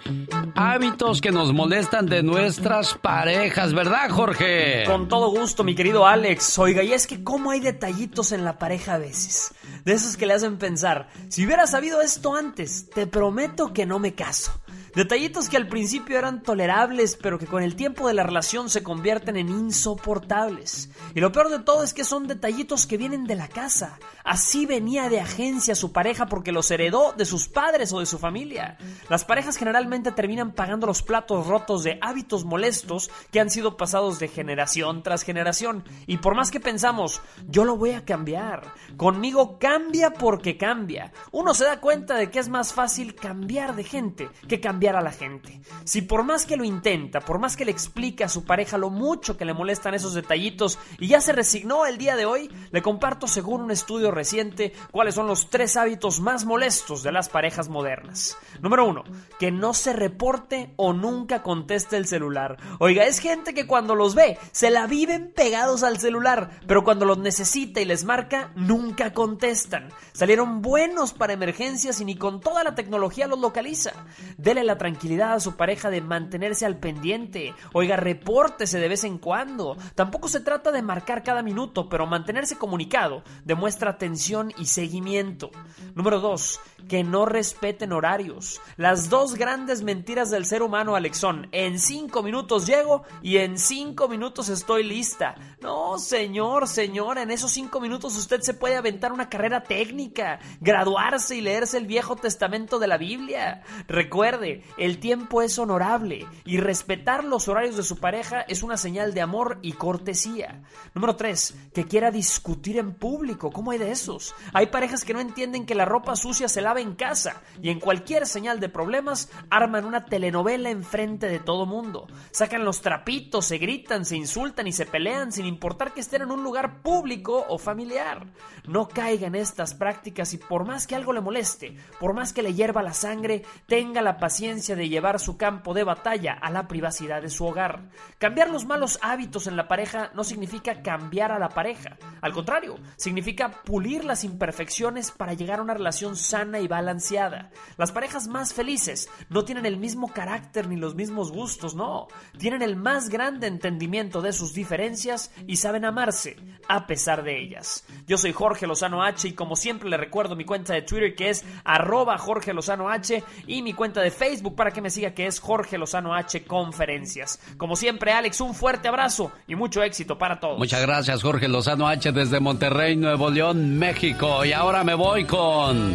hábitos que nos molestan de nuestras parejas, ¿verdad, Jorge? Con todo gusto, mi querido Alex. Oiga, y es que cómo hay detallitos en la pareja a veces. De esos que le hacen pensar, si hubiera sabido esto antes, te prometo que no me caso. Detallitos que al principio eran tolerables, pero que con el tiempo de la relación se convierten en insoportables. Y lo peor de todo es que son detallitos que vienen de la casa. Así venía de agencia su pareja porque los heredó de sus padres o de su familia. Las parejas generalmente terminan pagando los platos rotos de hábitos molestos que han sido pasados de generación tras generación. Y por más que pensamos, yo lo voy a cambiar. Conmigo cambia porque cambia. Uno se da cuenta de que es más fácil cambiar de gente que cambiar a la gente. Si por más que lo intenta, por más que le explique a su pareja lo mucho que le molestan esos detallitos y ya se resignó el día de hoy, le comparto según un estudio reciente cuáles son los tres hábitos más molestos de las parejas modernas. Número uno, que no se reporte o nunca conteste el celular. Oiga, es gente que cuando los ve se la viven pegados al celular, pero cuando los necesita y les marca, nunca contestan. Salieron buenos para emergencias y ni con toda la tecnología los localiza. Dele la tranquilidad a su pareja de mantenerse al pendiente. Oiga, repórtese de vez en cuando. Tampoco se trata de marcar cada minuto, pero mantenerse comunicado demuestra atención y seguimiento. Número 2. Que no respeten horarios. Las dos grandes mentiras del ser humano, Alexón. En cinco minutos llego y en cinco minutos estoy lista. No, señor, señora, en esos cinco minutos usted se puede aventar una carrera técnica, graduarse y leerse el Viejo Testamento de la Biblia. Recuerde, el tiempo es honorable y respetar los horarios de su pareja es una señal de amor y cortesía. Número 3. Que quiera discutir en público. ¿Cómo hay de esos? Hay parejas que no entienden que la ropa sucia se lava en casa y en cualquier señal de problemas arman una telenovela enfrente de todo mundo. Sacan los trapitos, se gritan, se insultan y se pelean sin importar que estén en un lugar público o familiar. No caiga en estas prácticas y por más que algo le moleste, por más que le hierva la sangre, tenga la paciencia de llevar su campo de batalla a la privacidad de su hogar. Cambiar los malos hábitos en la pareja no significa cambiar a la pareja. Al contrario, significa pulir las imperfecciones para llegar a una relación sana y balanceada. Las parejas más felices no tienen el mismo carácter ni los mismos gustos, no. Tienen el más grande entendimiento de sus diferencias y saben amarse a pesar de ellas. Yo soy Jorge Lozano H y como siempre le recuerdo mi cuenta de Twitter que es arroba Jorge Lozano H y mi cuenta de Facebook para que me siga que es Jorge Lozano H Conferencias. Como siempre Alex, un fuerte abrazo y mucho éxito para todos. Muchas gracias Jorge Lozano H desde Monterrey, Nuevo León, México. Y ahora me voy con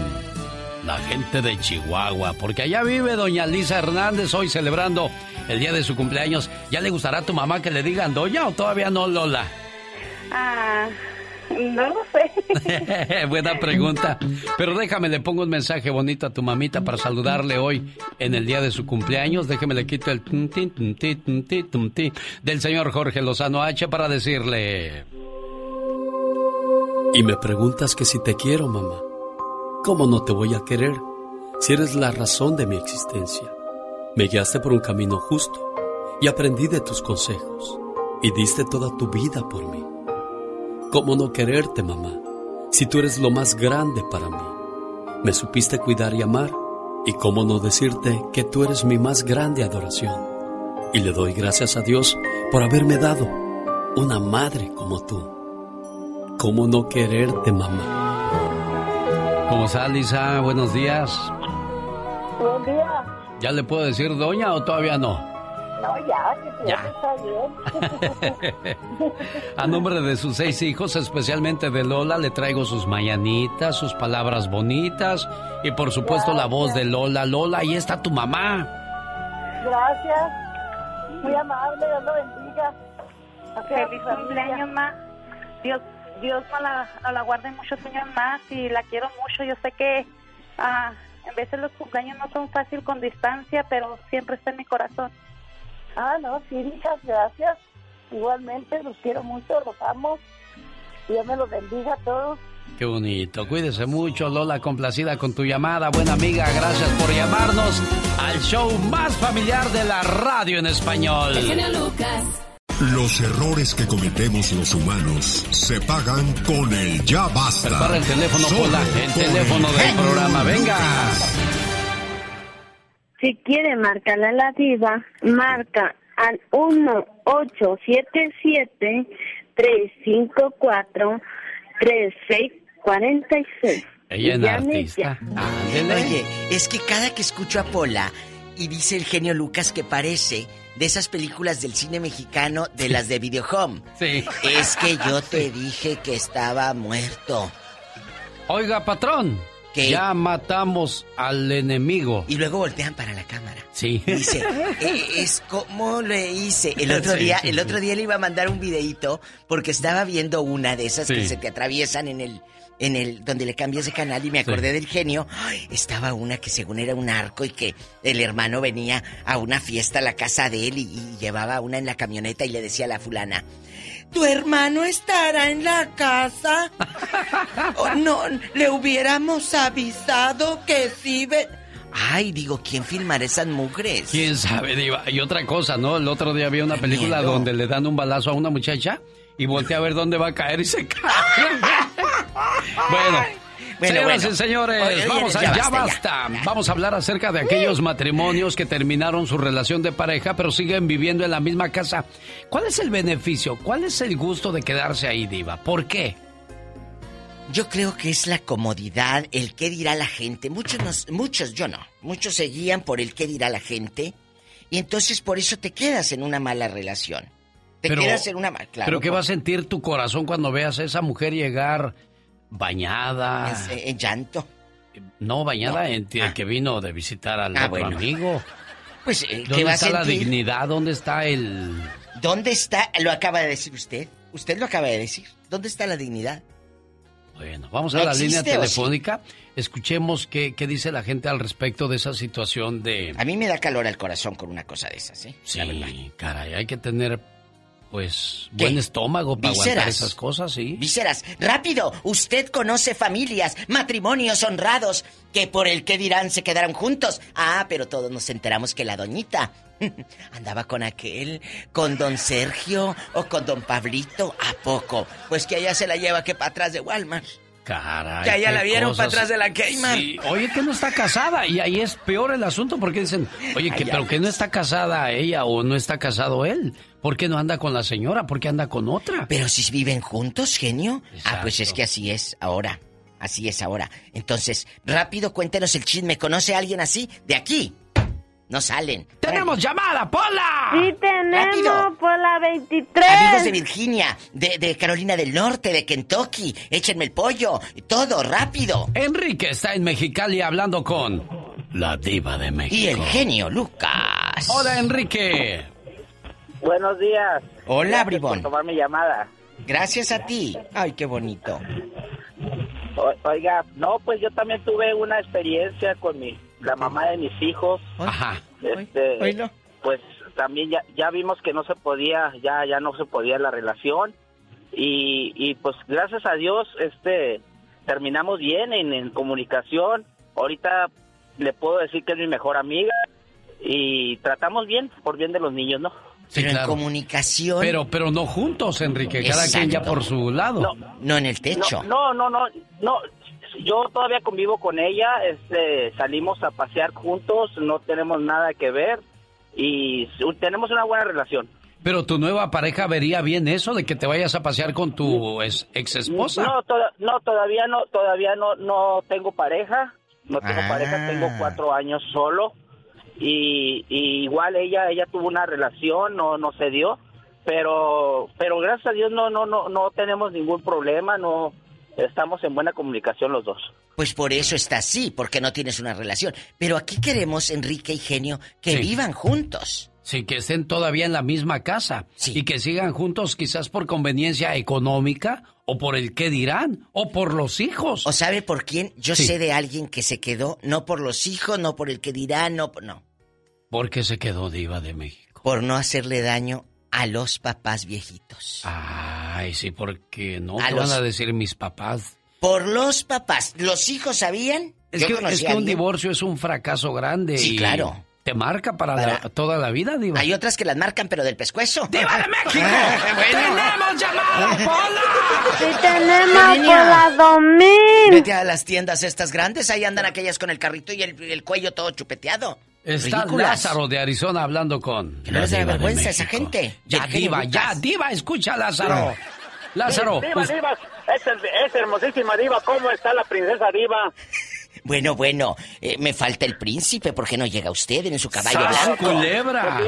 la gente de Chihuahua, porque allá vive doña Lisa Hernández hoy celebrando el día de su cumpleaños. ¿Ya le gustará a tu mamá que le digan doña o todavía no, Lola? Ah, no lo sé. (laughs) Buena pregunta. Pero déjame, le pongo un mensaje bonito a tu mamita para saludarle hoy en el día de su cumpleaños. Déjame, le quito el del señor Jorge Lozano H para decirle... Y me preguntas que si te quiero, mamá. ¿Cómo no te voy a querer si eres la razón de mi existencia? Me guiaste por un camino justo y aprendí de tus consejos y diste toda tu vida por mí. ¿Cómo no quererte, mamá, si tú eres lo más grande para mí? Me supiste cuidar y amar y cómo no decirte que tú eres mi más grande adoración. Y le doy gracias a Dios por haberme dado una madre como tú. ¿Cómo no quererte, mamá? ¿Cómo está, Lisa? Buenos días. Buen día. ¿Ya le puedo decir doña o todavía no? No, ya, que ya. está bien. (laughs) A nombre de sus seis hijos, especialmente de Lola, le traigo sus mañanitas, sus palabras bonitas y por supuesto la voz de Lola. Lola, ahí está tu mamá. Gracias. Muy amable, Dios lo bendiga. Feliz cumpleaños, ma. Dios Dios no la, no la guarde muchos años más y la quiero mucho. Yo sé que ah, en veces los cumpleaños no son fácil con distancia, pero siempre está en mi corazón. Ah, no, sí, muchas gracias. Igualmente, los quiero mucho, los amo. Dios me los bendiga a todos. Qué bonito. Cuídese mucho, Lola, complacida con tu llamada. Buena amiga, gracias por llamarnos al show más familiar de la radio en español. Lucas. Los errores que cometemos los humanos se pagan con el ya basta. Prepara el teléfono, Pola, el teléfono del programa, venga. Si quiere marcarle a la diva, marca al 1877-354-3646. Ella es artista. Oye, es que cada que escucho a Pola y dice el genio Lucas que parece de esas películas del cine mexicano, de las de Video Home. Sí. Es que yo (laughs) te dije que estaba muerto. Oiga, patrón. Ya matamos al enemigo. Y luego voltean para la cámara. Sí. Dice, "Eh, es como le hice. El otro Sí, día, sí, el otro día le iba a mandar un videíto porque estaba viendo una de esas que se te atraviesan en el en el donde le cambias de canal y me acordé Sí. del genio. Ay, estaba una que según era un arco y que el hermano venía a una fiesta a la casa de él y, y llevaba una en la camioneta y le decía a la fulana, ¿tu hermano estará en la casa? (laughs) Oh, no, le hubiéramos avisado que sí ve... Ay, digo, ¿quién filmará esas mugres? ¿Quién sabe, Diva? Y otra cosa, ¿no? El otro día vi una película miedo. donde le dan un balazo a una muchacha y voltea a ver dónde va a caer y se cae. (laughs) bueno, Señoras bueno. y señores, Oye, oye, vamos a, ya ya, basta. Vamos a hablar acerca de aquellos matrimonios que terminaron su relación de pareja, pero siguen viviendo en la misma casa. ¿Cuál es el beneficio? ¿Cuál es el gusto de quedarse ahí, Diva? ¿Por qué? Yo creo que es la comodidad, el qué dirá la gente. Muchos, nos- muchos, yo no, muchos se guían por el qué dirá la gente y entonces por eso te quedas en una mala relación. Te Pero- quedas en una mala... Claro, ¿Pero qué por- va a sentir tu corazón cuando veas a esa mujer llegar bañada? En, en llanto. No, bañada en en que vino de visitar al Ah, otro bueno. amigo. Pues, eh, ¿qué ¿Dónde a está la dignidad? ¿Dónde está el...? ¿Dónde está? Lo acaba de decir usted. Usted lo acaba de decir. ¿Dónde está la dignidad? Bueno, vamos a ¿No la línea sí? telefónica. Escuchemos qué, qué dice la gente al respecto de esa situación de... A mí me da calor al corazón con una cosa de esas, ¿eh? Sí, caray, hay que tener, pues, buen estómago para aguantar esas cosas, ¿sí? Vísceras, rápido, usted conoce familias, matrimonios honrados, que por el que dirán se quedaron juntos. Ah, pero todos nos enteramos que la doñita (laughs) andaba con aquel, con don Sergio o con don Pablito. ¿A poco? Pues que allá se la lleva que para atrás de Walmart. Caray. Que allá la vieron cosas. pa' atrás de la. Sí, Oye, que no está casada. Y ahí es peor el asunto porque dicen, oye, que, pero que no está casada ella o no está casado él. ¿Por qué no anda con la señora? ¿Por qué anda con otra? Pero si viven juntos, genio. Ah, pues es que así es ahora. Así es ahora. Entonces, rápido, cuéntenos el chisme. ¿Conoce a alguien así? De aquí. No salen. ¡Tenemos llamada, Pola! Sí tenemos Rápido. por la 23. Amigos de Virginia, de, de Carolina del Norte, de Kentucky, échenme el pollo, todo rápido. Enrique está en Mexicali hablando con la diva de México. Y el genio Lucas. Hola, Enrique. Buenos días. Hola, Gracias bribón. por tomar mi llamada. Gracias a ti. Ay, qué bonito. O- oiga, no, pues yo también tuve una experiencia con mi, la mamá de mis hijos. Ajá. Este, Oílo. pues también ya, ya vimos que no se podía, ya, ya no se podía la relación. Y, y pues gracias a Dios, este, terminamos bien en, en comunicación. Ahorita le puedo decir que es mi mejor amiga y tratamos bien por bien de los niños, ¿no? Pero claro. en comunicación. Pero, pero no juntos, Enrique. Cada quien ya Exacto. por su lado. No en el techo. No, no, no, no, no. Yo todavía convivo con ella, este, salimos a pasear juntos, no tenemos nada que ver y tenemos una buena relación. Pero tu nueva pareja vería bien eso de que te vayas a pasear con tu ex, esposa. No, toda- no, todavía no, todavía no, no tengo pareja, no tengo Ah. pareja, tengo cuatro años solo y, y igual ella, ella tuvo una relación, no, no se dio, pero, pero gracias a Dios no, no, no, no tenemos ningún problema, no, estamos en buena comunicación los dos. Pues por eso está así, porque no tienes una relación. Pero aquí queremos, Enrique y Genio, que Sí. vivan juntos. Sí, que estén todavía en la misma casa. Y que sigan juntos quizás por conveniencia económica o por el qué dirán o por los hijos. ¿O sabe por quién? Yo Sí. sé de alguien que se quedó, no por los hijos, no por el que dirán, no, no. ¿Por qué se quedó diva de México? Por no hacerle daño a los papás viejitos. Ay, sí, porque no A te los- van a decir mis papás. Por los papás. ¿Los hijos sabían? Es Yo que, es un divorcio es un fracaso grande. Sí, y claro. Te marca para, la- toda la vida, diva. Hay otras que las marcan, pero del pescuezo. ¡Diva de (laughs) México! (laughs) bueno. ¡Tenemos llamada, Pola! Sí tenemos Virginia. por la 2000. Vete a las tiendas estas grandes, ahí andan aquellas con el carrito y el, el cuello todo chupeteado. Está Ridículas. Lázaro de Arizona hablando con. Que no les da vergüenza a esa gente. Ya, diva, ya, diva, escucha, Lázaro. Lázaro, Diva, pues- diva, es, es hermosísima diva, ¿cómo está la princesa diva? (laughs) Bueno, bueno, eh, me falta el príncipe, ¿por qué no llega usted en su caballo ¡Sas, blanco? culebra!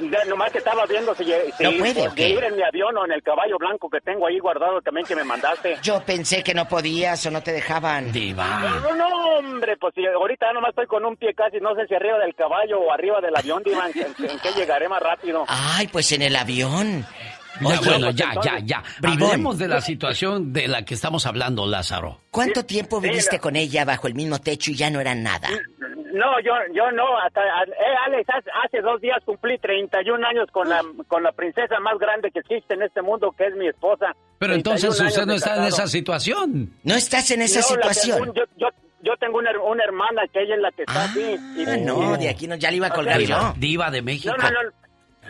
Ya, nomás que estaba viendo si, si No puede, ¿o si qué? ir en mi avión o en el caballo blanco que tengo ahí guardado también que me mandaste. (laughs) Yo pensé que no podías o no te dejaban. Diva. No, no, hombre, pues si ahorita nomás estoy con un pie casi, no sé si arriba del caballo o arriba del avión, diva, en, en- en qué llegaré más rápido. Ay, pues en el avión. Ya, Oye, bueno, ya, ya, entonces, ya. Bribón. Hablemos de la situación de la que estamos hablando, Lázaro. ¿Cuánto tiempo viviste con ella bajo el mismo techo y ya no eran nada? No, yo, yo no, hasta, eh, Alex, hace, hace dos días cumplí 31 años con la, con la princesa más grande que existe en este mundo, que es mi esposa. Pero entonces 31 usted no está en esa situación. No estás en esa No, situación. yo, yo, yo tengo una, una hermana que ella es la que está así. y- Ah, no, de aquí no, ya le iba a colgar O sea, yo. Diva de México. No, no, no.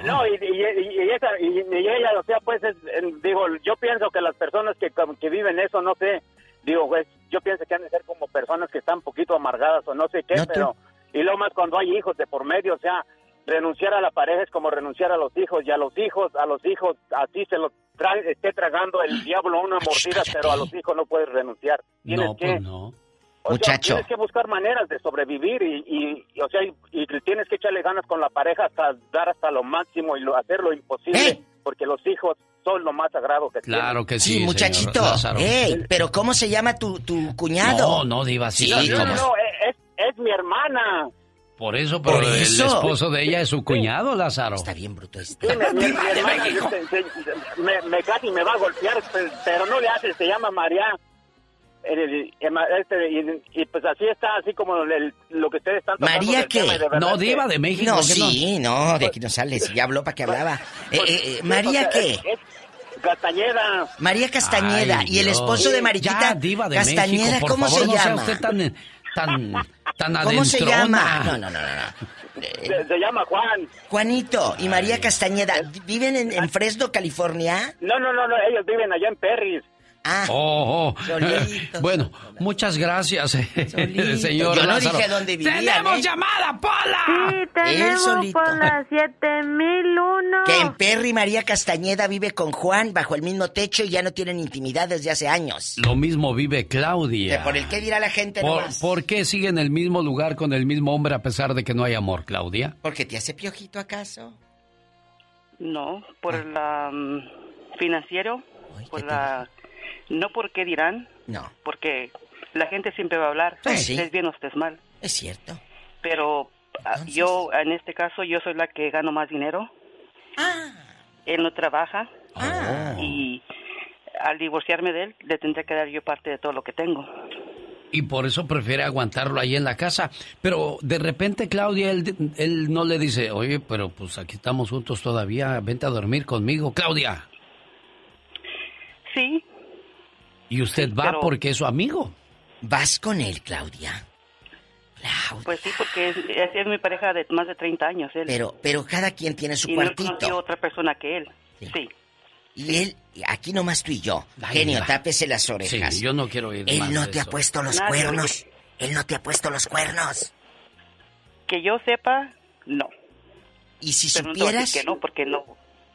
No, y, y, y- y esa, y, y ella, o sea, pues, es, digo, yo pienso que las personas que, que viven eso, no sé, digo, güey, yo pienso que han de ser como personas que están un poquito amargadas o no sé qué, pero... Y luego más cuando hay hijos de por medio, o sea, renunciar a la pareja es como renunciar a los hijos, y a los hijos, a los hijos, así se los trae, esté tragando el diablo una mordida, pero a los hijos no puedes renunciar. Tienes No, que... pues no. O sea, Muchacho. tienes que buscar maneras de sobrevivir y, y, y, o sea, y, y tienes que echarle ganas con la pareja hasta dar hasta lo máximo y lo, hacer lo imposible, porque los hijos son lo más sagrado que Claro que sí, Sí, muchachito. Ey, pero ¿cómo se llama tu, tu cuñado? No, no, Diva, sí. ¿cómo? No, no, es, es mi hermana. Por eso, pero Por el eso. esposo de ella es su cuñado, Lázaro. Está bien bruto este. Sí, mi- mi- mi hermana se- se- me, me casi me va a golpear, pe- pero no le hace, se llama María. El- el- este, y, y pues así está, así como el- lo que ustedes están ¿María qué? tema, No, Diva de México. No, ¿qué sí, no, de aquí no sale. Si ya habló para que hablaba. Eh, eh, eh, ¿María qué? es- es Castañeda. María Castañeda. Ay, y el esposo de Mariquita Ya, Diva de Castañeda, México, por ¿cómo favor, se no sea llama? usted tan, tan, tan ¿Cómo se llama? No, no, no, no. no. Se, se llama Juan. Juanito y María Castañeda, ¿viven en, en Fresno, California? No, no, no, no, ellos viven allá en Perris. Ah, Oh, oh. (laughs) Bueno, muchas gracias, (laughs) señor Yo no Lázaro. dije dónde vivían, ¡Tenemos ¿eh? llamada, Pola! Sí, tenemos solito. por la 7001. Que en Perry María Castañeda vive con Juan bajo el mismo techo y ya no tienen intimidad desde hace años. Lo mismo vive Que Claudia. por el que dirá la gente ¿Por, nomás. por qué sigue en el mismo lugar con el mismo hombre a pesar de que no hay amor, Claudia? ¿Porque te hace piojito acaso? No, por la mm, financiero, por la no porque dirán, No, porque la gente siempre va a hablar, Ah, sí. estés bien o estés mal, es cierto. pero ah, yo en este caso yo soy la que gano más dinero. Él no trabaja Ah. y al divorciarme de él le tendré que dar yo parte de todo lo que tengo. Y por eso prefiere aguantarlo ahí en la casa. Pero de repente, Claudia, él, él no le dice, oye, pero pues aquí estamos juntos todavía, vente a dormir conmigo, Claudia. Sí, Y usted va pero- porque es su amigo. ¿Vas con él, Claudia? pues sí, porque es, es- mi pareja de más de 30 años. Él. Pero, pero cada quien tiene su y no cuartito. otra persona que él. Sí. Y él, aquí nomás tú y yo. Ay, Genio, va. tápese las orejas. Sí, yo no quiero ir Él más no de te ha puesto los Nadie, cuernos. Él no te ha puesto los cuernos. Que yo sepa, no. ¿Y si Pero no supieras? decir que no, porque no.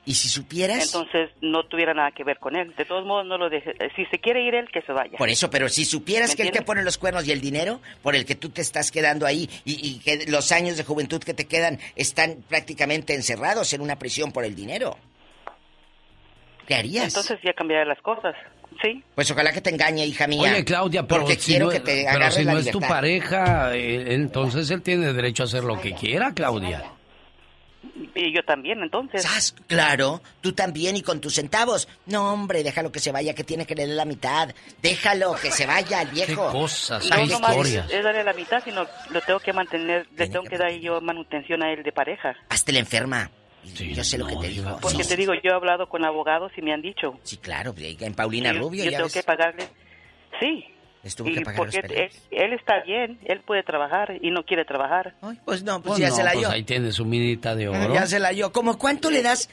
¿Y si supieras? Entonces no tuviera nada que ver con él. De todos modos, no lo deje. eh, Si se quiere ir él, que se vaya. Por eso, pero si supieras ¿Me que él te pone los cuernos y el dinero por el que tú te estás quedando ahí y, y que los años de juventud que te quedan están prácticamente encerrados en una prisión por el dinero. ¿Qué harías? Entonces ya cambiaré las cosas. Sí. Pues ojalá que te engañe, hija mía. Oye, Claudia, pero porque si quiero no, que te pero si la no es tu pareja, eh, entonces él tiene derecho a hacer lo que quiera, Claudia. Y yo también, entonces. ¿Sas? Claro, tú también y con tus centavos. No, hombre, déjalo que se vaya, que tiene que leer la mitad. Déjalo que se vaya el viejo. Qué cosas, No, qué no más historias. es darle la mitad, sino lo tengo que mantener, le tengo que dar yo manutención a él de pareja. Hazte la enferma. yo sé lo que te digo. Porque Sí, te digo, yo he hablado con abogados y me han dicho. Sí, claro, en Paulina yo- Rubio Yo ya tengo ves. que pagarle. Sí. Les tuvo Y que pagar los porque peleas. él, él está bien, él puede trabajar y no quiere trabajar. pues no, Pues ya no, se la pues dio. ahí tiene su minita de oro. Ya se la dio. ¿Cómo cuánto le das?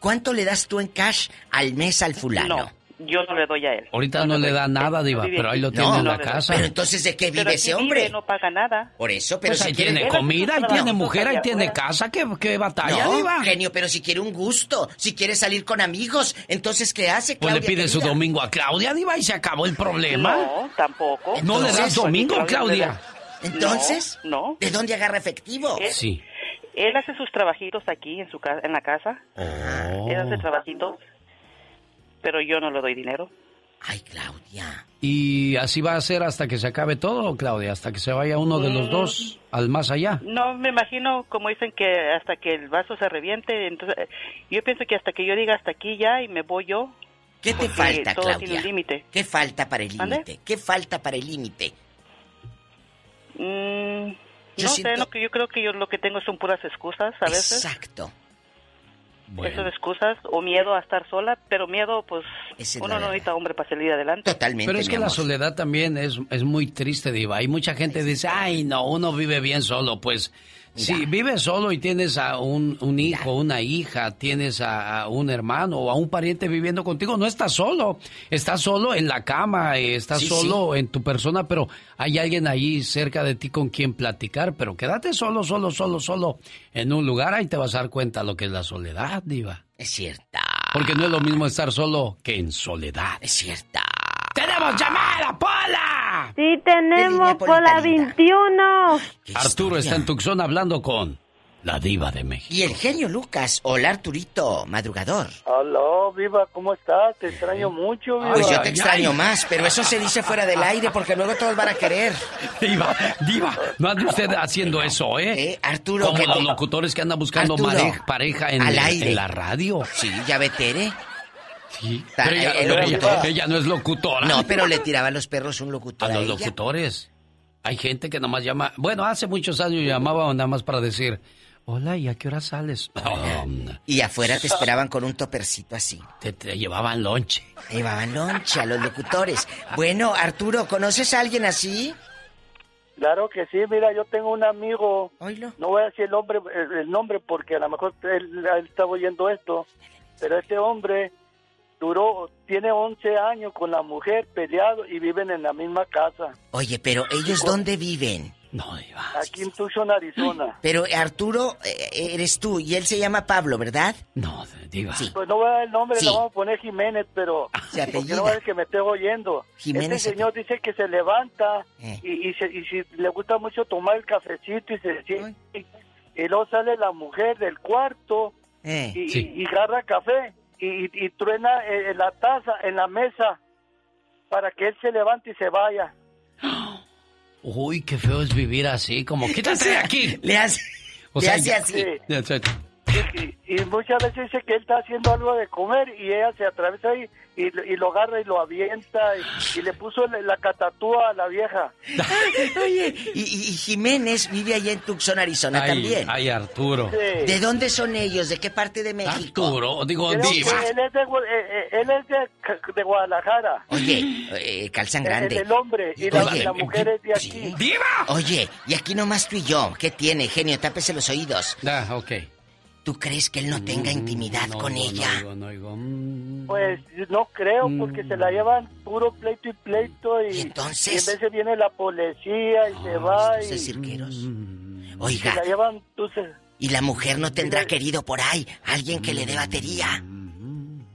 ¿Cuánto le das tú en cash al mes al fulano? No, yo no le doy a él. Ahorita no, le da nada, Diva, pero ahí lo tiene No, en la casa. Pero entonces, ¿de qué vive ese hombre? vive, no paga nada. Por eso, pero Pues si ahí quiere... tiene comida, ahí tiene mujer, ahí tiene casa, ¿qué, qué batalla, No, Diva? genio, pero si quiere un gusto, si quiere salir con amigos, entonces ¿qué hace, Pues le pide su domingo a Claudia, Diva, y se acabó el problema. No, tampoco. ¿No le das Entonces, domingo, Claudia, Claudia? Entonces, No. ¿de dónde agarra efectivo? Él- Sí. Él hace sus trabajitos aquí en su casa, en la casa. Oh. Él hace trabajitos, pero yo no le doy dinero. Ay, Claudia. Y así va a ser hasta que se acabe todo, Claudia, hasta que se vaya uno de los Mm. dos al más allá. No, me imagino, como dicen, que hasta que el vaso se reviente. Entonces, eh, yo pienso que hasta que yo diga hasta aquí ya y me voy yo. ¿Qué te falta, todo tiene Claudia? un límite. ¿Qué falta para el límite? ¿Qué falta para el límite? Mm, Yo no siento- sé, lo que yo creo que yo lo que tengo son puras excusas a veces. Exacto. Esas excusas o miedo a estar sola, pero miedo, pues Uno no necesita hombre para salir adelante. Totalmente. Pero es que la soledad también es, es muy triste, Diva. Hay mucha gente que dice, ay, no, uno vive bien solo. Pues si vives solo y tienes a un, un hijo, una hija, tienes a, a un hermano o a un pariente viviendo contigo, no estás solo. Estás solo en la cama, eh, estás Sí, solo en tu persona, pero hay alguien ahí cerca de ti con quien platicar. Pero quédate solo, solo, solo, solo en un lugar, ahí te vas a dar cuenta lo que es la soledad, Diva. Es cierta. Porque no es lo mismo estar solo que en soledad. Es cierta. ¡Tenemos llamada, Pola! Sí, tenemos por la 21. Arturo está en Tucson hablando con la diva de México. Y el genio Lucas. Hola, Arturito, madrugador. Aló, Viva, ¿cómo estás? Te extraño mucho, Viva. Pues yo te extraño más, pero eso se dice fuera del aire porque luego todos van a querer. (laughs) Diva, diva, no ande usted haciendo eso, ¿eh? Arturo, Como que los te- locutores que andan buscando Arturo, pareja en, al el- aire. en la radio. Sí, ya ve Tere. Sí, Ta- pero ella, el pero ella- locutor. ella no es locutora. No, pero le tiraban los perros un locutor a a los ella. locutores. Hay gente que nomás llama. Bueno, hace muchos años llamaba nada más para decir, hola, ¿y a qué hora sales? Um, Y afuera te esperaban con un topercito así. te, te llevaban lonche. Llevaban lonche a los locutores. Bueno, Arturo, ¿conoces a alguien así? Claro que sí, mira, yo tengo un amigo, no voy a decir el nombre, el, el nombre porque a lo mejor él, él está oyendo esto, pero este hombre duró, tiene 11 años con la mujer peleado y viven en la misma casa, Oye, pero ¿ellos dónde viven? aquí en Tucson, Arizona. (gasps) Pero Arturo, eh, eres tú y él se llama Pablo, ¿verdad? No, diva. Sí. Pues no voy a dar el nombre, Sí. le vamos a poner Jiménez, pero Se porque apellida. no va a ser que me esté oyendo. Jiménez este se- señor dice que se levanta Eh. y, y, se- y si le gusta mucho tomar el cafecito y se siente, y luego sale la mujer del cuarto Eh. y, Sí. y agarra café y, y- y truena eh, la taza en la mesa para que él se levante y se vaya. Uy, qué feo es vivir así, como (laughs) quítate de aquí. Le hace, O le sea, hace así. Y, y muchas veces dice que él está haciendo algo de comer y ella se atraviesa ahí y, y lo agarra y lo avienta y, y le puso la, la catatúa a la vieja. (laughs) Oye, y, y- y Jiménez vive allá en Tucson, Arizona Ay, también. ay, Arturo. ¿De dónde son ellos? ¿De qué parte de México? Arturo, digo, Creo diva. él es de, eh, eh, él es de, de Guadalajara. Oye, eh, calzan El- grande. El, hombre y la, Oye, la mujer es de aquí. Oye, y aquí nomás tú y yo. ¿Qué tiene, genio? Tápese los oídos. Ah, ok. ¿Tú crees que él no tenga intimidad no con oigo, ella? no oigo, no oigo. Mm. Pues no creo, porque se la llevan puro pleito y pleito y, entonces? y en veces viene la policía y se va y, cirqueros. y Oiga, se la llevan, tú se- ¿y la mujer no tendrá querido por ahí? Alguien que le dé batería.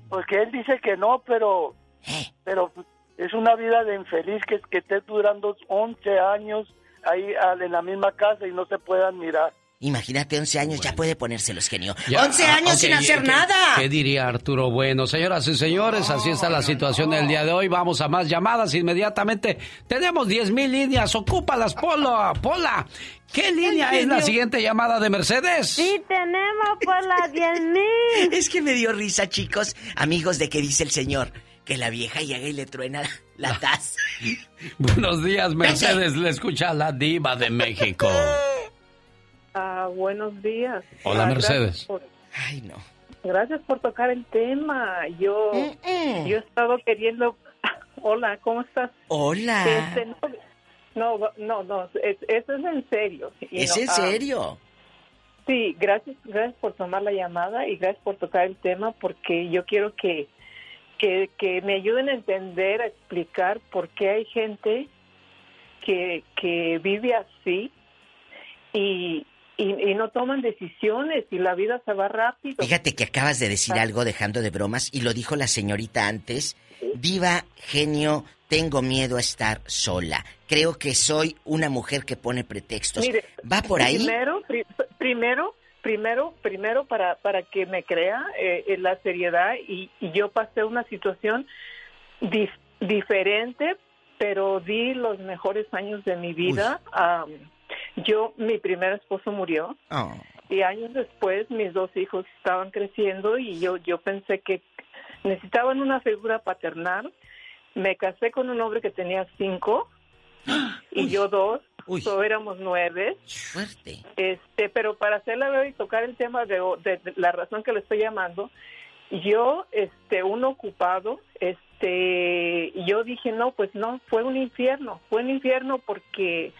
porque él dice que no, pero Eh. pero es una vida de infeliz que, que esté durando 11 años ahí al- en la misma casa y no se puedan mirar. Imagínate, 11 años, ya puede ponérselos, genio. Ya, 11 años ok, sin hacer ¿qué- nada. ¿Qué diría Arturo? Bueno, señoras y señores, así está la situación del día de hoy. Vamos a más llamadas inmediatamente. Tenemos 10 mil líneas. Ocúpalas, Polo, Pola. ¿Qué línea es la siguiente llamada de Mercedes? Sí, tenemos por las 10 mil. (laughs) Es que me dio risa, chicos. Amigos, de que dice el señor que la vieja llega y le truena la, la (laughs) taza. Buenos días, (laughs) Mercedes. Le escucha la diva de México. Ah, buenos días. Hola, Ah, Mercedes. Gracias por, Ay, no. gracias por tocar el tema. Yo, yo he estado queriendo. (laughs) Hola, ¿cómo estás? Hola. Este, no, no, no, no, es- eso es en serio. Y ¿Es no, en ah, serio? sí, gracias, gracias por tomar la llamada y gracias por tocar el tema porque yo quiero que, que, que me ayuden a entender, a explicar por qué hay gente que, que vive así y, y, y no toman decisiones y la vida se va rápido. Fíjate que acabas de decir algo dejando de bromas y lo dijo la señorita antes. Diva, genio, tengo miedo a estar sola. Creo que soy una mujer que pone pretextos. Mire, ¿Va por ahí? Primero, pri- primero, primero, primero para para que me crea eh, la seriedad y, y yo pasé una situación dif- diferente, pero di los mejores años de mi vida. Am, yo, mi primer esposo murió Oh. y años después mis dos hijos estaban creciendo y yo yo pensé que necesitaban una figura paternal. Me casé con un hombre que tenía cinco y yo dos, so éramos nueve. Fuerte. Este, pero para hacerla breve y tocar el tema de, de- de la razón que le estoy llamando, yo, este, un ocupado, este, yo dije, no, pues no, fue un infierno, fue un infierno porque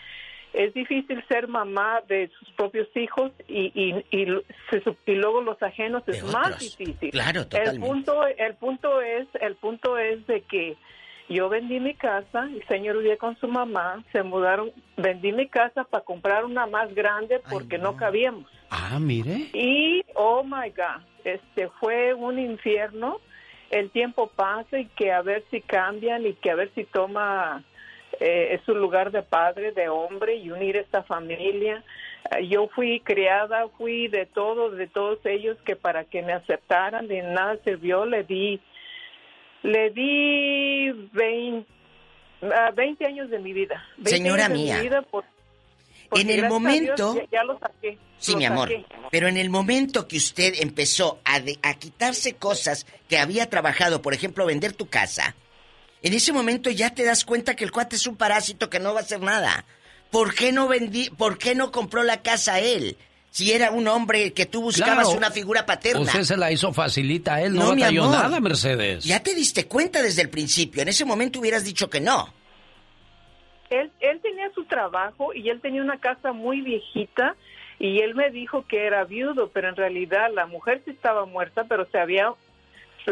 es difícil ser mamá de sus propios hijos y, y, y, se- y luego los ajenos es más difícil. Claro, El totalmente. punto, el punto es, el punto es de que yo vendí mi casa, el señor vivía con su mamá, se mudaron, vendí mi casa para comprar una más grande porque no cabíamos. Ah, mire. Y, oh my God, este fue un infierno. El tiempo pasa y que a ver si cambian y que a ver si toma eh, su lugar de padre, de hombre y unir esta familia. Eh, Yo fui criada, fui de todo, de todos ellos que para que me aceptaran de nada sirvió, le di, le di 20, ah, 20 años de mi vida. 20 Señora años de mi mía. vida por- porque En el momento- Dios ya, ya lo saqué. Sí, lo mi amor. saqué. Pero en el momento que usted empezó a, de- a quitarse cosas que había trabajado, por ejemplo, vender tu casa, en ese momento ya te das cuenta que el cuate es un parásito que no va a hacer nada. ¿Por qué no vendí, por qué no compró la casa él? Si era un hombre que tú buscabas Claro. una figura paterna. Usted se la hizo facilita a él, no, No, mi batalló amor. nada, Mercedes. Ya te diste cuenta desde el principio. En ese momento hubieras dicho que no. él, él tenía su trabajo y él tenía una casa muy viejita y él me dijo que era viudo, pero en realidad la mujer sí estaba muerta, pero se había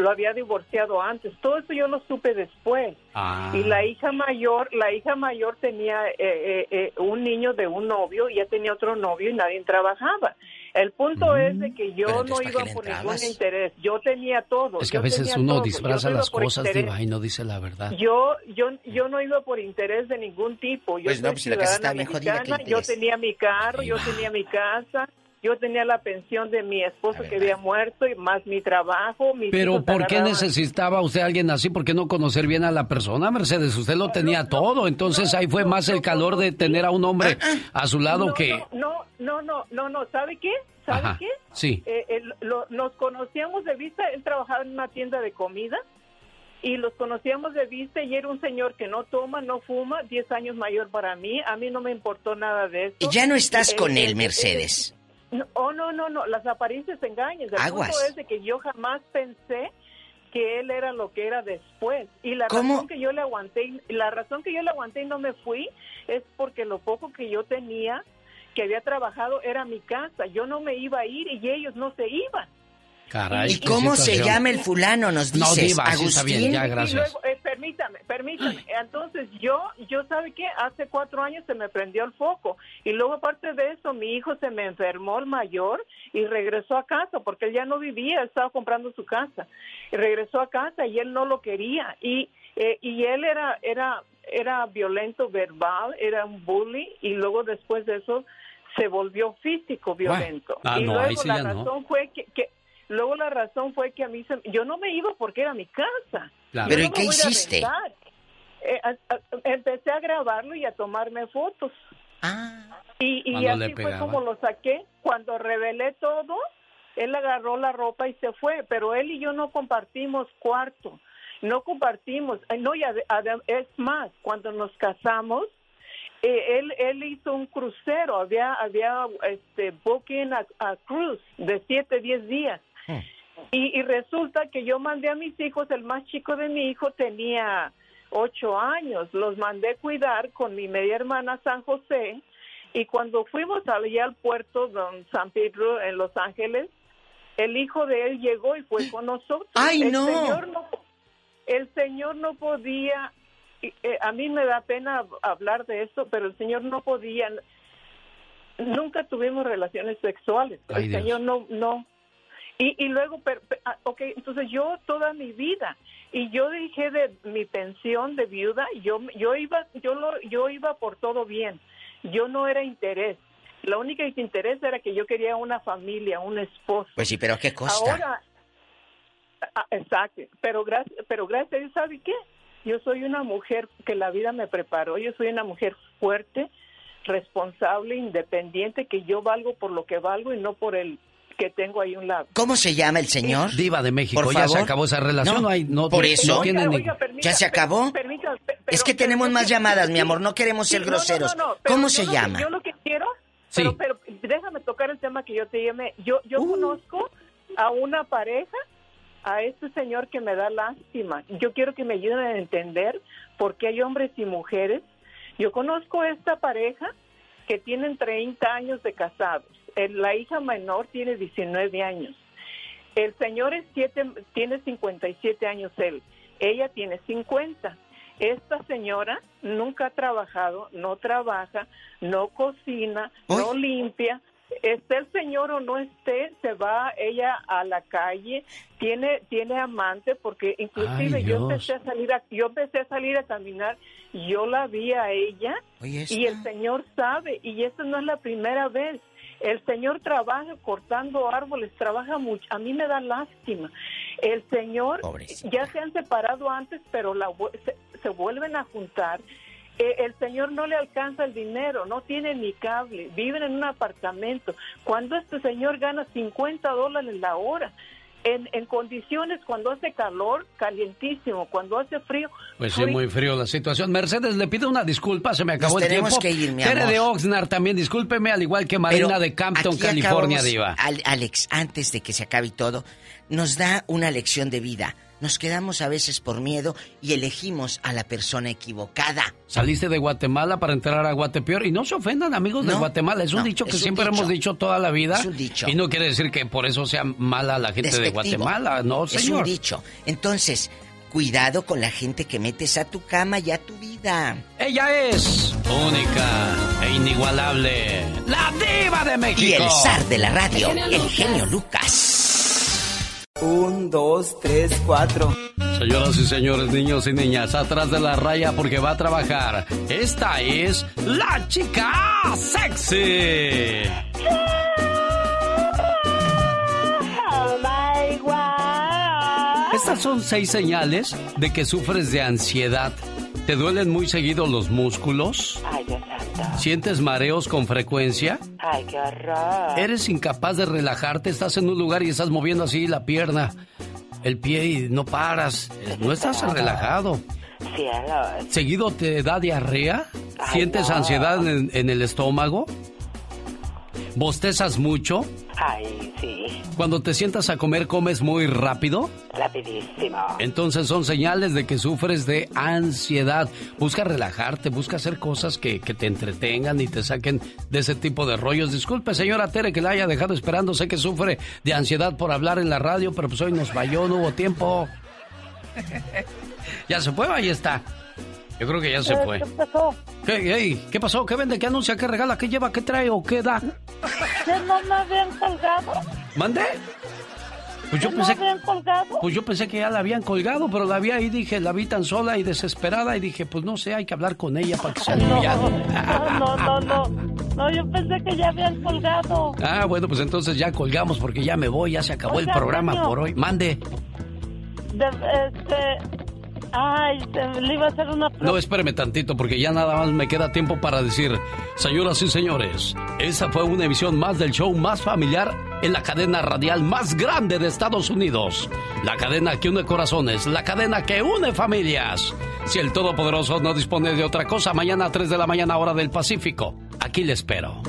lo había divorciado antes. Todo eso yo lo supe después. Ah. Y la hija mayor, la hija mayor tenía eh, eh, eh, un niño de un novio y ya tenía otro novio y nadie trabajaba. El punto es de que yo Mm, no entonces, ¿para iba por ningún entrabas? interés. Yo tenía todo. Es que a yo veces tenía uno todo. disfraza no las iba por cosas, interés. Diva, y no dice la verdad. Yo, yo, yo no iba por interés de ningún tipo. Yo Pues no, pues si la casa estaba bien jodida, ¿qué mexicana, yo tenía mi carro, yo tenía mi casa, yo tenía la pensión de mi esposo que había muerto y más mi trabajo. mis Pero ¿por qué necesitaba usted a alguien así? ¿Por qué no conocer bien a la persona, Mercedes? Usted lo tenía todo, entonces ahí fue más el calor de tener a un hombre a su lado no, que... No, no, no, no, no, ¿sabe qué? ¿Sabe Ajá, qué? sí. Eh, el- lo- nos conocíamos de vista, él trabajaba en una tienda de comida y los conocíamos de vista y era un señor que no toma, no fuma, 10 años mayor para mí, a mí no me importó nada de eso. Ya no estás Eh, con eh, él, eh, Mercedes. No, oh, no, no, no, las apariencias engañan. El Aguas. punto es de que yo jamás pensé que él era lo que era después. Y la ¿Cómo? razón que yo le aguanté, la razón que yo le aguanté y no me fui es porque lo poco que yo tenía, que había trabajado, era mi casa. Yo no me iba a ir y ellos no se iban. Caray, ¿Y cómo se llama el fulano? Nos No, dices, Diva, sí está Agustín. bien, ya, Y gracias. luego, eh, permítame, permítame. Entonces yo, yo sabe qué, hace cuatro años se me prendió el foco y luego aparte de eso mi hijo se me enfermó el mayor y regresó a casa porque él ya no vivía, estaba comprando su casa y regresó a casa y él no lo quería y eh, y él era era era violento verbal, era un bully y luego después de eso se volvió físico violento ah, y no, ahí luego sí la ya no. razón fue que, que Luego la razón fue que a mí se- yo no me iba porque era mi casa. Claro. Pero no ¿y qué hiciste? Eh, a- a- empecé a grabarlo y a tomarme fotos. Y, y le así fue como lo saqué. Cuando revelé todo, él agarró la ropa y se fue, pero él y yo no compartimos cuarto. No compartimos. Eh, No, y es más, cuando nos casamos, eh, él, él hizo un crucero, había, había este, booking a, a cruise de 7, 10 días. Y, y resulta que yo mandé a mis hijos, el más chico de mi hijo tenía ocho años, los mandé cuidar con mi media hermana San José y cuando fuimos allá al puerto de San Pedro en Los Ángeles, el hijo de él llegó y fue con nosotros. ¡Ay, el no! Señor no el señor no podía, eh, a mí me da pena hablar de esto, pero el señor no podía, nunca tuvimos relaciones sexuales. Ay, el Dios. señor no, no. Y, y luego, per- per- ah, ok, entonces yo toda mi vida, y yo dije de mi pensión de viuda, yo, yo iba, yo lo, yo iba por todo bien, yo no era interés. La única interés era que yo quería una familia, un esposo. Pues sí, pero ¿a qué costa? Ahora, ah, exacto, pero gracias, pero gracias a Dios, ¿sabe qué? Yo soy una mujer que la vida me preparó, yo soy una mujer fuerte, responsable, independiente, que yo valgo por lo que valgo y no por el que tengo ahí un lado. ¿Cómo se llama el señor? (laughs) Diva de México, Por ya se favor. acabó esa relación, no, hay, no, por no eso. tiene ni- Oiga, permita- ¿Ya se acabó? permita- pe- es pero- que tenemos pero- más llamadas, mi amor, no queremos ser Sí, no, no, groseros. no, no, pero ¿Cómo se llama? yo lo que quiero, Sí. pero, pero déjame tocar el tema que yo te llamé. Yo, yo Uh. conozco a una pareja a este señor que me da lástima. Yo quiero que me ayuden a entender por qué hay hombres y mujeres. Yo conozco a esta pareja que tienen 30 años de casados. El- La hija menor tiene 19 años. El señor es siete, tiene 57 años él. Ella tiene 50. Esta señora nunca ha trabajado, no trabaja, no cocina, no limpia. Esté el señor o no esté, se va ella a la calle, tiene tiene amante porque inclusive Ay, yo empecé a salir a, yo empecé a salir a caminar, yo la vi a ella y el señor sabe y esta no es la primera vez. El señor trabaja cortando árboles, trabaja mucho. A mí me da lástima. El señor ya se han separado antes, pero la, se vuelven a juntar. Eh, el señor no le alcanza el dinero, no tiene ni cable, viven en un apartamento. Cuando este señor gana 50 dólares la hora, en, en condiciones cuando hace calor, calientísimo, cuando hace frío, Pues sí, muy frío la situación. Mercedes, le pido una disculpa, se me acabó Nos el tenemos tiempo. que ir, mi Tere amor. de Oxnard también, discúlpeme, al igual que Marina Pero de Campton, California, acabamos, Diva. Al- Alex, antes de que se acabe todo, nos da una lección de vida. Nos quedamos a veces por miedo y elegimos a la persona equivocada. Saliste de Guatemala para entrar a Guatepeor y no se ofendan amigos de Guatemala, es un no, dicho que es siempre dicho. hemos dicho toda la vida Es un dicho. y no quiere decir que por eso sea mala la gente de. Guatemala, no Es señor. un dicho. Entonces, cuidado con la gente que metes a tu cama y a tu vida. Ella es única e inigualable, la diva de México. Y el zar de la radio, el genio Lucas. Un, dos, tres, cuatro. Señoras y señores, niños y niñas, atrás de la raya porque va a trabajar. Esta es la chica sexy. Oh my God. Estas son seis señales de que sufres de ansiedad. ¿Te duelen muy seguido los músculos? Ay, Dios santo. ¿Sientes mareos con frecuencia? Ay, qué horror. ¿Eres incapaz de relajarte? Estás en un lugar y estás moviendo así la pierna, el pie y no paras. No estás relajado. Cielos. ¿Seguido te da diarrea? Ay, ¿Sientes no. ansiedad en, en el estómago? ¿Bostezas mucho? Ay, sí. Cuando te sientas a comer, comes muy rápido. Rapidísimo. Entonces son señales de que sufres de ansiedad. Busca relajarte, busca hacer cosas que, que te entretengan y te saquen de ese tipo de rollos. Disculpe, señora Tere, que la haya dejado esperando. Sé que sufre de ansiedad por hablar en la radio, pero pues hoy nos falló, no hubo tiempo. (laughs) ya se fue, ahí está. Yo creo que ya se fue. ¿Qué pasó? ¿Qué, ey, ¿Qué pasó? ¿Qué vende? ¿Qué anuncia? ¿Qué regala? ¿Qué lleva? ¿Qué trae o qué da? ¿Que no me habían colgado? ¿Mande? Pues yo ¿Que pensé habían colgado? Pues yo pensé que ya la habían colgado, pero la vi ahí, dije, la vi tan sola y desesperada y dije, pues no sé, hay que hablar con ella para que se. No, no, no, no. No, yo pensé que ya habían colgado. Ah, bueno, pues entonces ya colgamos porque ya me voy, ya se acabó el programa por hoy. Mande. De, este... Ay, le iba a hacer una No, espéreme tantito porque ya nada más me queda tiempo para decir, señoras y señores, esa fue una emisión más del show más familiar en la cadena radial más grande de Estados Unidos. La cadena que une corazones, la cadena que une familias. Si el Todopoderoso no dispone de otra cosa, mañana a 3 de la mañana hora del Pacífico, aquí le espero.